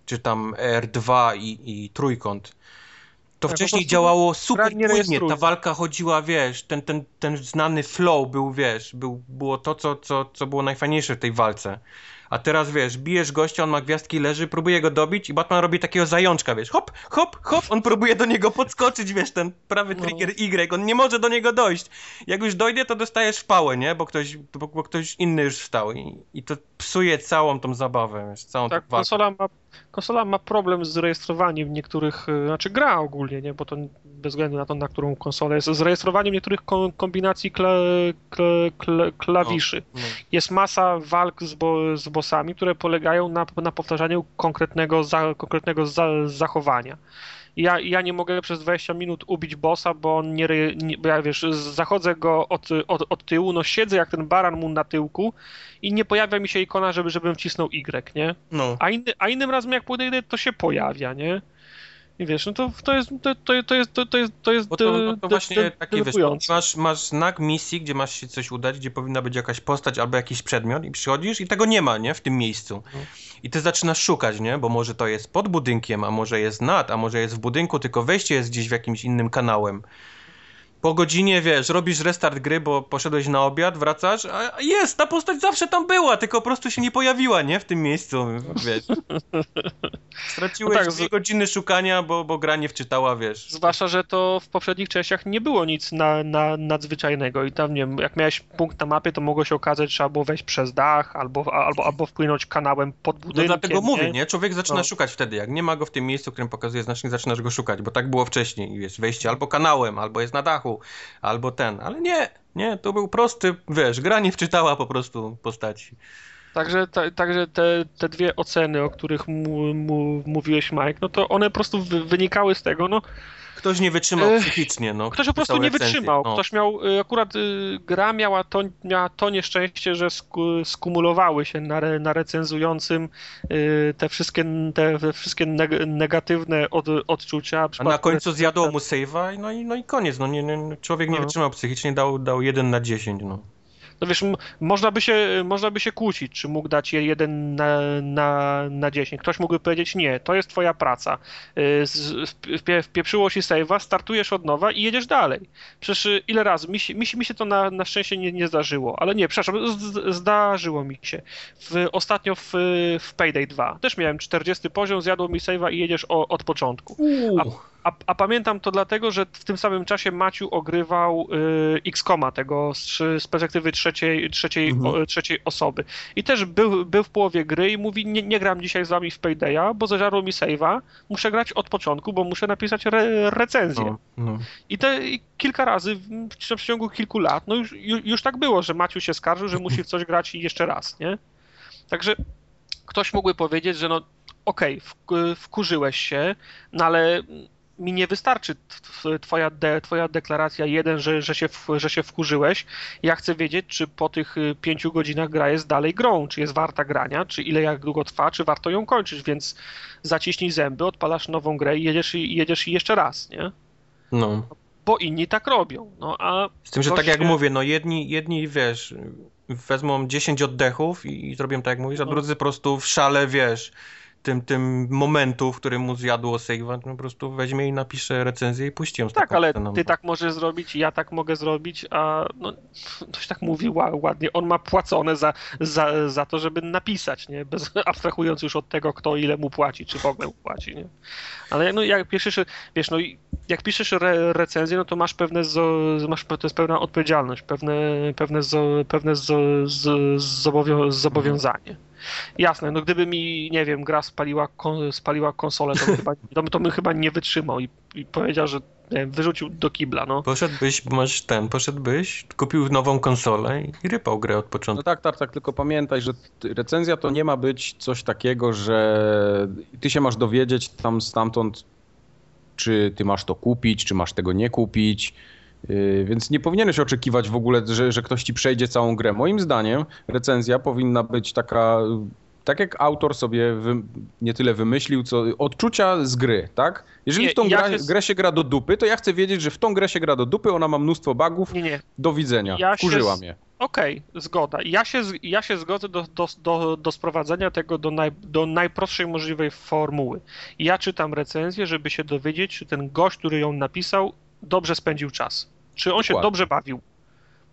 czy tam R2 i, i trójkąt. To Tak, wcześniej działało super płynnie, ta walka chodziła, wiesz, ten, ten, ten znany flow był, wiesz, był, było to, co, co, co było najfajniejsze w tej walce. A teraz, wiesz, bijesz gościa, on ma gwiazdki, leży, próbuje go dobić i Batman robi takiego zajączka, wiesz, hop, hop, hop, on próbuje do niego podskoczyć, wiesz, ten prawy No. trigger Y, on nie może do niego dojść. Jak już dojdzie, to dostajesz w pałę, nie, bo ktoś, bo, bo ktoś inny już wstał i, i to psuje całą tą zabawę, wiesz, całą tak, tą walkę. konsola ma, konsola ma problem z rejestrowaniem niektórych, y, znaczy gra ogólnie, nie, bo to bez względu na to, na którą konsolę jest, z rejestrowaniem niektórych ko- kombinacji kla, kla, kla, klawiszy. No. jest masa walk z, bo, z bossami, które polegają na, na powtarzaniu konkretnego, za, konkretnego za, zachowania. Ja, ja nie mogę przez 20 minut ubić bossa, bo on nie, nie bo ja wiesz, zachodzę go od, od, od tyłu, no siedzę jak ten baran mu na tyłku i nie pojawia mi się ikona, żeby, żebym wcisnął Y, nie? no. A, inny, a innym razem jak podejdę, to się pojawia, nie? I wiesz, no to, to jest, to, to, jest, to, to jest, to jest Bo to, no to de- właśnie de- takie wiesz, masz, masz znak misji, gdzie masz się coś udać, gdzie powinna być jakaś postać albo jakiś przedmiot i przychodzisz i tego nie ma, nie, w tym miejscu. I ty zaczynasz szukać, nie, bo może to jest pod budynkiem, a może jest nad, a może jest w budynku, tylko wejście jest gdzieś w jakimś innym kanałem. Po godzinie, wiesz, robisz restart gry, bo poszedłeś na obiad, wracasz, a jest, ta postać zawsze tam była, tylko po prostu się nie pojawiła, nie, w tym miejscu, wiesz. (laughs) Straciłeś No tak, dwie godziny szukania, bo, bo gra nie wczytała, wiesz. Zwłaszcza, że to w poprzednich częściach nie było nic na, na, nadzwyczajnego i tam, nie wiem, jak miałeś punkt na mapie, to mogło się okazać, że trzeba było wejść przez dach albo, albo, albo wpłynąć kanałem pod No budynkiem. dlatego mówię, nie? Człowiek zaczyna No. szukać wtedy. Jak nie ma go w tym miejscu, którym pokazuje znacznik, zaczynasz go szukać, bo tak było wcześniej. Jest wejście albo kanałem, albo jest na dachu, albo ten. Ale nie, Nie, to był prosty, wiesz, gra nie wczytała po prostu postaci. Także, ta, także te, te dwie oceny, o których mu, mu, mówiłeś, Mike, no to one po prostu wy, wynikały z tego, no Ktoś nie wytrzymał psychicznie, no. ktoś po prostu nie recenzję, wytrzymał. no. Ktoś miał, y, akurat y, gra miała to, miała to nieszczęście, że sku, skumulowały się na, re, na recenzującym y, te wszystkie, te, wszystkie neg, negatywne od, odczucia. A na końcu zjadło mu save'a i no i, no i koniec, no nie, nie, człowiek nie No. wytrzymał psychicznie, dał, dał 1 na 10, no. No wiesz, można by, się, można by się kłócić, czy mógł dać je jeden na, na, na 10. Ktoś mógłby powiedzieć, nie, to jest twoja praca. Y, Wpieprzyło się save'a, startujesz od nowa i jedziesz dalej. Przecież y, ile razy, mi się, mi się, mi się to na, na szczęście nie, nie zdarzyło, ale nie, przepraszam, z, zdarzyło mi się. W, ostatnio w, w Payday 2 też miałem 40 poziom, zjadło mi save'a i jedziesz o, od początku. A, a, a pamiętam to dlatego, że w tym samym czasie Maciu ogrywał y, X-Koma, tego z, z perspektywy trzeciej, trzeciej, Mhm. o, trzeciej osoby. I też był, był w połowie gry i mówi, nie, nie gram dzisiaj z wami w Paydaya, bo zażarło mi save'a, muszę grać od początku, bo muszę napisać re, recenzję. no, no. I te i kilka razy w, w przeciągu kilku lat, no już, już, już tak było, że Maciu się skarżył, że musi w coś grać i jeszcze raz, nie? Także ktoś mógłby powiedzieć, że no okej, wk- wkurzyłeś się, no ale mi nie wystarczy twoja, de, twoja deklaracja jeden, że, że, się, że się wkurzyłeś. Ja chcę wiedzieć, czy po tych y, pięciu godzinach gra jest dalej grą, czy jest warta grania, czy ile jak długo trwa, czy warto ją kończyć, więc zaciśnij zęby, odpalasz nową grę i jedziesz, i jedziesz jeszcze raz, nie? no. bo inni tak robią. No a Z tym, że tak goście- jak mówię, no jedni, jedni wiesz, wezmą 10 oddechów i, i zrobią tak jak mówisz, a No. drudzy po prostu w szale, wiesz, tym, tym momentu, w którym mu zjadło save'a, no po prostu weźmie i napisze recenzję i puści ją z tak, ale ceną. ty tak możesz zrobić, ja tak mogę zrobić, a no, ktoś tak mówi ła- ładnie, on ma płacone za, za, za to, żeby napisać, nie? Bez, (laughs) abstrahując już od tego, kto ile mu płaci, czy w ogóle mu płaci, nie? Ale no jak piszesz, wiesz, no i jak piszesz re, recenzję, no to masz pewne, zo, masz, to jest pewna odpowiedzialność, pewne, pewne, zo, pewne zo, z, zobowią, zobowiązanie. Jasne, no gdyby mi, nie wiem, gra spaliła, kon, spaliła konsolę, to, bym chyba, (laughs) to, to bym chyba nie wytrzymał i, i powiedział, że nie wiem, wyrzucił do kibla, no. Poszedłbyś, masz ten, poszedłbyś, kupił nową konsolę i rypał grę od No początku. tak, tak, tak, tylko pamiętaj, że recenzja to nie ma być coś takiego, że ty się masz dowiedzieć tam stamtąd, czy ty masz to kupić, czy masz tego nie kupić. Yy, Więc nie powinieneś oczekiwać w ogóle, że, że ktoś ci przejdzie całą grę. Moim zdaniem recenzja powinna być taka, tak jak autor sobie wy, nie tyle wymyślił, co odczucia z gry, tak? Jeżeli Nie, w tą ja gra, się- grę się gra do dupy, to ja chcę wiedzieć, że w tą grę się gra do dupy, ona ma mnóstwo bugów, Nie, nie, do widzenia. Ja z- mnie. Okej, zgoda. Ja się, ja się zgodzę do, do, do, do sprowadzenia tego do, naj, do najprostszej możliwej formuły. Ja czytam recenzję, żeby się dowiedzieć, czy ten gość, który ją napisał, dobrze spędził czas. Czy on się Dokładnie. dobrze bawił.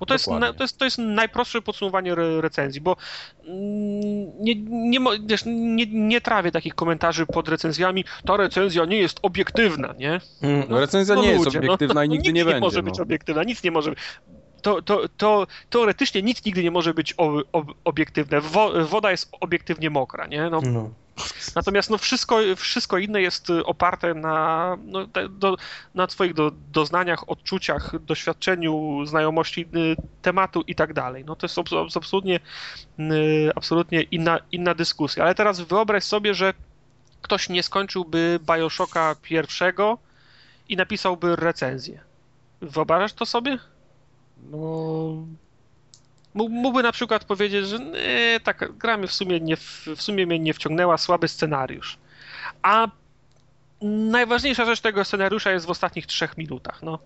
Bo to jest, Dokładnie. to, jest, to jest najprostsze podsumowanie re, recenzji, bo mm, nie, nie, wiesz, nie, nie trawię takich komentarzy pod recenzjami, ta recenzja nie jest obiektywna, nie? Mm, No, recenzja No nie jest ludzie, obiektywna i no, nigdy nic nie będzie. może no. być obiektywna, nic nie może być. To, to, to teoretycznie nic nigdy nie może być ob, ob, obiektywne. Wo, woda jest obiektywnie mokra, nie? No, no. Natomiast no wszystko, wszystko inne jest y, oparte na, no, do, na twoich do, doznaniach, odczuciach, doświadczeniu, znajomości y, tematu i tak dalej. No to jest abs- abs- absolutnie, y, absolutnie inna, inna dyskusja. Ale teraz wyobraź sobie, że ktoś nie skończyłby Bioshocka pierwszego i napisałby recenzję. Wyobrażasz to sobie? No, Mógłby na przykład powiedzieć, że nie, tak, gra mnie w sumie, nie, w sumie mnie nie wciągnęła, słaby scenariusz. A najważniejsza rzecz tego scenariusza jest w ostatnich trzech minutach. No.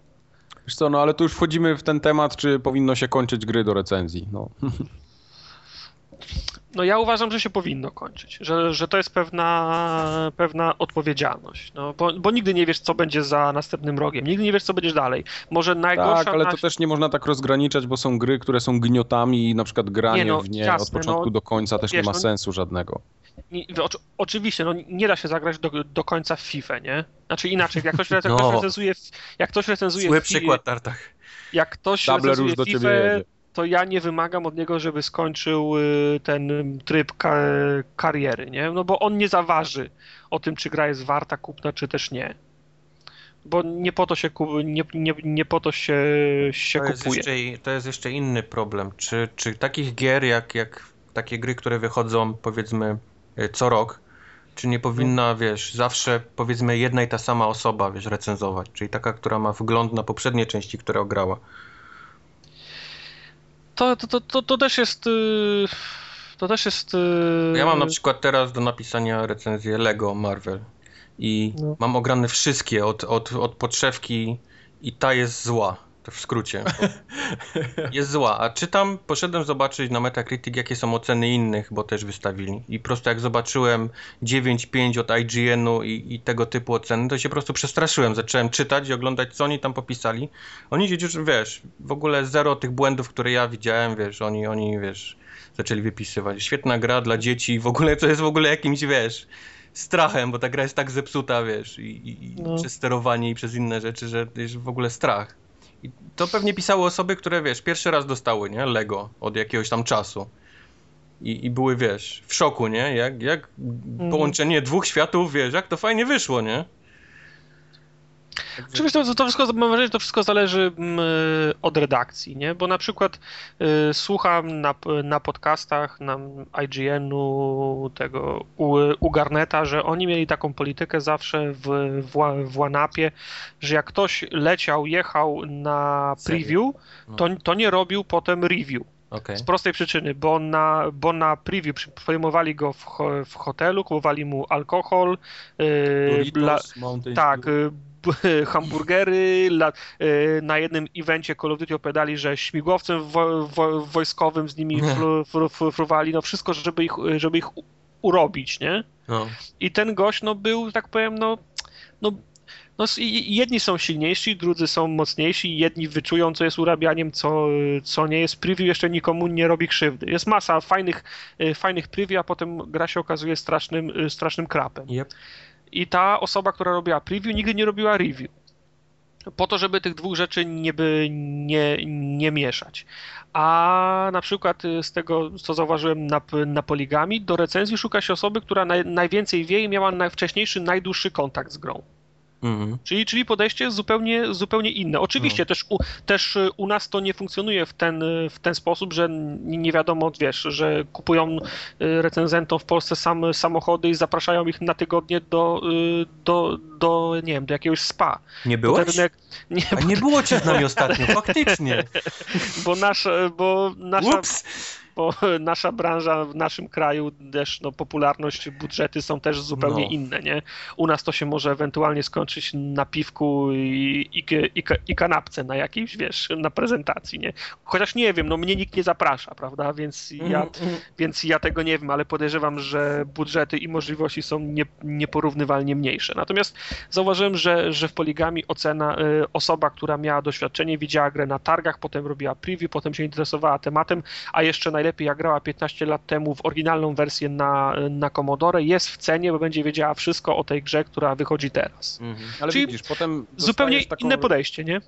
wiesz co, no ale tu już wchodzimy w ten temat, czy powinno się kończyć gry do recenzji. No. (laughs) no ja uważam, że się powinno kończyć, że, że to jest pewna, pewna odpowiedzialność. No, bo, bo nigdy nie wiesz, co będzie za następnym rogiem, nigdy nie wiesz, co będziesz dalej. Może najgorsza Tak, ale na- to też nie można tak rozgraniczać, bo są gry, które są gniotami i na przykład granie Nie no, w nie jasne, od początku no, do końca też wiesz, nie ma no- sensu żadnego. Nie, oczy- oczywiście, no nie da się zagrać do, do końca w FIFA, nie? Znaczy inaczej, jak ktoś, jak No. ktoś recenzuje, jak ktoś recenzuje Zły fi- przykład, Tartak. jak ktoś Table recenzuje już do ciebie FIFA, jedzie. To ja nie wymagam od niego, żeby skończył y, ten y, tryb ka kariery, nie? No bo on nie zaważy o tym, czy gra jest warta kupna, czy też nie. bo nie po to się, ku, nie, nie, nie po to się, się To jest, kupuje. jeszcze, to jest jeszcze inny problem. Czy, czy takich gier, jak, jak takie gry, które wychodzą powiedzmy e, co rok, czy nie powinna, wiesz, zawsze powiedzmy jedna i ta sama osoba, wiesz, recenzować? Czyli taka, która ma wgląd na poprzednie części, które ograła. To, to, to, to, też jest... y, To też jest... y, Ja mam na przykład teraz do napisania recenzję Lego Marvel i No. mam ograne wszystkie od, od, od podszewki i ta jest zła. To w skrócie. (laughs) Jest zła. A czytam, poszedłem zobaczyć na Metacritic, jakie są oceny innych, bo też wystawili. I po prostu jak zobaczyłem 9,5 od IGN-u i, i tego typu oceny, to się po prostu przestraszyłem. Zacząłem czytać i oglądać, co oni tam popisali. Oni już, wiesz, w ogóle zero tych błędów, które ja widziałem, wiesz, oni, oni, wiesz, zaczęli wypisywać. Świetna gra dla dzieci, w ogóle to jest w ogóle jakimś, wiesz, strachem, bo ta gra jest tak zepsuta, wiesz, i, i, i No. przez sterowanie i przez inne rzeczy, że jest w ogóle strach. I to pewnie pisały osoby, które, wiesz, pierwszy raz dostały, nie, Lego od jakiegoś tam czasu. I, i były, wiesz, w szoku, nie, jak, jak połączenie dwóch światów, wiesz, jak to fajnie wyszło, nie. Oczywiście to, to wszystko, mam wrażenie, że to wszystko zależy mm, od redakcji, nie? Bo na przykład y, słucham na, na podcastach na IGN-u, tego u, u Garneta, że oni mieli taką politykę zawsze w, w, w Łanapie, że jak ktoś leciał, jechał na preview, to, to nie robił potem review. Okej. Z prostej przyczyny, bo na, bo na preview przy- przejmowali go w, ho, w hotelu, kupowali mu alkohol, y, Doritos, la, tak, (laughs) hamburgery. Y, na jednym evencie Call of Duty opowiadali, że śmigłowcem wo, wo, wojskowym z nimi fru, fru, fru, fruwali. No wszystko, żeby ich, żeby ich urobić, nie? No. I ten gość, no był, tak powiem, no, no, no jedni są silniejsi, drudzy są mocniejsi, jedni wyczują, co jest urabianiem, co, co nie jest. Preview jeszcze nikomu nie robi krzywdy. Jest masa fajnych, y, fajnych preview, a potem gra się okazuje strasznym, y, strasznym krapem. Yep. I ta osoba, która robiła preview, nigdy nie robiła review. Po to, żeby tych dwóch rzeczy nie, by, nie, nie mieszać. A na przykład y, z tego, co zauważyłem na, na poligami, do recenzji szuka się osoby, która naj, najwięcej wie i miała najwcześniejszy, najdłuższy kontakt z grą. Mhm. Czyli, czyli podejście jest zupełnie, zupełnie inne. Oczywiście też, u, też y, u nas to nie funkcjonuje w ten, y, w ten sposób, że nie wiadomo, wiesz, że kupują y, recenzentom w Polsce sam, samochody i zapraszają ich na tygodnie do, do, do, nie wiem, do jakiegoś spa. Nie ten rynek- (laughs) nie, nie było cię z nami ostatnio, faktycznie. (laughs) bo, nasz, bo nasza, Ups. Bo (laughs) nasza branża w naszym kraju też no, popularność, budżety są też zupełnie No. inne, nie? U nas to się może ewentualnie skończyć na piwku i, i, i, i kanapce na jakimś, wiesz, na prezentacji, nie? Chociaż nie wiem, no mnie nikt nie zaprasza, prawda? Więc ja, Mhm, mhm. więc ja tego nie wiem, ale podejrzewam, że budżety i możliwości są nie, nieporównywalnie mniejsze. Natomiast zauważyłem, że, że w poligami ocena, y, osoba, która miała doświadczenie, widziała grę na targach, potem robiła preview, potem się interesowała tematem, a jeszcze najlepiej jak grała 15 lat temu w oryginalną wersję na, na Commodore, jest w cenie, bo będzie wiedziała wszystko o tej grze, która wychodzi teraz. Mhm. Ale czyli widzisz, potem Zupełnie taką- inne podejście, nie?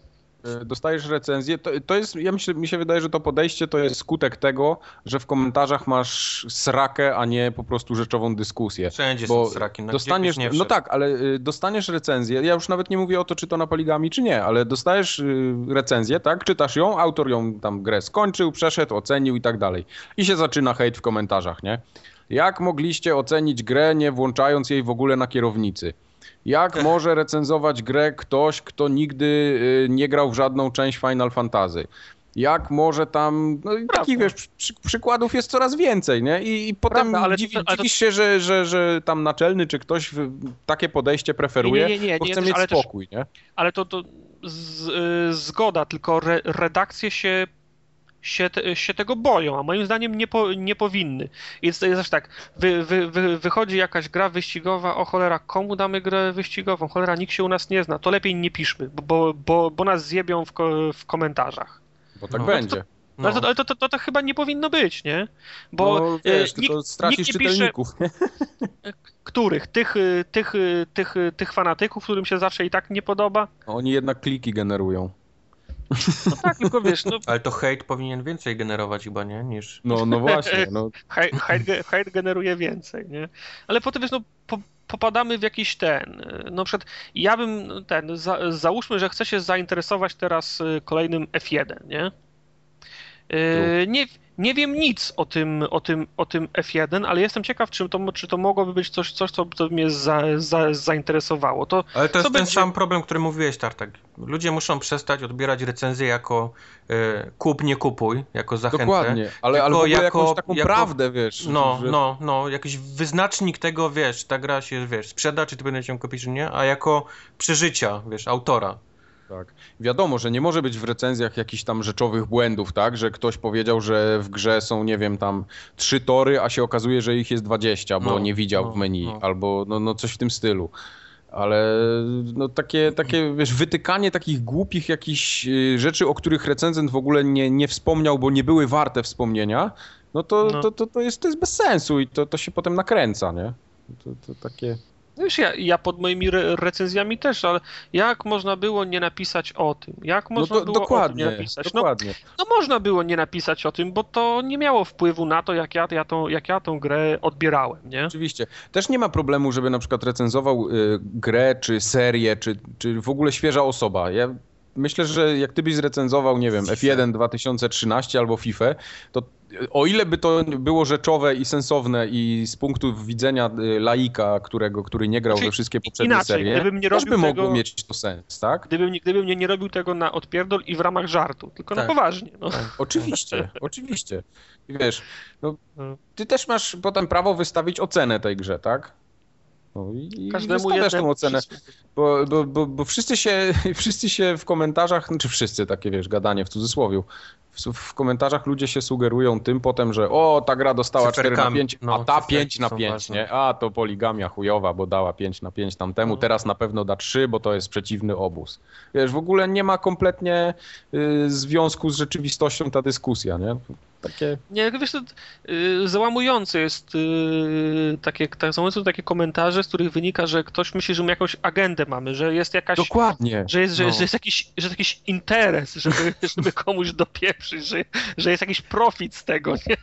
E, Dostajesz recenzję, to, to jest, ja myślę, mi się wydaje, że to podejście to jest skutek tego, że w komentarzach masz srakę, a nie po prostu rzeczową dyskusję. Wszędzie Bo są sraki. No, dostaniesz, nie no tak, ale y, dostaniesz recenzję, ja już nawet nie mówię o to, czy to na poligami, czy nie, ale dostajesz y, recenzję, tak, czytasz ją, autor ją tam grę skończył, przeszedł, ocenił i tak dalej. I się zaczyna hejt w komentarzach, nie? Jak mogliście ocenić grę, nie włączając jej w ogóle na kierownicy? Jak (laughs) może recenzować grę ktoś, kto nigdy y, nie grał w żadną część Final Fantasy? Jak może tam. No i takich wiesz, przy, przy, przykładów jest coraz więcej, nie? I, i potem Prawda, ale to- dziwi, ale to- się, że, że, że tam naczelny czy ktoś takie podejście preferuje, Nie, nie, nie, bo nie, chce też- mieć też- spokój, nie? Ale to, to z, y, zgoda, tylko re, redakcje się, się, te, się tego boją, a moim zdaniem nie, po, nie powinny. Jest, jest też tak, wy, wy, wy, wychodzi jakaś gra wyścigowa, o cholera, komu damy grę wyścigową? Cholera, nikt się u nas nie zna, to lepiej nie piszmy, bo, bo, bo nas zjebią w, ko, w komentarzach. Bo tak No. będzie. No. Ale, to, ale to, to, to, to chyba nie powinno być, nie? Bo no, wiesz, e, ty nikt, to stracisz nikt nie pisze- czytelników. (laughs) których? Tych, y, tych, tych, tych fanatyków, którym się zawsze i tak nie podoba? Oni jednak kliki generują. No tak, tylko wiesz, no Ale to hejt powinien więcej generować chyba, nie? Niż... No, no właśnie, no. hejt, hejt, ge- hejt generuje więcej, nie? Ale potem wiesz, no po, popadamy w jakiś ten, y, no przed, ja bym ten, za, załóżmy, że chcę się zainteresować teraz y, kolejnym F1, nie? Y, nie, nie wiem nic o tym, o, tym, o tym F1, ale jestem ciekaw, czy to, czy to mogłoby być coś, coś co, co mnie za, za, zainteresowało. To Ale to jest Co ten będzie- sam problem, który mówiłeś, Tartak. Ludzie muszą przestać odbierać recenzję jako e, kup, nie kupuj, jako zachętę. Dokładnie, ale, ale Tylko jako- jakąś taką jako- prawdę, wiesz. No, że, no, no, jakiś wyznacznik tego, wiesz, ta gra się, wiesz, sprzeda, czy ty będziesz ją kupić, czy nie, a jako przeżycia, wiesz, autora. Tak. Wiadomo, że nie może być w recenzjach jakichś tam rzeczowych błędów, tak? Że ktoś powiedział, że w grze są, nie wiem, tam trzy tory, a się okazuje, że ich jest 20, bo No, nie widział no, w menu, no. albo no, no coś w tym stylu. Ale no takie, takie, wiesz, wytykanie takich głupich jakichś y, rzeczy, o których recenzent w ogóle nie, nie wspomniał, bo nie były warte wspomnienia, no to, No. To, to, to, jest, to jest bez sensu i to, to się potem nakręca, nie? To, to takie... Wiesz, ja, ja pod moimi re recenzjami też, ale jak można było nie napisać o tym? Jak No można to, było o tym dokładnie, nie napisać? No, dokładnie. no można było nie napisać o tym, bo to nie miało wpływu na to, jak ja, ja, tą, jak ja tą grę odbierałem, nie? Oczywiście. Też nie ma problemu, żeby na przykład recenzował y, grę, czy serię, czy, czy w ogóle świeża osoba. Ja myślę, że jak ty byś zrecenzował, nie wiem, F1 2013 albo FIFA, to o ile by to było rzeczowe i sensowne i z punktu widzenia y, laika, którego, który nie grał Znaczy, we wszystkie poprzednie inaczej, serie, gdybym nie też by mogło tego- mieć to sens, tak? Gdybym, nie- gdybym nie, nie robił tego na odpierdol i w ramach żartu, tylko Tak. na poważnie. No. Oczywiście, (laughs) oczywiście. I wiesz, no, No. ty też masz potem prawo wystawić ocenę tej grze, tak? No i, i Każdemu tą jednemu ocenę. Bo, bo, bo, bo wszyscy, się, (laughs) wszyscy się w komentarzach, znaczy wszyscy, takie wiesz, gadanie w cudzysłowie, w, w komentarzach ludzie się sugerują tym potem, że o, ta gra dostała 4 na Cyferkami. 5, No, a ta cyferki 5 na są 5, ważne. nie? A, to poligamia chujowa, bo dała 5 na 5 tamtemu, No. teraz na pewno da 3, bo to jest przeciwny obóz. Wiesz, w ogóle nie ma kompletnie y, związku z rzeczywistością ta dyskusja, nie? Takie... Nie, wiesz, to, y, załamujące jest y, takie, tak, załamujące są takie komentarze, z których wynika, że ktoś myśli, że my jakąś agendę mamy, że jest jakaś Dokładnie. że jest, że, No. że jest, jakiś, że jest jakiś interes, żeby, (laughs) żeby komuś dopieprzyć, że, że jest jakiś profit z tego, nie?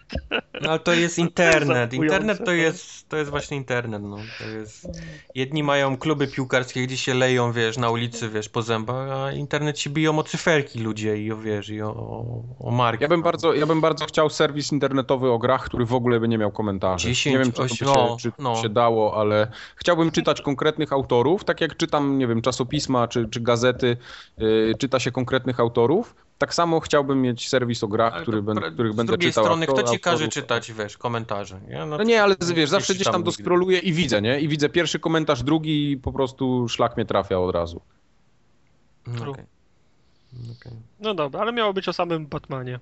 No ale to jest internet. Internet to no. jest, to jest właśnie internet, no. To jest... Jedni mają kluby piłkarskie, gdzie się leją, wiesz, na ulicy, wiesz, po zębach, a internet się biją o cyferki ludzie i o, wiesz, i o, o, o marki. Ja bym, bardzo, ja bym bardzo chciał serwis internetowy o grach, który w ogóle by nie miał komentarzy. 10, nie wiem, czy to by się, no, czy no. się dało, ale chciałbym czytać konkretnych autorów, tak jak czytam, nie wiem, czasopisma czy, czy gazety, yy, czyta się konkretnych autorów. Tak samo chciałbym mieć serwis o grach, Ale który to ben, pra- których Z będę drugiej czytał. strony, kto ci każe autorów. czytać, wiesz, komentarze, nie? No nie, ale wiesz, zawsze gdzieś tam doskroluję i widzę, nie? I widzę pierwszy komentarz, drugi i po prostu szlak mnie trafia od razu. No, okej. Okej. No dobra, ale miało być o samym Batmanie.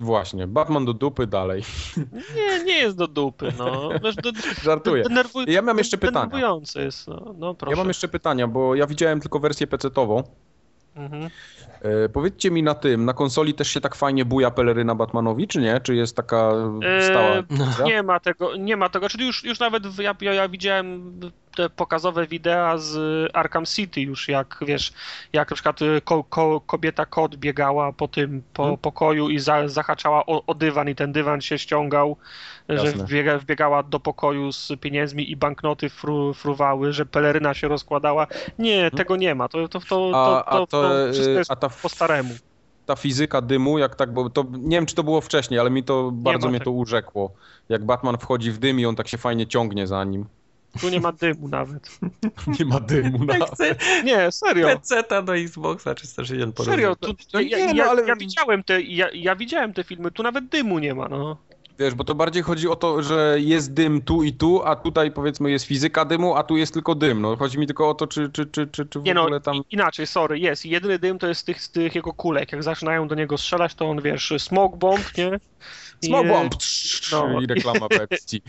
Właśnie, Batman do dupy dalej. (laughs) Nie, nie jest do dupy, no. Do, (laughs) Żartuję. denerwuj, Ja mam jeszcze pytania. Jest, no, no proszę. Ja mam jeszcze pytania, bo ja widziałem tylko wersję PC-tową. Mhm. E, powiedzcie mi na tym, na konsoli też się tak fajnie buja peleryna Batmanowi, czy nie? Czy jest taka E, stała? no. Nie ma tego, nie ma tego, czyli już, już nawet ja, ja widziałem te pokazowe wideo z Arkham City już jak, wiesz, jak na przykład y, ko, ko, kobieta kot biegała po tym, po Hmm. pokoju i za, zahaczała o, o dywan i ten dywan się ściągał, że Jasne. wbiega, wbiegała do pokoju z pieniędzmi i banknoty fru, fruwały, że peleryna się rozkładała. Nie, tego nie ma, to, to, to, to. A, to, a, to, to wszystko e, jest a ta, po staremu. ta fizyka dymu, jak tak, bo to nie wiem, czy to było wcześniej, ale mi to bardzo mnie tego. to urzekło. Jak Batman wchodzi w dym i on tak się fajnie ciągnie za nim. Tu nie ma dymu nawet. (laughs) Nie ma dymu na... (laughs) Jak chcę Nie, serio. PC-ta do Xboxa 360 Serio, tu, No ja, nie, no, ja, ale- ja, widziałem te, ja, ja widziałem te filmy, tu nawet dymu nie ma, no. Wiesz, bo to bardziej chodzi o to, że jest dym tu i tu, a tutaj powiedzmy jest fizyka dymu, a tu jest tylko dym. No chodzi mi tylko o to, czy, czy, czy, czy, czy w Nie no, ogóle tam... i- inaczej, sorry, jest. Jedyny dym to jest z tych, z tych jego kulek. Jak zaczynają do niego strzelać, to on, wiesz, smoke bomb, nie? I, Smoke bomb! no. I reklama Pepsi. (laughs)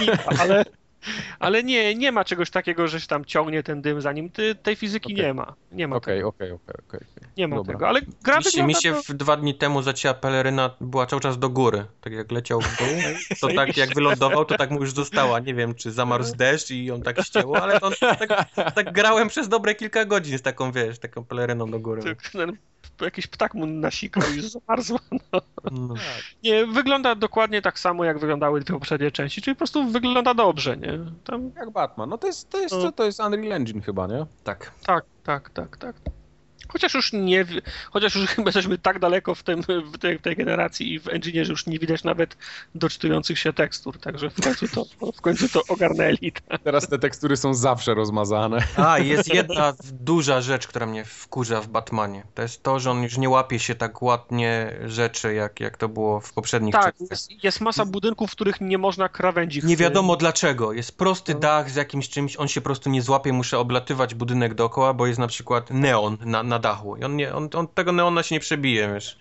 i- i- Ale, ale nie, nie ma czegoś takiego, że się tam ciągnie ten dym za nim. Ty, tej fizyki Okej. nie ma. Nie ma Okej, tego. okej, okej, okej. Nie ma Dobra. tego. Ale gra Mi się, mi się to... w dwa dni temu zacięła peleryna, była cały czas do góry. Tak jak leciał w dół, to tak jak wylądował, to tak mu już została. Nie wiem, czy zamarł z deszcz i on tak ścięło, ale on tak, tak grałem przez dobre kilka godzin z taką, wiesz, taką peleryną do góry. Ten jakiś ptak mu nasikał i zmarzła. No. No. Nie, wygląda dokładnie tak samo, jak wyglądały dwie poprzednie części, czyli po prostu wygląda dobrze, nie? Tam, Jak Batman. No to jest, to jest, No. to jest Unreal Engine chyba, nie? Tak. tak, tak, tak, tak. Chociaż już nie, chociaż już (laughs) chyba jesteśmy tak daleko w, tym, w, tej, w tej generacji i w engine, że już nie widać nawet doczytujących się tekstur, także w końcu to, (laughs) w końcu to ogarnęli. Tak. Teraz te tekstury są zawsze rozmazane. A, (laughs) jest jedna duża rzecz, która mnie wkurza w Batmanie. To jest to, że on już nie łapie się tak ładnie rzeczy, jak, jak to było w poprzednich Tak, jest, jest masa budynków, w których nie można krawędzi Nie wiadomo dlaczego. Jest prosty No. dach z jakimś czymś, on się po prostu nie złapie, muszę oblatywać budynek dookoła, bo jest na przykład neon na, na dachu. I on, nie, on, on tego neona się nie przebije, wiesz.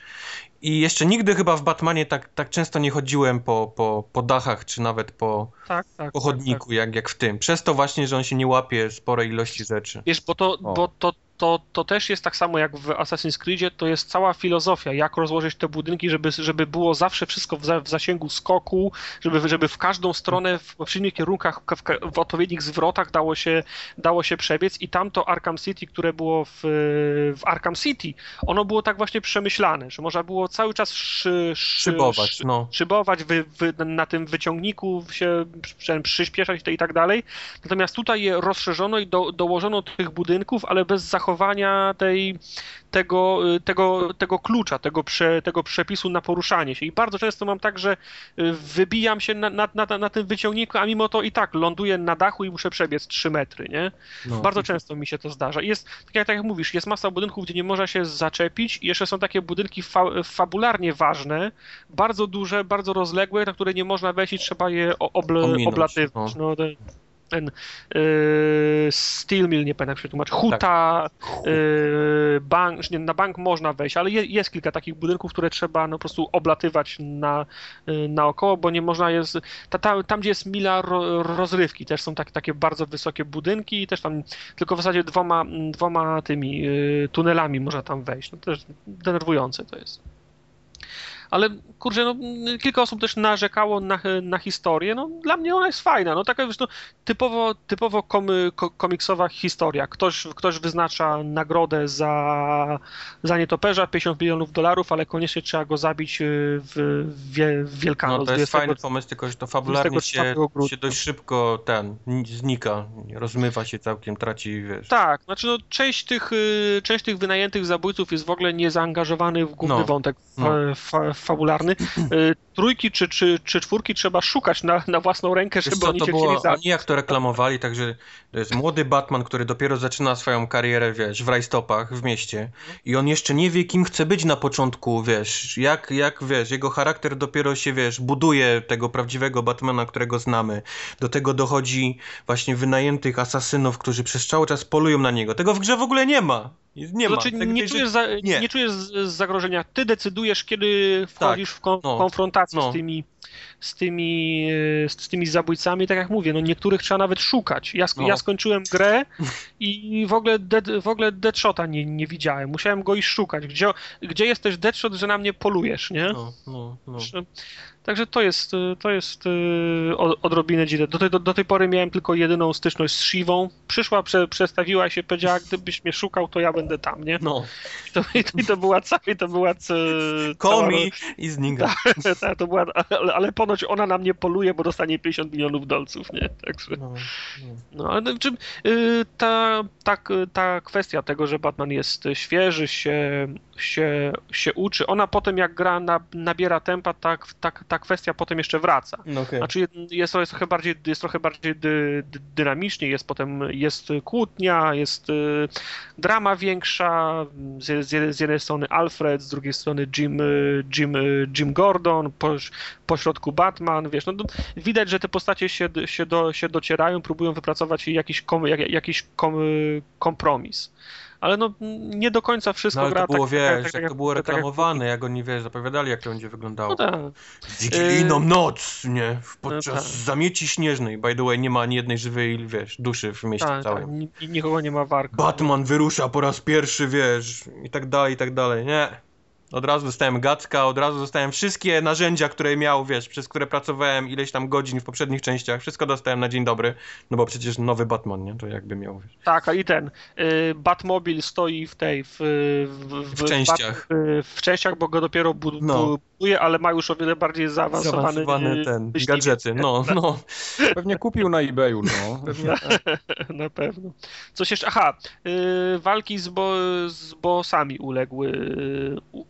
I jeszcze nigdy chyba w Batmanie tak, tak często nie chodziłem po, po, po dachach, czy nawet po, Tak, tak. po tak, chodniku, jak, jak w tym. Przez to właśnie, że on się nie łapie sporej ilości rzeczy. Wiesz, bo to, O. bo to, to, to też jest tak samo jak w Assassin's Creedzie, to jest cała filozofia, jak rozłożyć te budynki, żeby, żeby było zawsze wszystko w, za, w zasięgu skoku, żeby, żeby w każdą stronę, w przeciwnych kierunkach, w, w, odpowiednich zwrotach dało się, dało się przebiec i tamto Arkham City, które było w, w Arkham City, ono było tak właśnie przemyślane, że można było cały czas szy, szy, Szybować, szy, no. szybować, wy, wy, na tym wyciągniku się przy- przyspieszać i tak dalej. Natomiast tutaj je rozszerzono i do, dołożono tych budynków, ale bez zachowania tej, tego, y, tego, tego klucza, tego, prze, tego przepisu na poruszanie się. I bardzo często mam tak, że y, wybijam się na, na, na, na tym wyciągniku, a mimo to i tak ląduję na dachu i muszę przebiec 3 metry, nie? no. Bardzo często mi się to zdarza. I Jest, tak jak, tak jak mówisz, jest masa budynków, gdzie nie można się zaczepić i jeszcze są takie budynki fa fabularnie ważne, bardzo duże, bardzo rozległe, na które nie można wejść i trzeba je o- oble, Ominąć, oblatywać. No. ten, ten yy, Steel Mill, nie pamiętam jak się tłumaczy, Huta, yy, bank, nie, na bank można wejść, ale je, jest kilka takich budynków, które trzeba no, po prostu oblatywać na, yy, naokoło, bo nie można jest, ta, ta, tam gdzie jest mila ro, rozrywki, też są tak, takie bardzo wysokie budynki i też tam tylko w zasadzie dwoma, dwoma tymi yy, tunelami można tam wejść, no też denerwujące to jest. Ale kurczę, no, kilka osób też narzekało na, na historię. No, dla mnie ona jest fajna. No, taka wiesz, no, typowo, typowo komy, ko, komiksowa historia. Ktoś, ktoś wyznacza nagrodę za, za nietoperza 50 milionów dolarów, ale koniecznie trzeba go zabić y, w, w, Wie- w Wielkanoc. No to jest 20 fajny pomysł, tylko że to fabularnie 24 się, się dość szybko ten znika, rozmywa się całkiem, traci, wiesz. Tak, znaczy no, część, tych, y, część tych wynajętych zabójców jest w ogóle niezaangażowany w główny No, wątek fa, no. fa, fabularny. (clears throat) Y, Trójki czy, czy, czy czwórki trzeba szukać na, na własną rękę, żeby co, oni to cię było, chcieli oni jak to reklamowali, także to jest młody Batman, który dopiero zaczyna swoją karierę, wiesz, w rajstopach, w mieście i on jeszcze nie wie, kim chce być na początku, wiesz, jak, jak, wiesz, jego charakter dopiero się, wiesz, buduje tego prawdziwego Batmana, którego znamy. Do tego dochodzi właśnie wynajętych asasynów, którzy przez cały czas polują na niego. Tego w grze w ogóle nie ma. Nie ma. Znaczy, Tego- nie, tej czujesz za, nie. nie. czujesz zagrożenia. Ty decydujesz, kiedy wchodzisz w kon, no, konfrontację no. z tymi z tymi, e, z tymi zabójcami, tak jak mówię, no niektórych trzeba nawet szukać. Ja, sk- No. ja skończyłem grę i w ogóle, dead, w ogóle Deadshota nie, nie widziałem. Musiałem go iść szukać. Gdzie, gdzie jesteś Deadshot, że na mnie polujesz, nie? No, no, no. Także- to jest, y, to jest o- odrobinę dziwne. Do tej, do, do tej pory miałem tylko jedyną styczność z Shivą. Przyszła, prze, przestawiła się, powiedziała, gdybyś mnie szukał, to ja będę tam, nie? no. I to, i to, i to była cała, i (laughs) to była c, Call cała- me i znika. ta, to była, ale, ponoć ona na mnie poluje, bo dostanie 50 milionów dolców, nie? Także, No, no. no, ale czy, y, ta, ta, ta kwestia tego, że Batman jest świeży, się, się, się uczy, ona potem jak gra na, nabiera tempa, tak, tak, ta kwestia potem jeszcze wraca. No okej. Znaczy jest, jest trochę bardziej, jest trochę bardziej dy, dy, dynamicznie, jest potem jest kłótnia, jest y, drama większa, z, z, z jednej strony Alfred, z drugiej strony Jim, y, Jim, y, Jim Gordon, po, po środku Batman, wiesz, no widać, że te postacie się, się, do, się docierają, próbują wypracować jakiś, kom, jak, jakiś kom, kompromis. Ale no nie do końca wszystko No ale gra to było, tak, wiesz, tak, tak, jak to było tak, tak, jak- reklamowane, jak oni, wiesz, zapowiadali, jak to będzie wyglądało. No tak. Wigilijną Yy, noc, nie? Podczas tak. zamieci śnieżnej. By the way, nie ma ani jednej żywej, wiesz, duszy w mieście Tak, tak, całym. ni- nikogo nie ma warka. Batman wyrusza po raz pierwszy, wiesz, i tak dalej, i tak dalej. Nie. Od razu dostałem Gacka, od razu dostałem wszystkie narzędzia, które miał, wiesz, przez które pracowałem ileś tam godzin w poprzednich częściach. Wszystko dostałem na dzień dobry, no bo przecież nowy Batman, nie? To jakby miał, wiesz. Tak, a i ten y, Batmobil stoi w tej, w, w, W częściach. Bat, y, w częściach, bo go dopiero bud, No. Buduje, ale ma już o wiele bardziej zaawansowany Zaawansowany ten, myśliwiec. gadżety, no, (laughs) no. Pewnie kupił na eBayu, no. (laughs) Pewnie Na pewno. Coś jeszcze, aha, y, walki z, bo, z bossami uległy,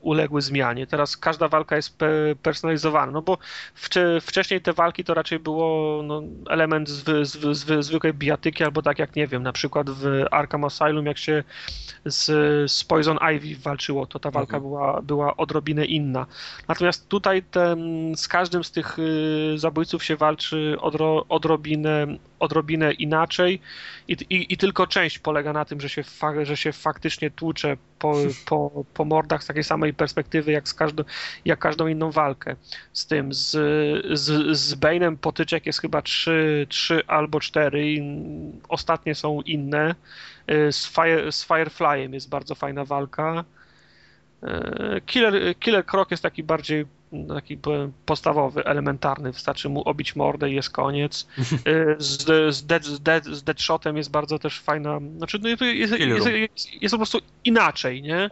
uległy zmianie. Teraz każda walka jest pe, personalizowana, no bo wcze, wcześniej te walki to raczej było no, element zwy, zwy, zwy, zwykłej bijatyki, albo tak jak, nie wiem, na przykład w Arkham Asylum, jak się z, z Poison Ivy walczyło, to ta walka była, była odrobinę inna. Natomiast tutaj ten, z każdym z tych y, zabójców się walczy odro, odrobinę, odrobinę inaczej i, i, i tylko część polega na tym, że się, fa, że się faktycznie tłucze po, po, po mordach z takiej samej perspektywy jak, z każdą, jak każdą inną walkę. Z tym, z, z, z Bane'em potyczek jest chyba trzy, trzy albo cztery, i ostatnie są inne. Y, Z, Fire, z Fireflyem jest bardzo fajna walka. E, Killer, Killer Croc jest taki bardziej taki podstawowy, elementarny, wystarczy mu obić mordę i jest koniec. (laughs) E, Z, z, dead, z, dead, z Deadshotem jest bardzo też fajna, znaczy no, jest, jest, jest, jest, po prostu inaczej, nie?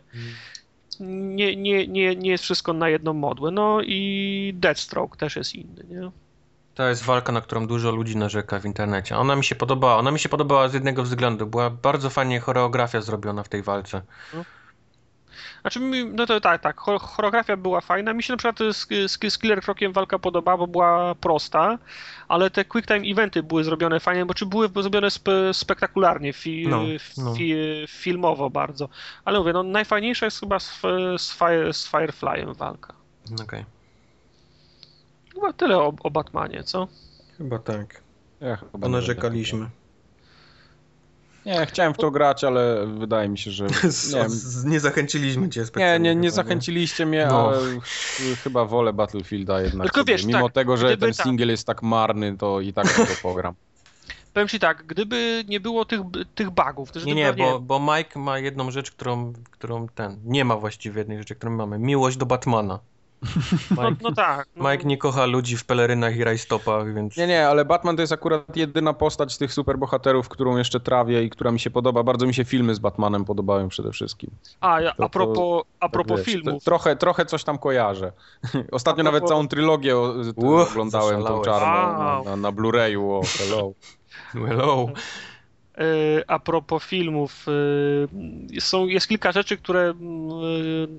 Nie, nie, nie? nie jest wszystko na jedną modłę. No i Deathstroke też jest inny, nie? To jest walka, na którą dużo ludzi narzeka w internecie. Ona mi się podobała. Ona mi się podobała z jednego względu. Była bardzo fajnie choreografia zrobiona w tej walce. Znaczy, no to tak, tak, cho- choreografia była fajna. Mi się na przykład z, z, Killer Crociem walka podobała, bo była prosta, ale te quick time eventy były zrobione fajnie, bo czy były zrobione spe, spektakularnie, fi, No, no. Fi, filmowo bardzo. Ale mówię, no najfajniejsza jest chyba z, z, Fire, z Fireflyem walka. Okej. Chyba tyle o, o Batmanie, co? Chyba tak. Ja chyba będę kupował. Nie, chciałem w to grać, ale wydaje mi się, że... (laughs) Nie, nie zachęciliśmy cię nie, specjalnie. nie, nie chyba, zachęciliście mnie, No. ale ch- chyba wolę Battlefielda jednak. Tylko wiesz, Mimo tak, tego, że ten tak- single jest tak marny, to i tak to (laughs) pogram. Powiem ci tak, gdyby nie było tych, tych bugów, to Nie, nie, bo, bo Mike ma jedną rzecz, którą, którą ten. Nie ma właściwie jednej rzeczy, którą mamy. Miłość do Batmana. No, Mike, no tak. No, Mike nie kocha ludzi w pelerynach i rajstopach, więc. Nie, nie, ale Batman to jest akurat jedyna postać z tych superbohaterów, którą jeszcze trawię i która mi się podoba. Bardzo mi się filmy z Batmanem podobają przede wszystkim. A, ja, to- a propos, a Tak propos wiesz, filmów. to- Trochę, trochę coś tam kojarzę. (laughs) Ostatnio A propos- nawet całą trylogię o- Uch, oglądałem tą czarną Wow. na, na, Blu-rayu. Hello. (laughs) Hello. Y, A propos filmów, y, są, jest kilka rzeczy, które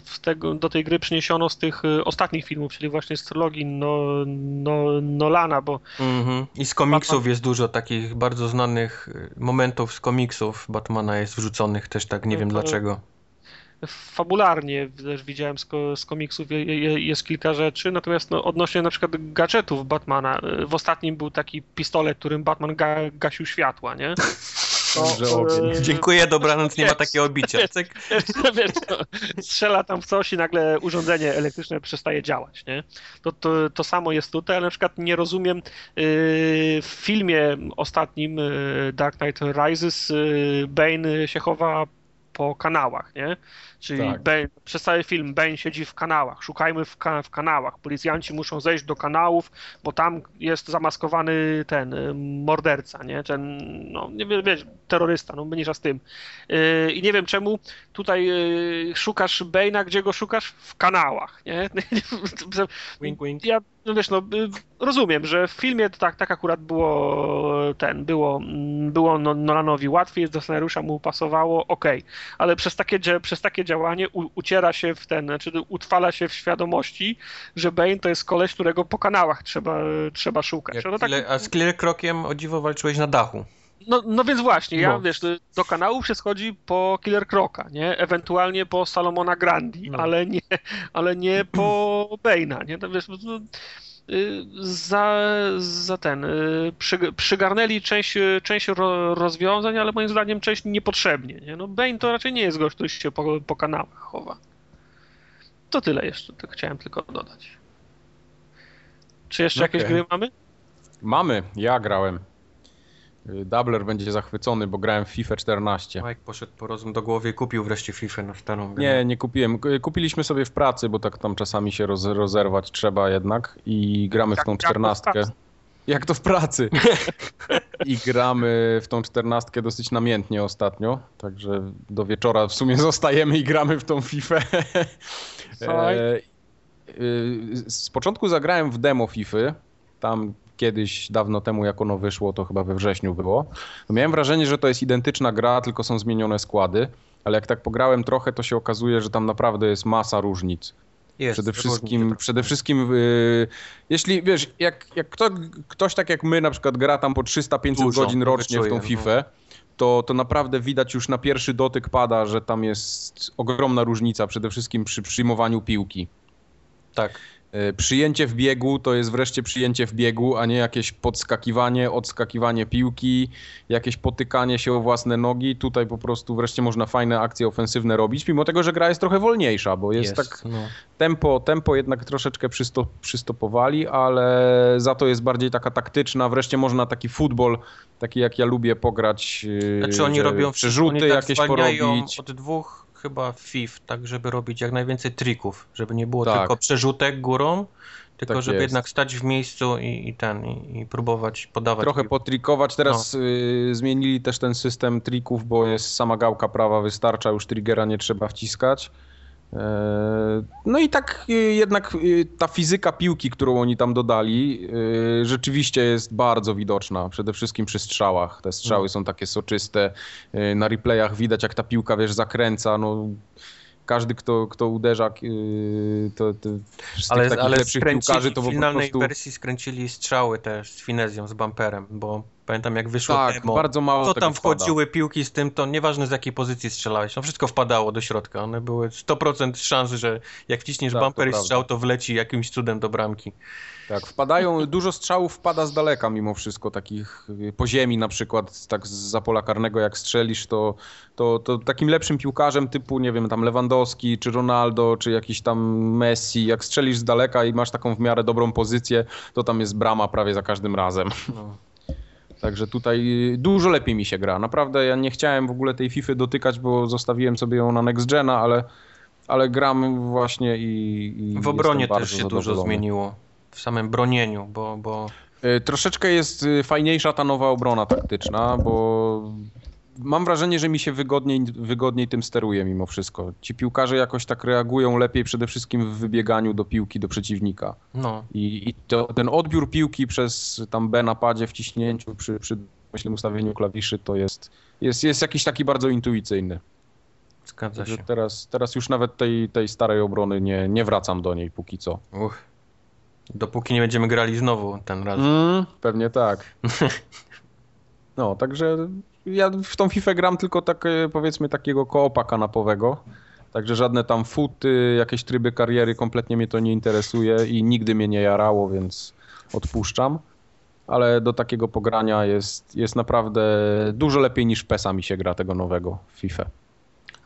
w tego, do tej gry przyniesiono z tych ostatnich filmów, czyli właśnie z trylogii no, no, Nolana, bo Mhm. I z komiksów jest dużo takich bardzo znanych momentów z komiksów Batmana jest wrzuconych też tak, nie No wiem to- dlaczego. Fabularnie też widziałem z, ko- z komiksów je, je, jest kilka rzeczy, natomiast no, odnośnie na przykład gadżetów Batmana, y, w ostatnim był taki pistolet, którym Batman ga, gasił światła, nie? (laughs) Ogień. y, Dziękuję, dobranoc, nie ma takiego bicia. Wiesz, wiesz, no, strzela tam w coś i nagle urządzenie elektryczne przestaje działać, nie? To, to, to samo jest tutaj, ale na przykład nie rozumiem yy, w filmie ostatnim yy, Dark Knight Rises yy, Bane się chowa po kanałach, nie? Czyli Tak. Bane, przez cały film Bane siedzi w kanałach, szukajmy w, ka- w kanałach, policjanci muszą zejść do kanałów, bo tam jest zamaskowany ten y, morderca, nie? Ten, no nie wiem, wiesz, terrorysta, no mniejsza z tym. Yy, I nie wiem czemu tutaj yy, szukasz Bane'a, gdzie go szukasz? W kanałach, nie? (laughs) Wink, wink. Ja, no wiesz, no, y, rozumiem, że w filmie to tak, tak akurat było ten, było, mm, było no- Nolanowi łatwiej, do scenariusza mu pasowało, okej, ale przez takie, przez takie działanie u, uciera się w ten, znaczy utrwala się w świadomości, że Bane to jest koleś, którego po kanałach trzeba, trzeba szukać. No, tak, A z Killer Krokiem o dziwo walczyłeś na dachu. No, no więc właśnie, ja No. wiesz, do kanałów się schodzi po Killer Croca, nie? Ewentualnie po Salomona Grandi, No. ale nie, ale nie po (clears throat) Bane'a, nie? To wiesz, no, y, za, za ten, y, przy, przygarnęli część, część ro, rozwiązań, ale moim zdaniem część niepotrzebnie, nie? No Bane to raczej nie jest gość, który się po, po kanałach chowa. To tyle jeszcze, to chciałem tylko dodać. Czy jeszcze jakieś Okej. gry mamy? Mamy, ja grałem. Y, Doubler będzie zachwycony, bo grałem w FIFA 14. Mike poszedł po rozum do głowy i kupił wreszcie FIFA na starą. Nie, nie kupiłem. K- Kupiliśmy sobie w pracy, bo tak tam czasami się roz, rozerwać trzeba jednak i gramy w tą Jak- jak to w czternastkę. pracy. Jak to w pracy. I gramy w tą czternastkę dosyć namiętnie ostatnio, także do wieczora w sumie zostajemy i gramy w tą FIFA. E, y, z początku zagrałem w demo FIFA, tam kiedyś, dawno temu jak ono wyszło, to chyba we wrześniu było. No miałem wrażenie, że to jest identyczna gra, tylko są zmienione składy, ale jak tak pograłem trochę, to się okazuje, że tam naprawdę jest masa różnic. Jest, Przede wszystkim, to- przede wszystkim y, jeśli wiesz, jak, jak kto, ktoś tak jak my na przykład gra tam po 300-500 Dużo, godzin to rocznie w tą wyczuję, no. FIFA, to, to naprawdę widać już na pierwszy dotyk pada, że tam jest ogromna różnica, przede wszystkim przy przyjmowaniu piłki. Tak. Y, Przyjęcie w biegu to jest wreszcie przyjęcie w biegu, a nie jakieś podskakiwanie, odskakiwanie piłki, jakieś potykanie się o własne nogi. Tutaj po prostu wreszcie można fajne akcje ofensywne robić, mimo tego, że gra jest trochę wolniejsza, bo jest, tak no. tempo, tempo jednak troszeczkę przysto, przystopowali, ale za to jest bardziej taka taktyczna. Wreszcie można taki futbol, taki jak ja lubię pograć. Znaczy oni że robią przerzuty oni tak jakieś porobić. od dwóch chyba FIF, tak żeby robić jak najwięcej trików, żeby nie było Tak. tylko przerzutek górą, tylko Tak żeby jest. jednak stać w miejscu i, i ten, i, i próbować podawać. Trochę piłkę. potrikować. Teraz No. yy, zmienili też ten system trików, bo jest sama gałka prawa wystarcza, już triggera nie trzeba wciskać. Eee, No i tak yy, jednak yy, ta fizyka piłki, którą oni tam dodali, rzeczywiście jest bardzo widoczna. Przede wszystkim przy strzałach. Te strzały Mm. są takie soczyste. Na replayach widać, jak ta piłka, wiesz, zakręca. No, każdy, kto, kto uderza, yy, to, to Ale, takich ale lepszych piłkarzy, to w finalnej wersji skręcili strzały też z finezją, z bumperem, bo pamiętam jak wyszło Tak, demo, bardzo mało to tam wpada. wchodziły piłki z tym, to nieważne z jakiej pozycji strzelałeś, no wszystko wpadało do środka, one były 100% szans, że jak wciśniesz Tak, bumper i strzał, to wleci jakimś cudem do bramki. Tak, wpadają, dużo strzałów wpada z daleka mimo wszystko, takich y, po ziemi na przykład, tak z pola karnego jak strzelisz, to, to, to takim lepszym piłkarzem typu, nie wiem, tam Lewandowski, czy Ronaldo, czy jakiś tam Messi, jak strzelisz z daleka i masz taką w miarę dobrą pozycję, to tam jest brama prawie za każdym razem. No. (laughs) Także tutaj y, dużo lepiej mi się gra. Naprawdę ja nie chciałem w ogóle tej FIFA dotykać, bo zostawiłem sobie ją na Next Gena, ale, ale gram właśnie i, i W obronie też się dużo zmieniło, w samym bronieniu, bo, bo Y, Troszeczkę jest y, fajniejsza ta nowa obrona taktyczna, bo mam wrażenie, że mi się wygodniej, wygodniej tym steruje mimo wszystko. Ci piłkarze jakoś tak reagują lepiej przede wszystkim w wybieganiu do piłki, do przeciwnika. no, I, i to, ten odbiór piłki przez tam B napadzie, wciśnięciu przy, przy myślę, ustawieniu klawiszy to jest, jest, jest jakiś taki bardzo intuicyjny. zgadza się. teraz, teraz już nawet tej, tej starej obrony nie, nie wracam do niej póki co. Uch. Dopóki nie będziemy grali znowu ten raz. Mm, pewnie tak. (laughs) No, także ja w tą FIFA gram tylko tak e, powiedzmy takiego koopa kanapowego. Także żadne tam futy, jakieś tryby kariery, kompletnie mnie to nie interesuje i nigdy mnie nie jarało, więc odpuszczam. Ale do takiego pogrania jest, jest naprawdę dużo lepiej niż PESA mi się gra tego nowego FIFA.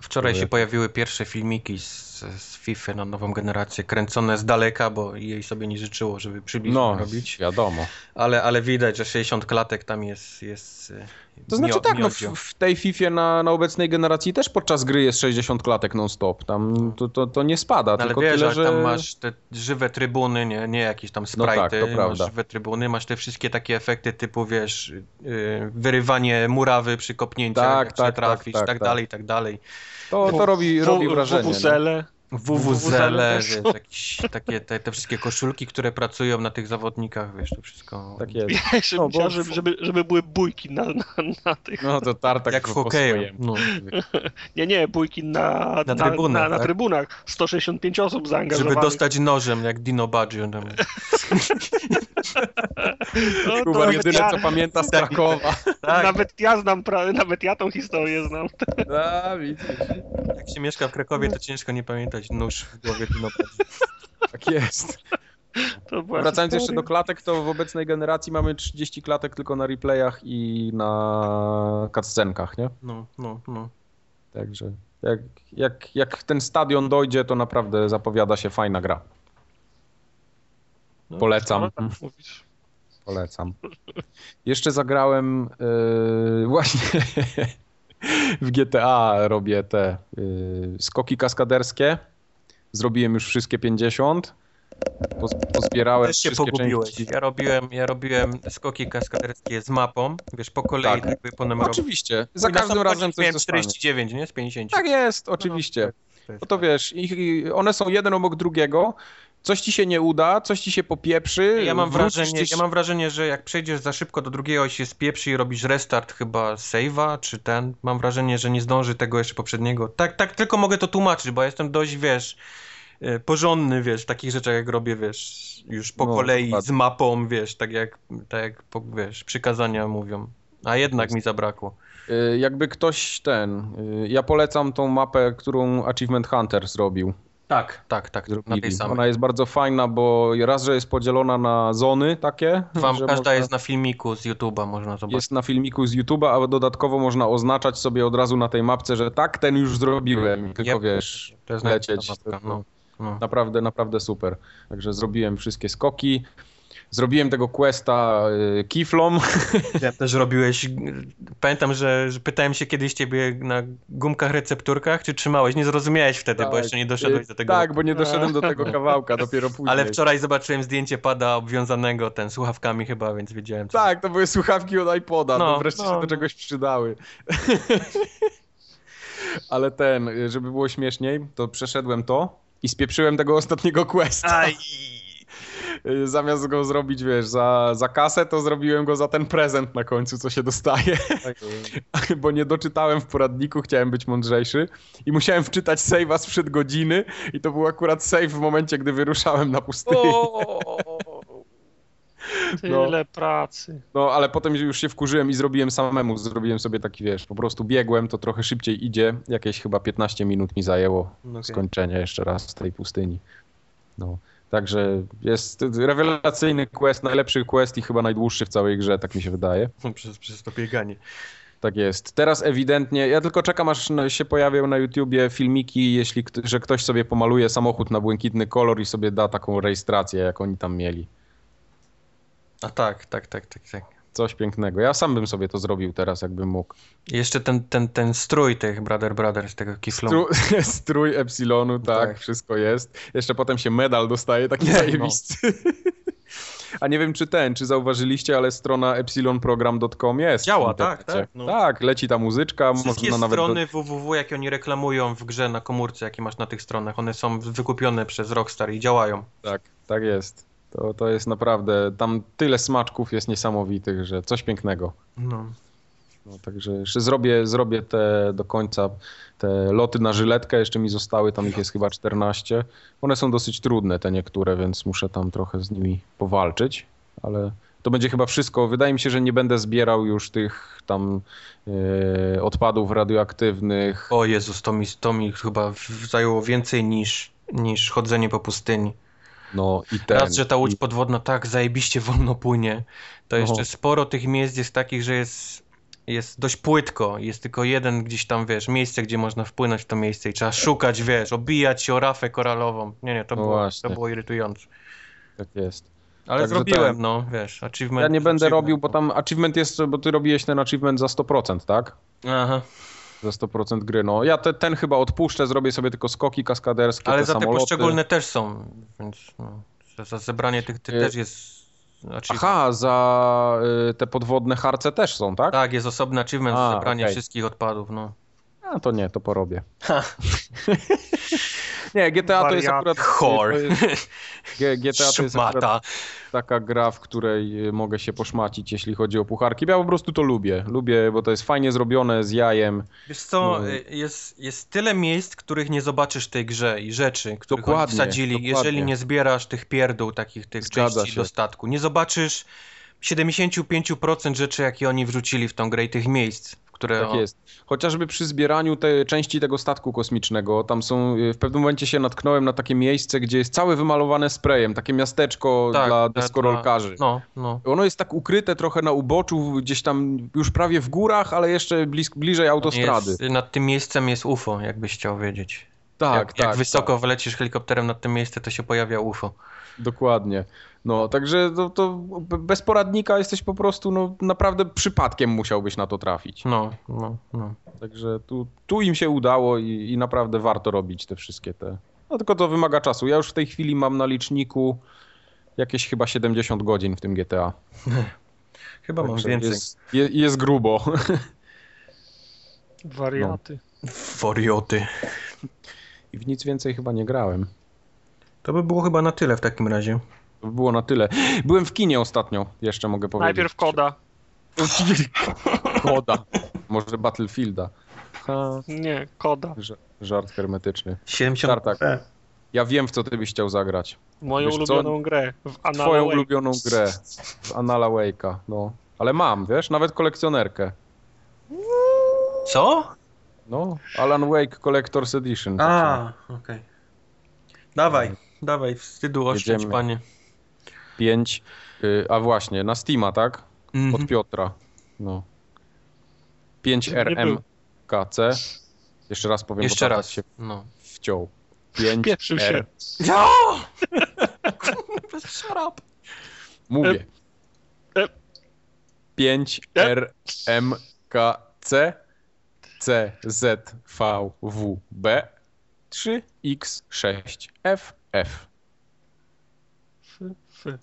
Wczoraj się pojawiły pierwsze filmiki z, z FIFA na nową generację, kręcone z daleka, bo jej sobie nie życzyło, żeby przybliżenie No, robić. wiadomo. Ale, ale widać, że 60 klatek tam jest. jest To znaczy mio- tak, no w, w tej FIFA na, na obecnej generacji też podczas gry jest 60 klatek non-stop. Tam to, to, to nie spada, No, ale tylko wiesz, tyle, że... tam masz te żywe trybuny, nie, nie jakieś tam No tak, to masz prawda. żywe trybuny, masz te wszystkie takie efekty typu, wiesz, yy, wyrywanie murawy przy kopnięciu, Tak, jak tak, nie trafisz, tak, tak, tak, tak. dalej, i tak dalej. To, to robi, robi wrażenie. no. WWZele. Też wiesz, jakieś takie, te, te wszystkie koszulki, które pracują na tych zawodnikach, wiesz, to wszystko... Tak jest. (laughs) Ja No, bo- żeby, żeby, żeby były bójki na, na, na tych. No to tartak Jak w hokeju. No. (laughs) Nie, nie, bójki na, Na trybunach, Na, na tak? trybunach. 165 osób zaangażowanych. Żeby dostać nożem, jak Dino Baggio. Tam. (laughs) No, Kuba jedyne ja, co pamięta z Krakowa. Tak, nawet ja znam, pra- nawet ja tą historię znam. A, widzisz. jak się mieszka w Krakowie, to ciężko nie pamiętać nóż w głowie Dino Baggio. Tak jest. Wracając jeszcze do klatek, to w obecnej generacji mamy 30 klatek tylko na replayach i na cutscenkach, nie? No, no, no. Także jak, jak, jak ten stadion dojdzie, to naprawdę zapowiada się fajna gra. No, Polecam. Tak mówisz. Polecam. Jeszcze zagrałem yy, właśnie (laughs) w GTA robię te yy, skoki kaskaderskie. Zrobiłem już wszystkie 50. Poz, pozbierałem Też się pogubiłeś. części. Ja robiłem, ja robiłem skoki kaskaderskie z mapą, wiesz, po kolei Tak. jakby ponumerować. Oczywiście, za I każdym razem coś miałem zostanie. 49, nie? Z 50. Tak jest, oczywiście. Jest No to wiesz, ich, one są jeden obok drugiego. Coś ci się nie uda, coś ci się popieprzy. Ja mam, wrażenie, gdzieś- ja mam wrażenie, że jak przejdziesz za szybko do drugiego i się spieprzy i robisz restart chyba save'a, czy ten, mam wrażenie, że nie zdąży tego jeszcze poprzedniego. Tak, tak tylko mogę to tłumaczyć, bo ja jestem dość, wiesz, y, porządny, wiesz, w takich rzeczach jak robię, wiesz, już po No, kolei dokładnie. z mapą, wiesz, tak jak, tak jak wiesz, przykazania mówią. A jednak mi zabrakło. Y, Jakby ktoś ten. y, Ja polecam tą mapę, którą Achievement Hunter zrobił. Tak, tak, tak, na tej samej. Ona jest bardzo fajna, bo raz, że jest podzielona na zony takie. Wam, każda można- jest na filmiku z YouTube'a, można zobaczyć. jest na filmiku z YouTube'a, a dodatkowo można oznaczać sobie od razu na tej mapce, że tak, ten już zrobiłem. Tylko Yep. wiesz, To jest lecieć. mapka, no. No. Naprawdę, naprawdę super. Także zrobiłem wszystkie skoki. Zrobiłem tego questa y, kiflom. (laughs) Ja też robiłeś. Pamiętam, że, że pytałem się kiedyś ciebie na gumkach recepturkach, czy trzymałeś. Nie zrozumiałeś wtedy, bo Tak. jeszcze nie doszedłeś do tego. Tak, bo nie doszedłem do tego kawałka, dopiero (laughs) później. Ale wczoraj zobaczyłem zdjęcie pada obwiązanego ten słuchawkami chyba, więc wiedziałem. Co... Tak, to były słuchawki od iPoda, no, No, wreszcie no, się do no. czegoś przydały. (laughs) Ale ten, żeby było śmieszniej, to przeszedłem to i spieprzyłem tego ostatniego questa. Aj! Y, Zamiast go zrobić, wiesz, za, za kasę, to zrobiłem go za ten prezent na końcu, co się dostaje. (laughs) Bo nie doczytałem w poradniku, chciałem być mądrzejszy i musiałem wczytać save'a sprzed godziny i to był akurat save w momencie, gdy wyruszałem na pustynię. Tyle pracy. No, ale potem już się wkurzyłem i zrobiłem samemu. Zrobiłem sobie taki, wiesz, po prostu biegłem, to trochę szybciej idzie. Jakieś chyba 15 minut mi zajęło Okej. skończenie jeszcze raz tej pustyni. No. Także jest rewelacyjny quest, najlepszy quest i chyba najdłuższy w całej grze, tak mi się wydaje. (laughs) Przez, przez to bieganie. Tak jest. Teraz ewidentnie, ja tylko czekam aż się pojawią na YouTubie filmiki, jeśli że ktoś sobie pomaluje samochód na błękitny kolor i sobie da taką rejestrację, jak oni tam mieli. A tak, tak, tak, tak, tak. Coś pięknego. Ja sam bym sobie to zrobił teraz, jakbym mógł. Jeszcze ten, ten, ten strój tych Brother Brothers, tego kiflu. Stru, (laughs) strój Epsilonu, tak, Tak. wszystko jest. Jeszcze potem się medal dostaje, taki Nie, zajebisty. (laughs) A nie wiem, czy ten, czy zauważyliście, ale strona epsilonprogram.com jest. Działa, tak, tak, no. Tak, leci ta muzyczka, Wszystkie można nawet... strony www, jakie oni reklamują w grze na komórce, jakie masz na tych stronach, one są wykupione przez Rockstar i działają. Tak, tak jest. To, to jest naprawdę, tam tyle smaczków jest niesamowitych, że coś pięknego. No. No, także jeszcze zrobię, zrobię te do końca te loty na żyletkę, jeszcze mi zostały, tam ich jest chyba 14. One są dosyć trudne te niektóre, więc muszę tam trochę z nimi powalczyć, ale to będzie chyba wszystko. Wydaje mi się, że nie będę zbierał już tych tam e, odpadów radioaktywnych. O Jezus, to mi, to mi chyba zajęło więcej niż, niż chodzenie po pustyni. No i ten. Raz, że ta łódź i- podwodna tak zajebiście wolno płynie, to No. jeszcze sporo tych miejsc jest takich, że jest, jest dość płytko. Jest tylko jeden gdzieś tam, wiesz, miejsce, gdzie można wpłynąć w to miejsce i trzeba szukać, wiesz, obijać się o rafę koralową. Nie, nie, to, No było, właśnie. to było irytujące. Tak jest. Ale Także zrobiłem, ten- no, wiesz, achievement. Ja nie będę achievement, robił, bo tam achievement jest, bo ty robiłeś ten achievement za 100%, tak? Aha, Za 100% gry. No ja te, ten chyba odpuszczę, zrobię sobie tylko skoki kaskaderskie, ale te za te samoloty. poszczególne też są, więc no, za- za zebranie tych, tych Y- też jest achievement. Aha, za y, te podwodne harce też są, tak? Tak, jest osobny achievement A, zebranie okej. wszystkich odpadów, no. A to nie, to porobię. nie, GTA to jest akurat... Chor. GTA to jest akurat taka gra, w której y, mogę się poszmacić, jeśli chodzi o pucharki. Ja po prostu to lubię. Lubię, bo to jest fajnie zrobione, z jajem. Wiesz co, No. y, jest, jest tyle miejsc, których nie zobaczysz w tej grze i rzeczy, Dokładnie, wsadzili, dokładnie. jeżeli nie zbierasz tych pierdół, takich tych Zgadza części się. do statku. Nie zobaczysz 75% rzeczy, jakie oni wrzucili w tą grę i tych miejsc, które... Tak jest. Chociażby przy zbieraniu tej części tego statku kosmicznego, tam są, y, w pewnym momencie się natknąłem na takie miejsce, gdzie jest całe wymalowane sprayem, takie miasteczko Tak, dla dla- deskorolkarzy. No, no. Ono jest tak ukryte trochę na uboczu, gdzieś tam już prawie w górach, ale jeszcze blisk, bliżej autostrady. Jest, nad tym miejscem jest UFO, jakbyś chciał wiedzieć. tak, jak, tak. jak wysoko wlecisz helikopterem nad tym miejsce, to się pojawia UFO. Dokładnie. No, także to, to bez poradnika jesteś po prostu, no naprawdę przypadkiem musiałbyś na to trafić. No, no, no. Także tu, tu im się udało i, i naprawdę warto robić te wszystkie te. No tylko to wymaga czasu. Ja już w tej chwili mam na liczniku jakieś chyba 70 godzin w tym GTA. (laughs) Chyba mam więcej. Jest, je, jest grubo. Wariaty. Warioty. I w nic więcej chyba nie grałem. To by było chyba na tyle w takim razie. To by było na tyle. Byłem w kinie ostatnio, jeszcze mogę powiedzieć. Najpierw koda. Koda. Może Battlefielda. Ha, Nie, koda. ż- żart hermetyczny. 70 Tartak. Ja wiem, w co ty byś chciał zagrać. Moją Wiesz co? ulubioną grę. W Anala Twoją Wake. ulubioną grę. W Anala Wake'a, no. Ale mam, wiesz, nawet kolekcjonerkę. Co? No, Alan Wake Collector's Edition. A, okej. Dawaj, dawaj, wstydu oszczędź, Jedziemy. panie. 5. Y, a właśnie, na Steama, tak? Mhm. Od Piotra. No. Nie 5RMKC. Jeszcze raz powiem, Jeszcze bo tak raz. się No. wciął. 5 Pieprzył się. Ja! (laughs) Shut up. Mówię. E. 5RMKC CZVWB 3X6FF. Fy, fy.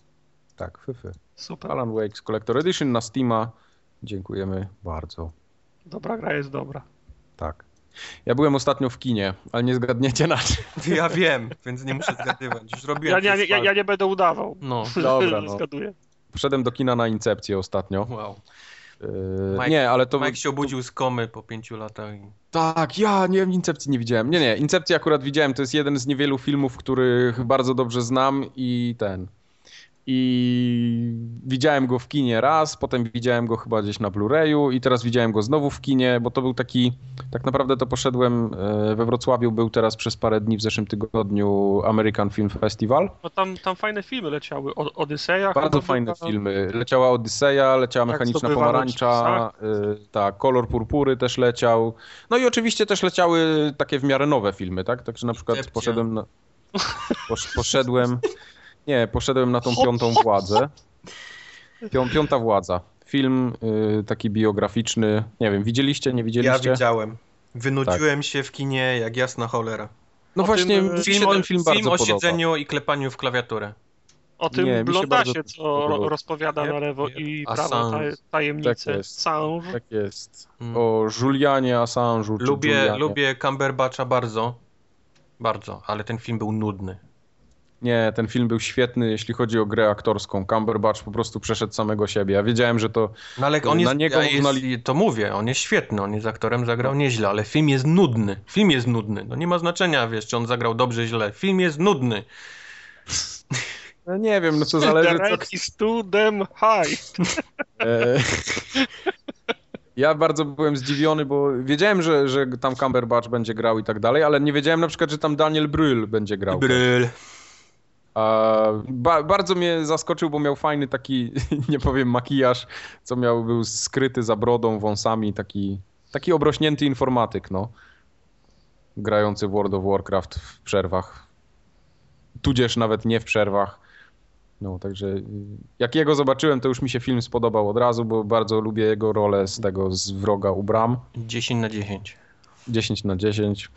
Tak, fyfy. Super. Alan Wake's Collector Edition na Steama. Dziękujemy bardzo. Dobra gra jest dobra. Tak. Ja byłem ostatnio w kinie, ale nie zgadniecie na czym. (laughs) Ja wiem, więc nie muszę zgadywać. Już Ja, robiłem nie- ja, przez ja, ja nie będę udawał. No, (laughs) Dobra, no. Zgaduję. Wszedłem do kina na Incepcję ostatnio. wow. Mike- nie, ale to... Mike się obudził z komy po pięciu latach. Tak, ja nie, Incepcji nie widziałem. Nie, nie, Incepcję akurat widziałem. To jest jeden z niewielu filmów, których bardzo dobrze znam i ten. I widziałem go w kinie raz, potem widziałem go chyba gdzieś na Blu-rayu i teraz widziałem go znowu w kinie, bo to był taki, tak naprawdę to poszedłem e, we Wrocławiu, był teraz przez parę dni w zeszłym tygodniu American Film Festival. No tam, tam fajne filmy leciały. O, Odyseja. Bardzo fajne filmy. Leciała Odyseja, leciała Tak, Mechaniczna Pomarańcza, y, tak, Kolor Purpury też leciał. No i oczywiście też leciały takie w miarę nowe filmy, tak? Także na przykład poszedłem na... Posz, poszedłem... (laughs) Nie, poszedłem na tą piątą władzę. Pią, piąta władza. Film y, taki biograficzny. Nie wiem, widzieliście, nie Ja widzieliście? widziałem. Wynudziłem się w kinie jak jasna cholera. No O właśnie, tym, mi Film, się o, ten film film bardzo o podoba. siedzeniu i klepaniu w klawiaturę. O tym Nie, blondasie, co podobało. ro, rozpowiada Yep, na lewo yep. i prawo taj, tajemnice. Tak jest. Assange. Tak jest. Mm. O Julianie Assange'u. czy Lubię, Julianie. lubię Cumberbatcha bardzo. Bardzo, ale ten film był nudny. Nie, ten film był świetny, jeśli chodzi o grę aktorską. Cumberbatch po prostu przeszedł samego siebie. Ja wiedziałem, że to... No ale on Na jest, niego ja jest, to mówię, on jest świetny, on jest aktorem, zagrał nieźle, ale film jest nudny. Film jest nudny. No nie ma znaczenia, wiesz, czy on zagrał dobrze, źle. Film jest nudny. No nie wiem, no The zależy... Co... rent is too damn high. E, Ja bardzo byłem zdziwiony, bo wiedziałem, że, że tam Cumberbatch będzie grał i tak dalej, ale nie wiedziałem na przykład, że tam Daniel Brühl będzie grał. Bryl. Ba, bardzo mnie zaskoczył, bo miał fajny taki, (laughs) nie powiem, makijaż, co miał, był skryty za brodą, wąsami, taki, taki obrośnięty informatyk, no. Grający w World of Warcraft w przerwach. Tudzież nawet nie w przerwach. No, także jak jego zobaczyłem, to już mi się film spodobał od razu, bo bardzo lubię jego rolę z tego, z wroga u bram. 10 na 10. 10 na 10.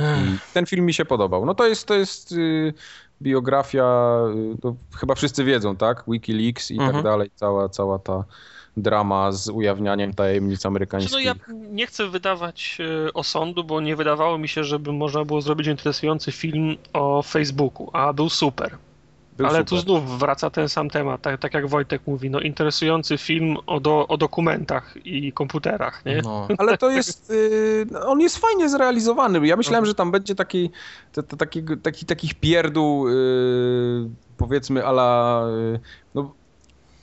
I ten film mi się podobał. No to jest, to jest y, biografia, y, to chyba wszyscy wiedzą, tak? Wikileaks i tak Mhm. dalej, cała, cała ta drama z ujawnianiem tajemnic amerykańskich. No ja nie chcę wydawać e, osądu, bo nie wydawało mi się, żeby można było zrobić interesujący film o Facebooku, a był super. Był Ale super. tu znów wraca ten sam temat, tak, tak jak Wojtek mówi, no interesujący film o, do, o dokumentach i komputerach, nie? No. (laughs) Ale to jest, y, on jest fajnie zrealizowany. Ja myślałem, że tam będzie taki, takiego- taki, takich pierdół, y, powiedzmy, ala, y, no,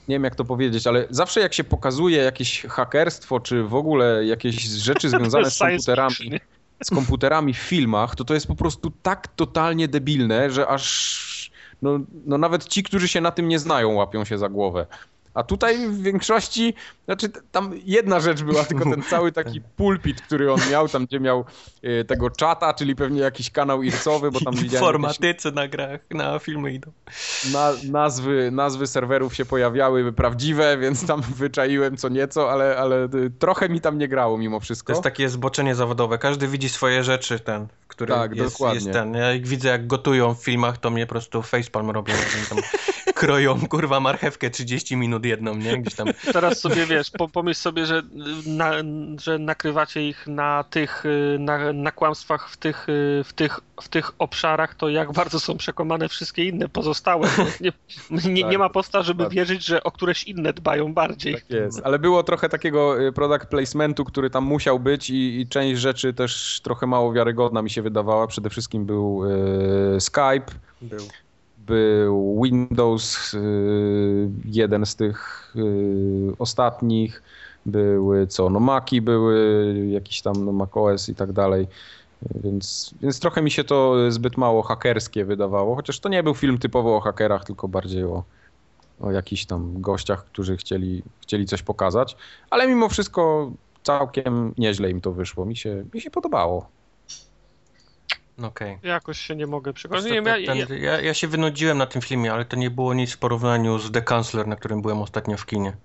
nie wiem jak to powiedzieć, ale zawsze jak się pokazuje jakieś hakerstwo, czy w ogóle jakieś rzeczy związane z (laughs) komputerami, z komputerami w filmach, to to jest po prostu tak totalnie debilne, że aż no, no nawet ci, którzy się na tym nie znają, łapią się za głowę. A tutaj w większości, znaczy tam jedna rzecz była, tylko ten cały taki pulpit, który on miał, tam gdzie miał y, tego czata, czyli pewnie jakiś kanał ircowy, bo tam widziałem jakieś Informatycy na grach, na filmy idą. na, nazwy, nazwy serwerów się pojawiały prawdziwe, więc tam wyczaiłem co nieco, ale, ale y, trochę mi tam nie grało mimo To wszystko. jest takie zboczenie zawodowe. Każdy widzi swoje rzeczy, ten, w którym Tak, jest, dokładnie. jest ten. Ja jak widzę, jak gotują w filmach, to mnie po prostu facepalm robią. (laughs) kroją, kurwa, marchewkę 30 minut jedną, nie? Gdzieś tam. (laughs) Teraz sobie wiesz, po, pomyśl sobie, że, na, że nakrywacie ich na tych y, na, na kłamstwach w tych, y, w, tych, w tych obszarach, to jak bardzo są przekonane wszystkie inne pozostałe. (laughs) Nie, nie, nie ma podstaw, żeby Tak. wierzyć, że o któreś inne dbają bardziej. Tak jest, ale było trochę takiego y, product placementu, który tam musiał być i, i część rzeczy też trochę mało wiarygodna mi się wydawała. Przede wszystkim był y, Skype, Był. Był Windows, y, jeden z tych y, ostatnich, były co, no Maki były, jakiś tam no macOS i tak dalej. Więc, więc trochę mi się to zbyt mało hakerskie wydawało, chociaż to nie był film typowo o hakerach, tylko bardziej o, o jakichś tam gościach, którzy chcieli, chcieli coś pokazać, ale mimo wszystko całkiem nieźle im to wyszło. Mi się, mi się podobało. No Okej. Jakoś się nie mogę przekonać. Okay. Nie, ja, ja, ja, ja się wynudziłem na tym filmie, ale to nie było nic w porównaniu z The Counselor, na którym byłem ostatnio w kinie.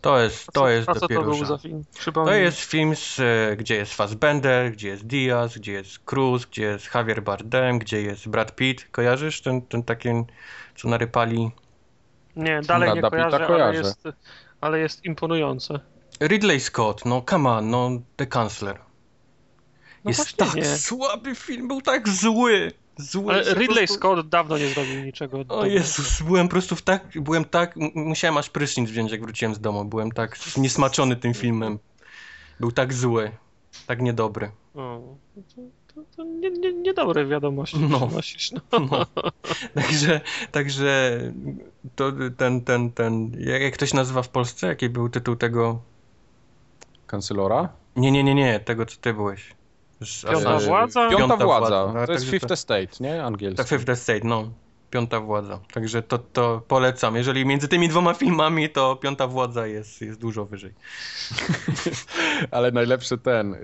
To jest, a co- to jest dopiero to był za film? To jest film, z, e, gdzie jest Fassbender, gdzie jest Diaz, gdzie jest Cruz, gdzie jest Javier Bardem, gdzie jest Brad Pitt. Kojarzysz ten, ten taki, co narypali? Nie, dalej nie Pitta kojarzę, ale kojarzę. jest, ale jest imponujące. Ridley Scott, no come on, no The Counselor. No jest tak nie. słaby film, był tak zły. Zły. Ale Ridley prostu- Scott dawno nie zrobił niczego. O dobrego. Jezus, byłem po prostu w tak, byłem tak, musiałem aż prysznic wziąć jak wróciłem z domu, byłem tak niesmaczony tym filmem. Był tak zły, tak niedobry. O, to, to, to nie, nie, niedobre wiadomości No. przynosisz. No. No. Także, także to ten, ten, ten, jak, jak to się nazywa w Polsce? Jaki był tytuł tego? Kancelora? Nie, nie, nie, nie, tego co ty byłeś. Piąta władza? Piąta, Piąta władza. władza, tak, To jest Fifth to- Estate, nie? Angielski. Tak, Fifth Estate, no. Piąta władza. Także to, to polecam. Jeżeli między tymi dwoma filmami, to piąta władza jest, jest dużo wyżej. (laughs) Ale najlepszy ten. Y,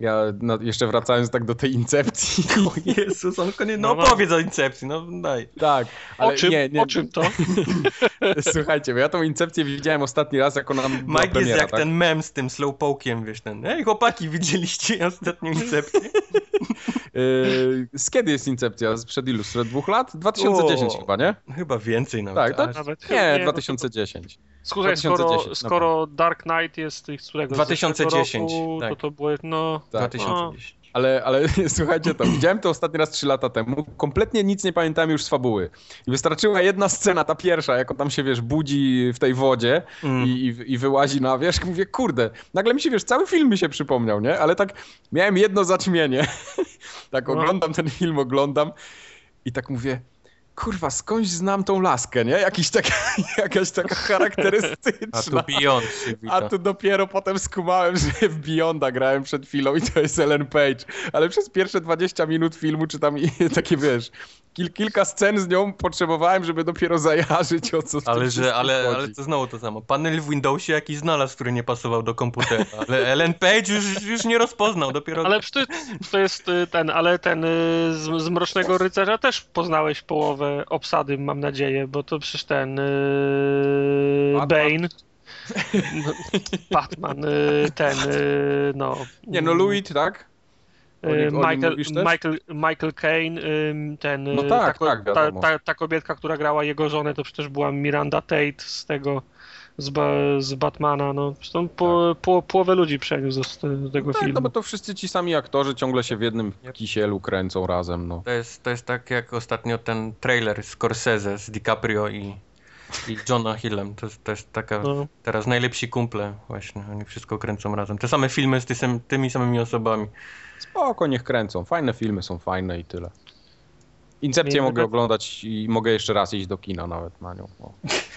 ja no, jeszcze wracając tak do tej incepcji. (laughs) O Jezus, on konie... no No, no. opowiedz o Incepcji, no daj. tak, ale O czym, nie, nie. o czym to? (laughs) Słuchajcie, bo ja tą incepcję widziałem ostatni raz, jak ona była Mike jest premiera, jak tak? ten mem z tym slowpoke'iem, wiesz, ten Ej chłopaki, widzieliście ostatnią Incepcję? (laughs) Y, z kiedy jest incepcja? Sprzed ilu? Sprzed dwóch lat? 2010 O. chyba, nie? Chyba więcej nawet. Tak, to- ale- Nawet, Nie, no, 2010. Słuchaj, 2010 skoro, skoro Dark Knight jest z którego? z 2010, zeszłego roku, tak. To to było, no... Tak. 2010. Ale, ale (laughs) słuchajcie to, widziałem to ostatni raz 3 lata temu, kompletnie nic nie pamiętałem już z fabuły. I wystarczyła jedna scena, ta pierwsza, jak on tam się, wiesz, budzi w tej wodzie Mm. i, i, i wyłazi na wierzch, mówię, kurde, nagle mi się, wiesz, cały film mi się przypomniał, nie? Ale tak miałem jedno zaćmienie. (laughs) tak No. oglądam ten film, oglądam i tak mówię, kurwa, skądś znam tą laskę, nie? Jakiś taka, (laughs) jakaś taka charakterystyczna. A tu Beyond. A tu dopiero potem skumałem, że w Beyonda grałem przed chwilą i to jest Ellen Page. Ale przez pierwsze 20 minut filmu, czy tam i, (laughs) takie wiesz, kil, kilka scen z nią potrzebowałem, żeby dopiero zajarzyć o co Ale, że, ale, chodzi. ale to znowu to samo. Panel w Windowsie jakiś znalazł, który nie pasował do komputera. Ale Ellen Page już, już nie rozpoznał, dopiero... Ale to, to jest y, ten, ale ten y, z, z Mrocznego Rycerza też poznałeś połowę obsady, mam nadzieję, bo to przecież ten y, Batman. Bane, no, Batman, y, ten, no... Nie, no Louis, tak? Nim- Y, Michael? Michael, Michael Caine, ym, ten, No y, tak, ta, tak, ta, ta, ta kobietka, która grała jego żonę, to przecież była Miranda Tate z tego, z, ba, z Batmana, no. Zresztą po, po, połowę ludzi przeniósł z, z tego Tak, filmu. no bo to wszyscy ci sami aktorzy ciągle się w jednym kisielu kręcą razem, no. To jest, to jest tak jak ostatnio ten trailer Scorsese z DiCaprio i, i Johna Hillem. To, jest- to jest taka No. teraz najlepsi kumple właśnie. Oni wszystko kręcą razem. Te same filmy z ty, tymi samymi osobami. Spoko, niech kręcą. Fajne filmy są fajne i tyle. Incepcję mogę oglądać i mogę jeszcze raz iść do kina nawet na nią. O.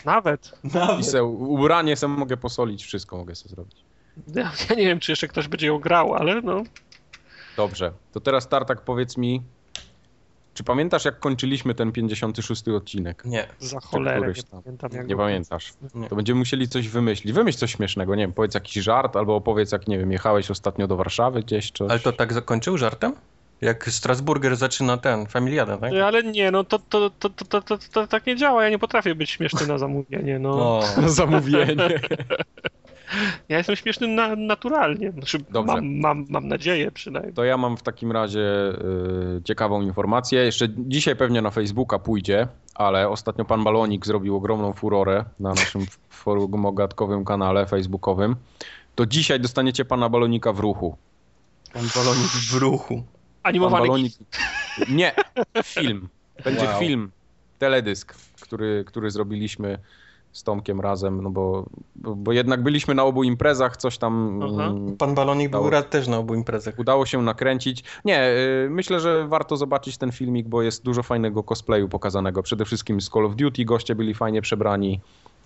Nawet. I se, ubranie sam mogę posolić, wszystko mogę sobie zrobić. Ja, ja nie wiem, czy jeszcze ktoś będzie ją grał, ale no. Dobrze, to teraz Tartak powiedz mi, Czy pamiętasz, jak kończyliśmy ten 56 odcinek? Nie. Za cholerę, nie tam. pamiętam jak Nie pamiętasz. Nie. To będziemy musieli coś wymyślić. Wymyśl coś śmiesznego, nie wiem, powiedz jakiś żart, albo opowiedz, jak, nie wiem, jechałeś ostatnio do Warszawy gdzieś, czy... Ale to tak zakończył żartem? Jak Strasburger zaczyna ten, familiadę, tak? Nie, Ale nie, no to, to, to, to, to, to, to tak nie działa. Ja nie potrafię być śmieszny na zamówienie. No. O, (laughs) (laughs) Zamówienie. (laughs) Ja jestem śmieszny na, naturalnie. Znaczy, Dobrze. mam, mam, mam nadzieję przynajmniej. To ja mam w takim razie y, ciekawą informację. Jeszcze dzisiaj pewnie na Facebooka pójdzie, ale ostatnio pan Balonik zrobił ogromną furorę na naszym (laughs) forum ogatkowym kanale facebookowym. To dzisiaj dostaniecie pana Balonika w ruchu. pan balonik w ruchu. Animowany Balonik... Nie, film. Będzie Wow. film, teledysk, który, który zrobiliśmy z Tomkiem razem, no bo, bo, bo jednak byliśmy na obu imprezach, coś tam Aha. mm, Pan balonik był Dało. rad też na obu imprezach. udało się nakręcić. Nie, y, myślę, że warto zobaczyć ten filmik, bo jest dużo fajnego cosplayu pokazanego. Przede wszystkim z Call of Duty goście byli fajnie przebrani.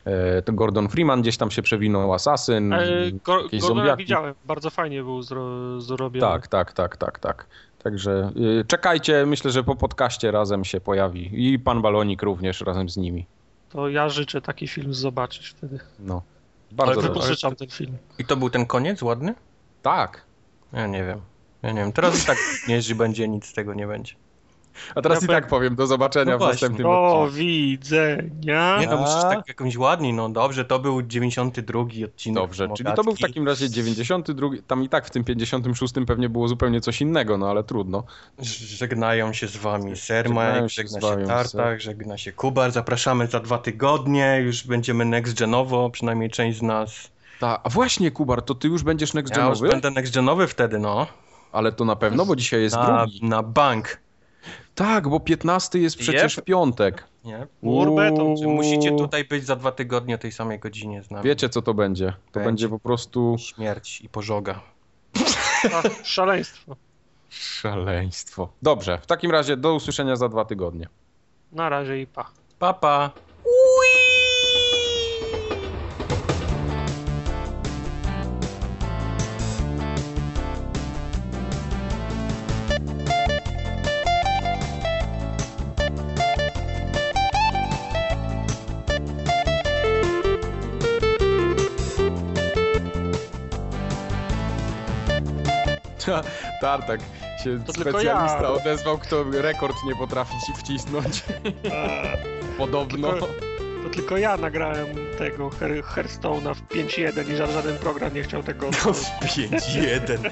E, Ten Gordon Freeman gdzieś tam się przewinął, Asasyn, E, Go, jakieś Gordona widziałem, bardzo fajnie był zro, zrobiony. Tak, tak, tak, tak, tak. Także y, czekajcie, myślę, że po podcaście razem się pojawi. I pan Balonik również razem z nimi. To ja życzę taki film zobaczyć wtedy. No. Bardzo Ale dobrze. Wypożyczam ten film. I to był ten koniec ładny? Tak. Ja nie wiem. Ja nie wiem. Teraz i tak (laughs) nie, że będzie, nic z tego nie będzie. A teraz Ja i tak powiem, do zobaczenia No w następnym Do odcinku. widzenia. Nie, to musisz tak jakąś ładniej, no dobrze, to był 92 odcinek. Dobrze, czyli to był w takim razie 92, tam i tak w tym 56 pewnie było zupełnie coś innego, no ale trudno. Żegnają się z wami się żegna z się Tartak, żegna się Kubar. Zapraszamy za dwa tygodnie, już będziemy next genowo, przynajmniej część z nas. Ta, a właśnie, Kubar, to ty już będziesz next Ja już genowy? będę next genowy wtedy, no. Ale to na pewno, bo dzisiaj jest Na, drugi. na bank. Tak, bo 15 jest przecież Yep. w piątek. Nie? Urbetą, Czy musicie tutaj być za dwa tygodnie o tej samej godzinie z nami. Wiecie, co to będzie? To Będzie. będzie po prostu Śmierć i pożoga. A, szaleństwo. szaleństwo. Dobrze, w takim razie do usłyszenia za dwa tygodnie. Na razie i pa. Papa. (laughs) Tartak się To specjalista ja. odezwał, kto rekord nie potrafi ci wcisnąć. (laughs) Podobno. Tylko- To tylko ja nagrałem tego Her Hearthstone'a w 5.1 i ża- żaden program nie chciał tego. No w 5-1. (laughs)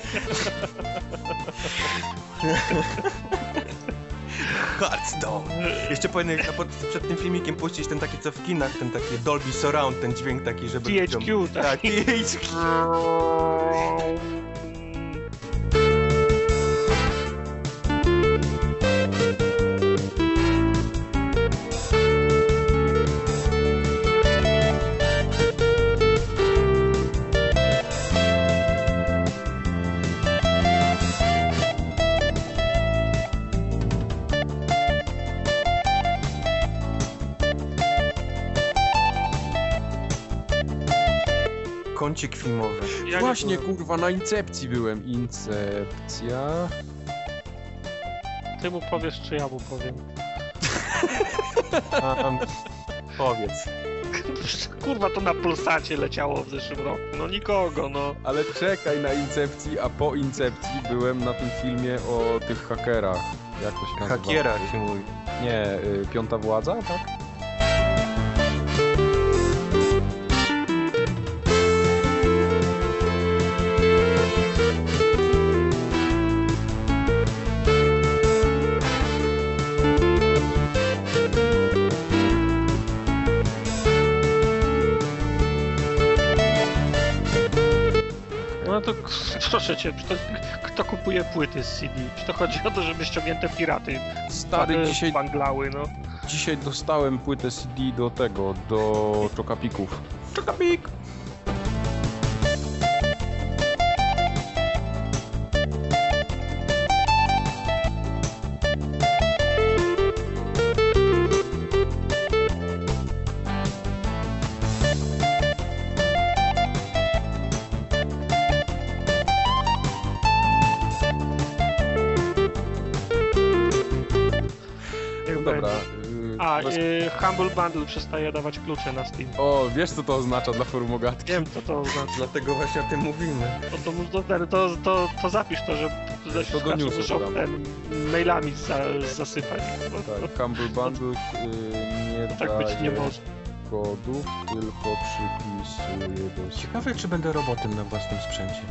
Hearthstone. Jeszcze powinien na pod, przed tym filmikiem puścić ten taki co w kinach, ten taki Dolby Surround, ten dźwięk taki, żeby... THQ, tak. Tak, THQ. Kącik filmowy. Ja nie Właśnie, kurwa, na Incepcji byłem. Incepcja... Ty mu powiesz, czy ja mu powiem. (laughs) Um, powiedz. Kurwa, to na Polsacie leciało w zeszłym roku. No nikogo, no. Ale czekaj na Incepcji, a po Incepcji byłem na tym filmie o tych hakerach. Jak to się nazywa? Hakiera się mówi. Nie, y, Piąta Władza, tak? Proszę cię, to, kto kupuje płyty z CD? Czy to chodzi o to, żeby ściągnięte piraty Stary, dzisiaj, banglały, no. dzisiaj dostałem płytę CD do tego, do Czokapików. Czokapik! Humble Bundle przestaje dawać klucze na Steam. O, wiesz co to oznacza dla forumogatki? Wiem, co to oznacza. Dlatego właśnie o tym mówimy. No to, to, to, to, to zapisz to, że że To do newsu muszą ten mailami za, zasypać. Tak, Humble Bundle y, nie tak być nie może. kodów, tylko przypisuje do Ciekawe, czy będę robotem na własnym sprzęcie.